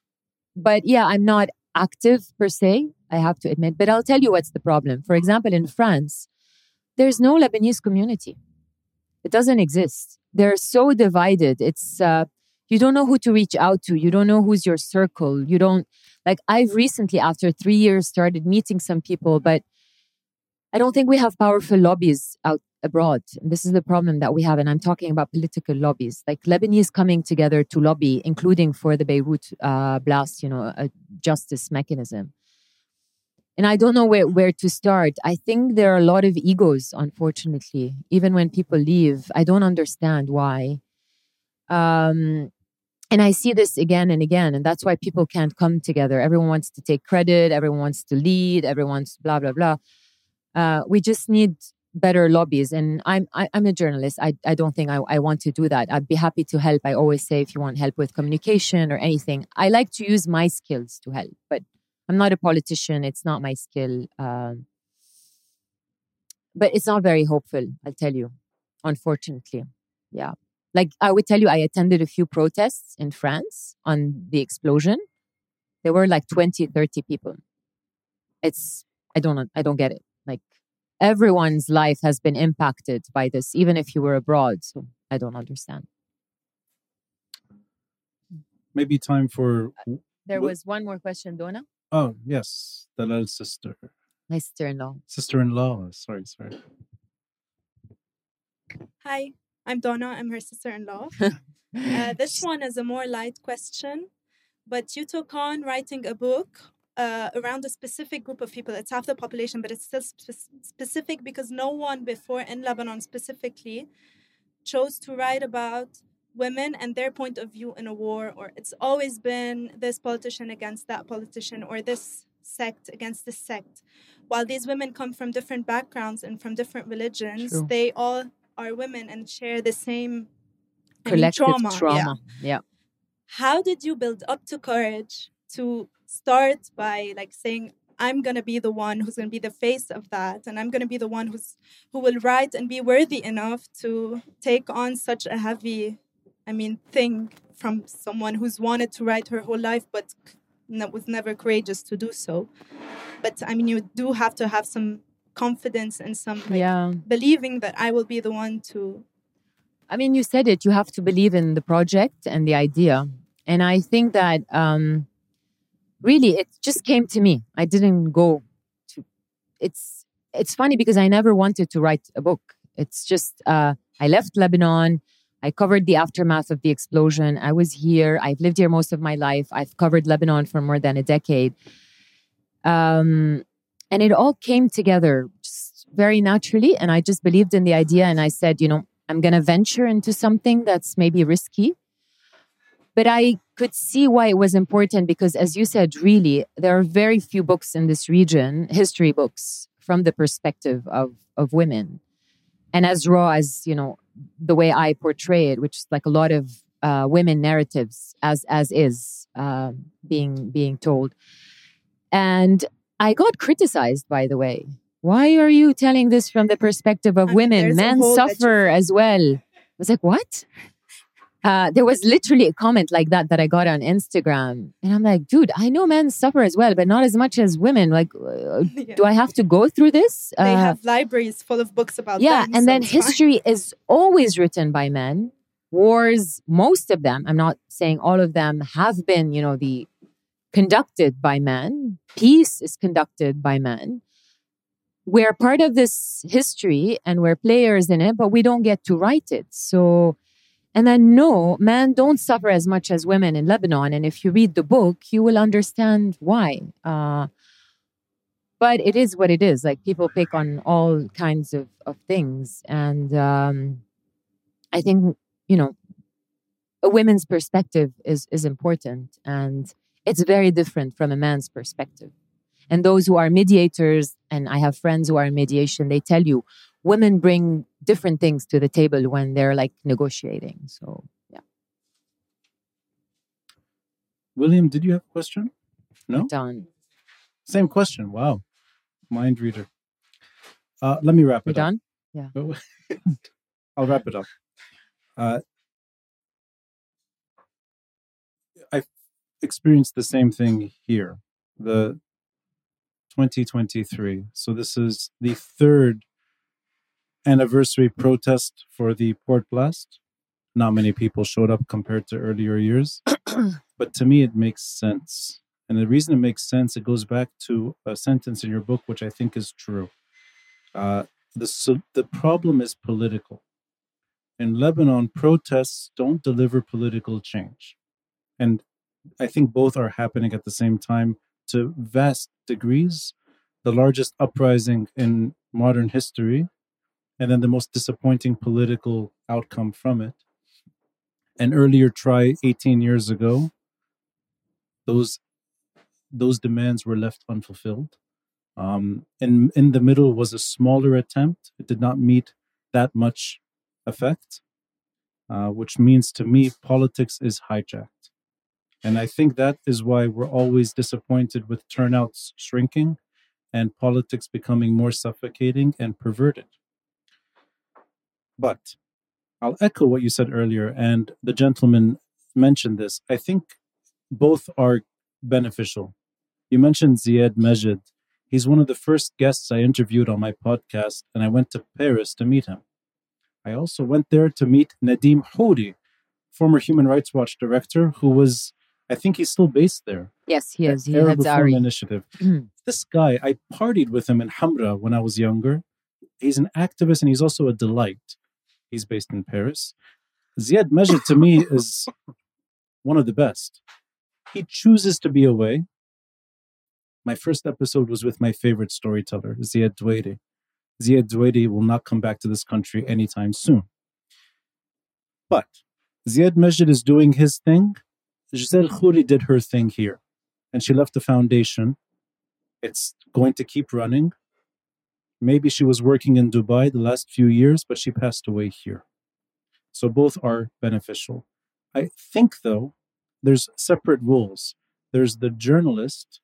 But yeah, I'm not active per se, I have to admit. But I'll tell you what's the problem. For example, in France, there's no Lebanese community. It doesn't exist. They're so divided. It's uh, you don't know who to reach out to. You don't know who's your circle. You don't like. I've recently, after three years, started meeting some people, but I don't think we have powerful lobbies out abroad. And this is the problem that we have. And I'm talking about political lobbies, like Lebanese coming together to lobby, including for the Beirut uh, blast, you know, a justice mechanism. And I don't know where, where to start. I think there are a lot of egos, unfortunately, even when people leave. I don't understand why. Um, and I see this again and again. And that's why people can't come together. Everyone wants to take credit, everyone wants to lead, everyone's blah, blah, blah. Uh, we just need better lobbies and i'm I, am i am a journalist. I, I don't think I, I want to do that. I'd be happy to help. I always say if you want help with communication or anything i like to use my skills to help but i'm not a politician. It's not my skill um, but it's not very hopeful i'll tell you unfortunately. Yeah. Like i would tell you i attended a few protests in france on the explosion. There were like 20 30 people. It's i don't i don't get it everyone's life has been impacted by this, even if you were abroad. So I don't understand. Maybe time for. There was one more question, Donna. Oh, yes. The little sister. My sister in law. Sister in law. Sorry, sorry. Hi, I'm Donna. I'm her sister in law. uh, this one is a more light question, but you took on writing a book uh, around a specific group of people. It's half the population, but it's still spe- specific because no one before in Lebanon specifically chose to write about women and their point of view in a war. Or it's always been this politician against that politician or this sect against this sect. While these women come from different backgrounds and from different religions, True. they all are women and share the same collective I mean, trauma. trauma. Yeah. yeah. How did you build up to courage to start by like saying i'm going to be the one who's going to be the face of that and i'm going to be the one who's who will write and be worthy enough to take on such a heavy i mean thing from someone who's wanted to write her whole life but was never courageous to do so but i mean you do have to have some confidence and some like, yeah. believing that i will be the one to i mean you said it you have to believe in the project and the idea and i think that um really it just came to me i didn't go to it's it's funny because I never wanted to write a book. It's just uh, I left Lebanon. I covered the aftermath of the explosion. I was here. I've lived here most of my life. I've covered Lebanon for more than a decade. Um, and it all came together just very naturally. And I just believed in the idea. And I said, you know, I'm going to venture into something that's maybe risky. But I could see why it was important because, as you said, really, there are very few books in this region, history books, from the perspective of, of women. And as raw as, you know, the way I portray it, which is like a lot of uh, women narratives as as is uh, being being told. And I got criticized, by the way. Why are you telling this from the perspective of women? Men suffer as well. I was like, what? Uh, there was literally a comment like that that I got on Instagram, and I'm like, dude, I know men suffer as well, but not as much as women. Like, uh, Yeah. do I have to go through this? They Uh, have libraries full of books about yeah, and then history is always written by men. Wars, most of them, I'm not saying all of them, have been, you know, the conducted by men. Peace is conducted by men. We're part of this history and we're players in it, but we don't get to write it. So, and then no, men don't suffer as much as women in Lebanon. And if you read the book, you will understand why. Uh, but it is what it is. Like people pick on all kinds of, of things. And um, I think, you know, a women's perspective is, is important. And it's very different from a man's perspective. And those who are mediators, and I have friends who are in mediation, they tell you women bring different things to the table when they're like negotiating. So, yeah, William, did you have a question? No? done. Same question. Wow. Mind reader. Uh, let me wrap We're it up. done? Yeah. I'll wrap it up. Uh, I've experienced the same thing here. The 2023. So this is the third anniversary protest for the port blast. Not many people showed up compared to earlier years, but to me it makes sense. And the reason it makes sense, it goes back to a sentence in your book, which I think is true. Uh, the so the problem is political. In Lebanon, protests don't deliver political change, and I think both are happening at the same time to vast degrees. The largest uprising in modern history, and then the most disappointing political outcome from it. An earlier try 18 years ago, those those demands were left unfulfilled. Um, and in the middle was a smaller attempt. It did not meet that much effect, uh, which means to me politics is hijacked. And I think that is why we're always disappointed with turnouts shrinking and politics becoming more suffocating and perverted. But I'll echo what you said earlier, and the gentleman mentioned this. I think both are beneficial. You mentioned Ziad Majed. He's one of the first guests I interviewed on my podcast, and I went to Paris to meet him. I also went there to meet Nadim Houry, former Human Rights Watch director, who was, I think he's still based there. Yes, he is. He Arab Reform. Initiative. Mm-hmm. this guy, I partied with him in Hamra when I was younger. He's an activist and he's also a delight. He's based in Paris. Ziad Majed to me is one of the best. He chooses to be away. My first episode was with my favorite storyteller, Ziad Doueiri. Ziad Doueiri will not come back to this country anytime soon. But Ziad Majed is doing his thing. Gisele Khoury did her thing here, and she left the foundation. It's going to keep running. Maybe she was working in Dubai the last few years, but she passed away here. So both are beneficial. I think, though, there's separate roles. There's the journalist,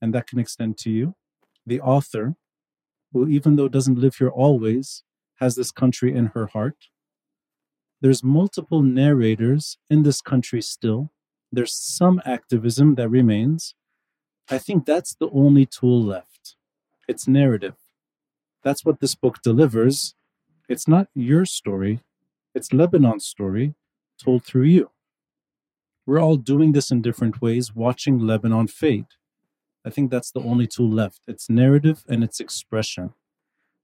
and that can extend to you, the author, who, even though doesn't live here always, has this country in her heart. There's multiple narrators in this country still. There's some activism that remains. I think that's the only tool left. It's narrative. That's what this book delivers. It's not your story, it's Lebanon's story told through you. We're all doing this in different ways, watching Lebanon fade. I think that's the only two left. It's narrative and it's expression,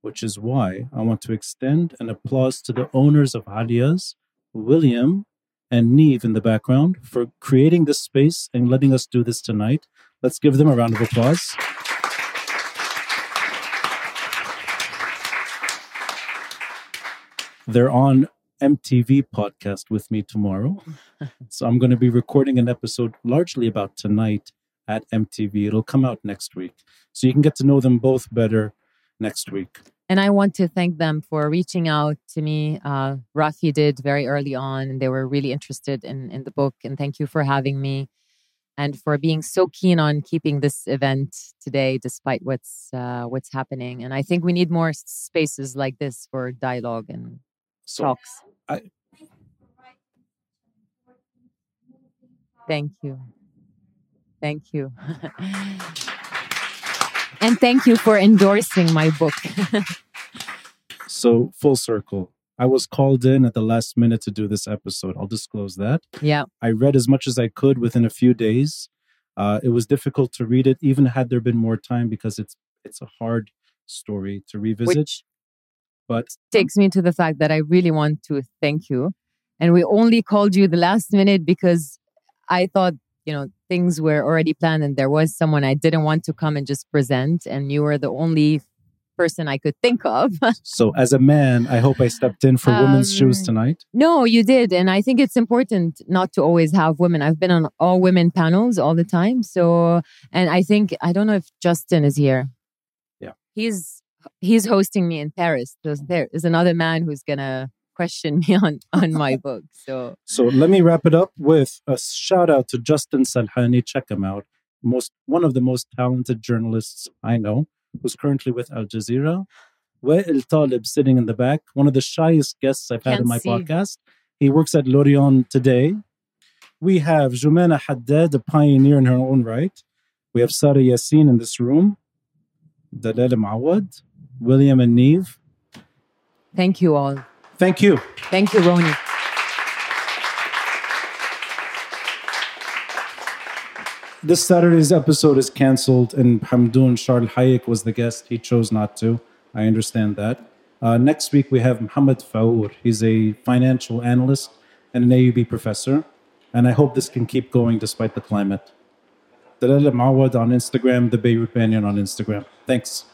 which is why I want to extend an applause to the owners of Aaliya's, William and Niamh in the background, for creating this space and letting us do this tonight. Let's give them a round of applause. They're on MTV podcast with me tomorrow. so I'm going to be recording an episode largely about tonight at MTV. It'll come out next week. So you can get to know them both better next week. And I want to thank them for reaching out to me. Uh, Rafi did very early on, and they were really interested in, in the book. And thank you for having me and for being so keen on keeping this event today, despite what's uh, what's happening. And I think we need more spaces like this for dialogue and So talks. I, Thank you. Thank you. and thank you for endorsing my book. so full circle. I was called in at the last minute to do this episode. I'll disclose that. yeah. I read as much as I could within a few days. Uh, it was difficult to read it, even had there been more time, because it's it's a hard story to revisit. Which but takes me to the fact that I really want to thank you. And we only called you the last minute because I thought, you know, things were already planned and there was someone I didn't want to come and just present. And you were the only person I could think of. so, as a man, I hope I stepped in for women's shoes Um, tonight. no, you did. And I think it's important not to always have women. I've been on all women panels all the time. So, and I think, I don't know if Justin is here. Yeah. He's, he's hosting me in Paris. So there is another man who's going to question me on, on my book. So, So let me wrap it up with a shout out to Justin Salhani. Check him out. Most one of the most talented journalists I know, who's currently with Al Jazeera. Wael Talib sitting in the back, one of the shyest guests I've had Can't in my see. podcast. He works at L'Orient Today. We have Joumana Haddad, a pioneer in her own right. We have Sarah Yassin in this room. Dalal Mawad, William and Niamh. thank you all. Thank you. Thank you, Ronnie. This Saturday's episode is cancelled, and Hamdoun Charles Hayek was the guest. He chose not to. I understand that. Uh, next week, we have Mohammed Faour. He's a financial analyst and an AUB professor. And I hope this can keep going despite the climate. Dalal Mawad on Instagram, the Beirut Banyan on Instagram. Thanks.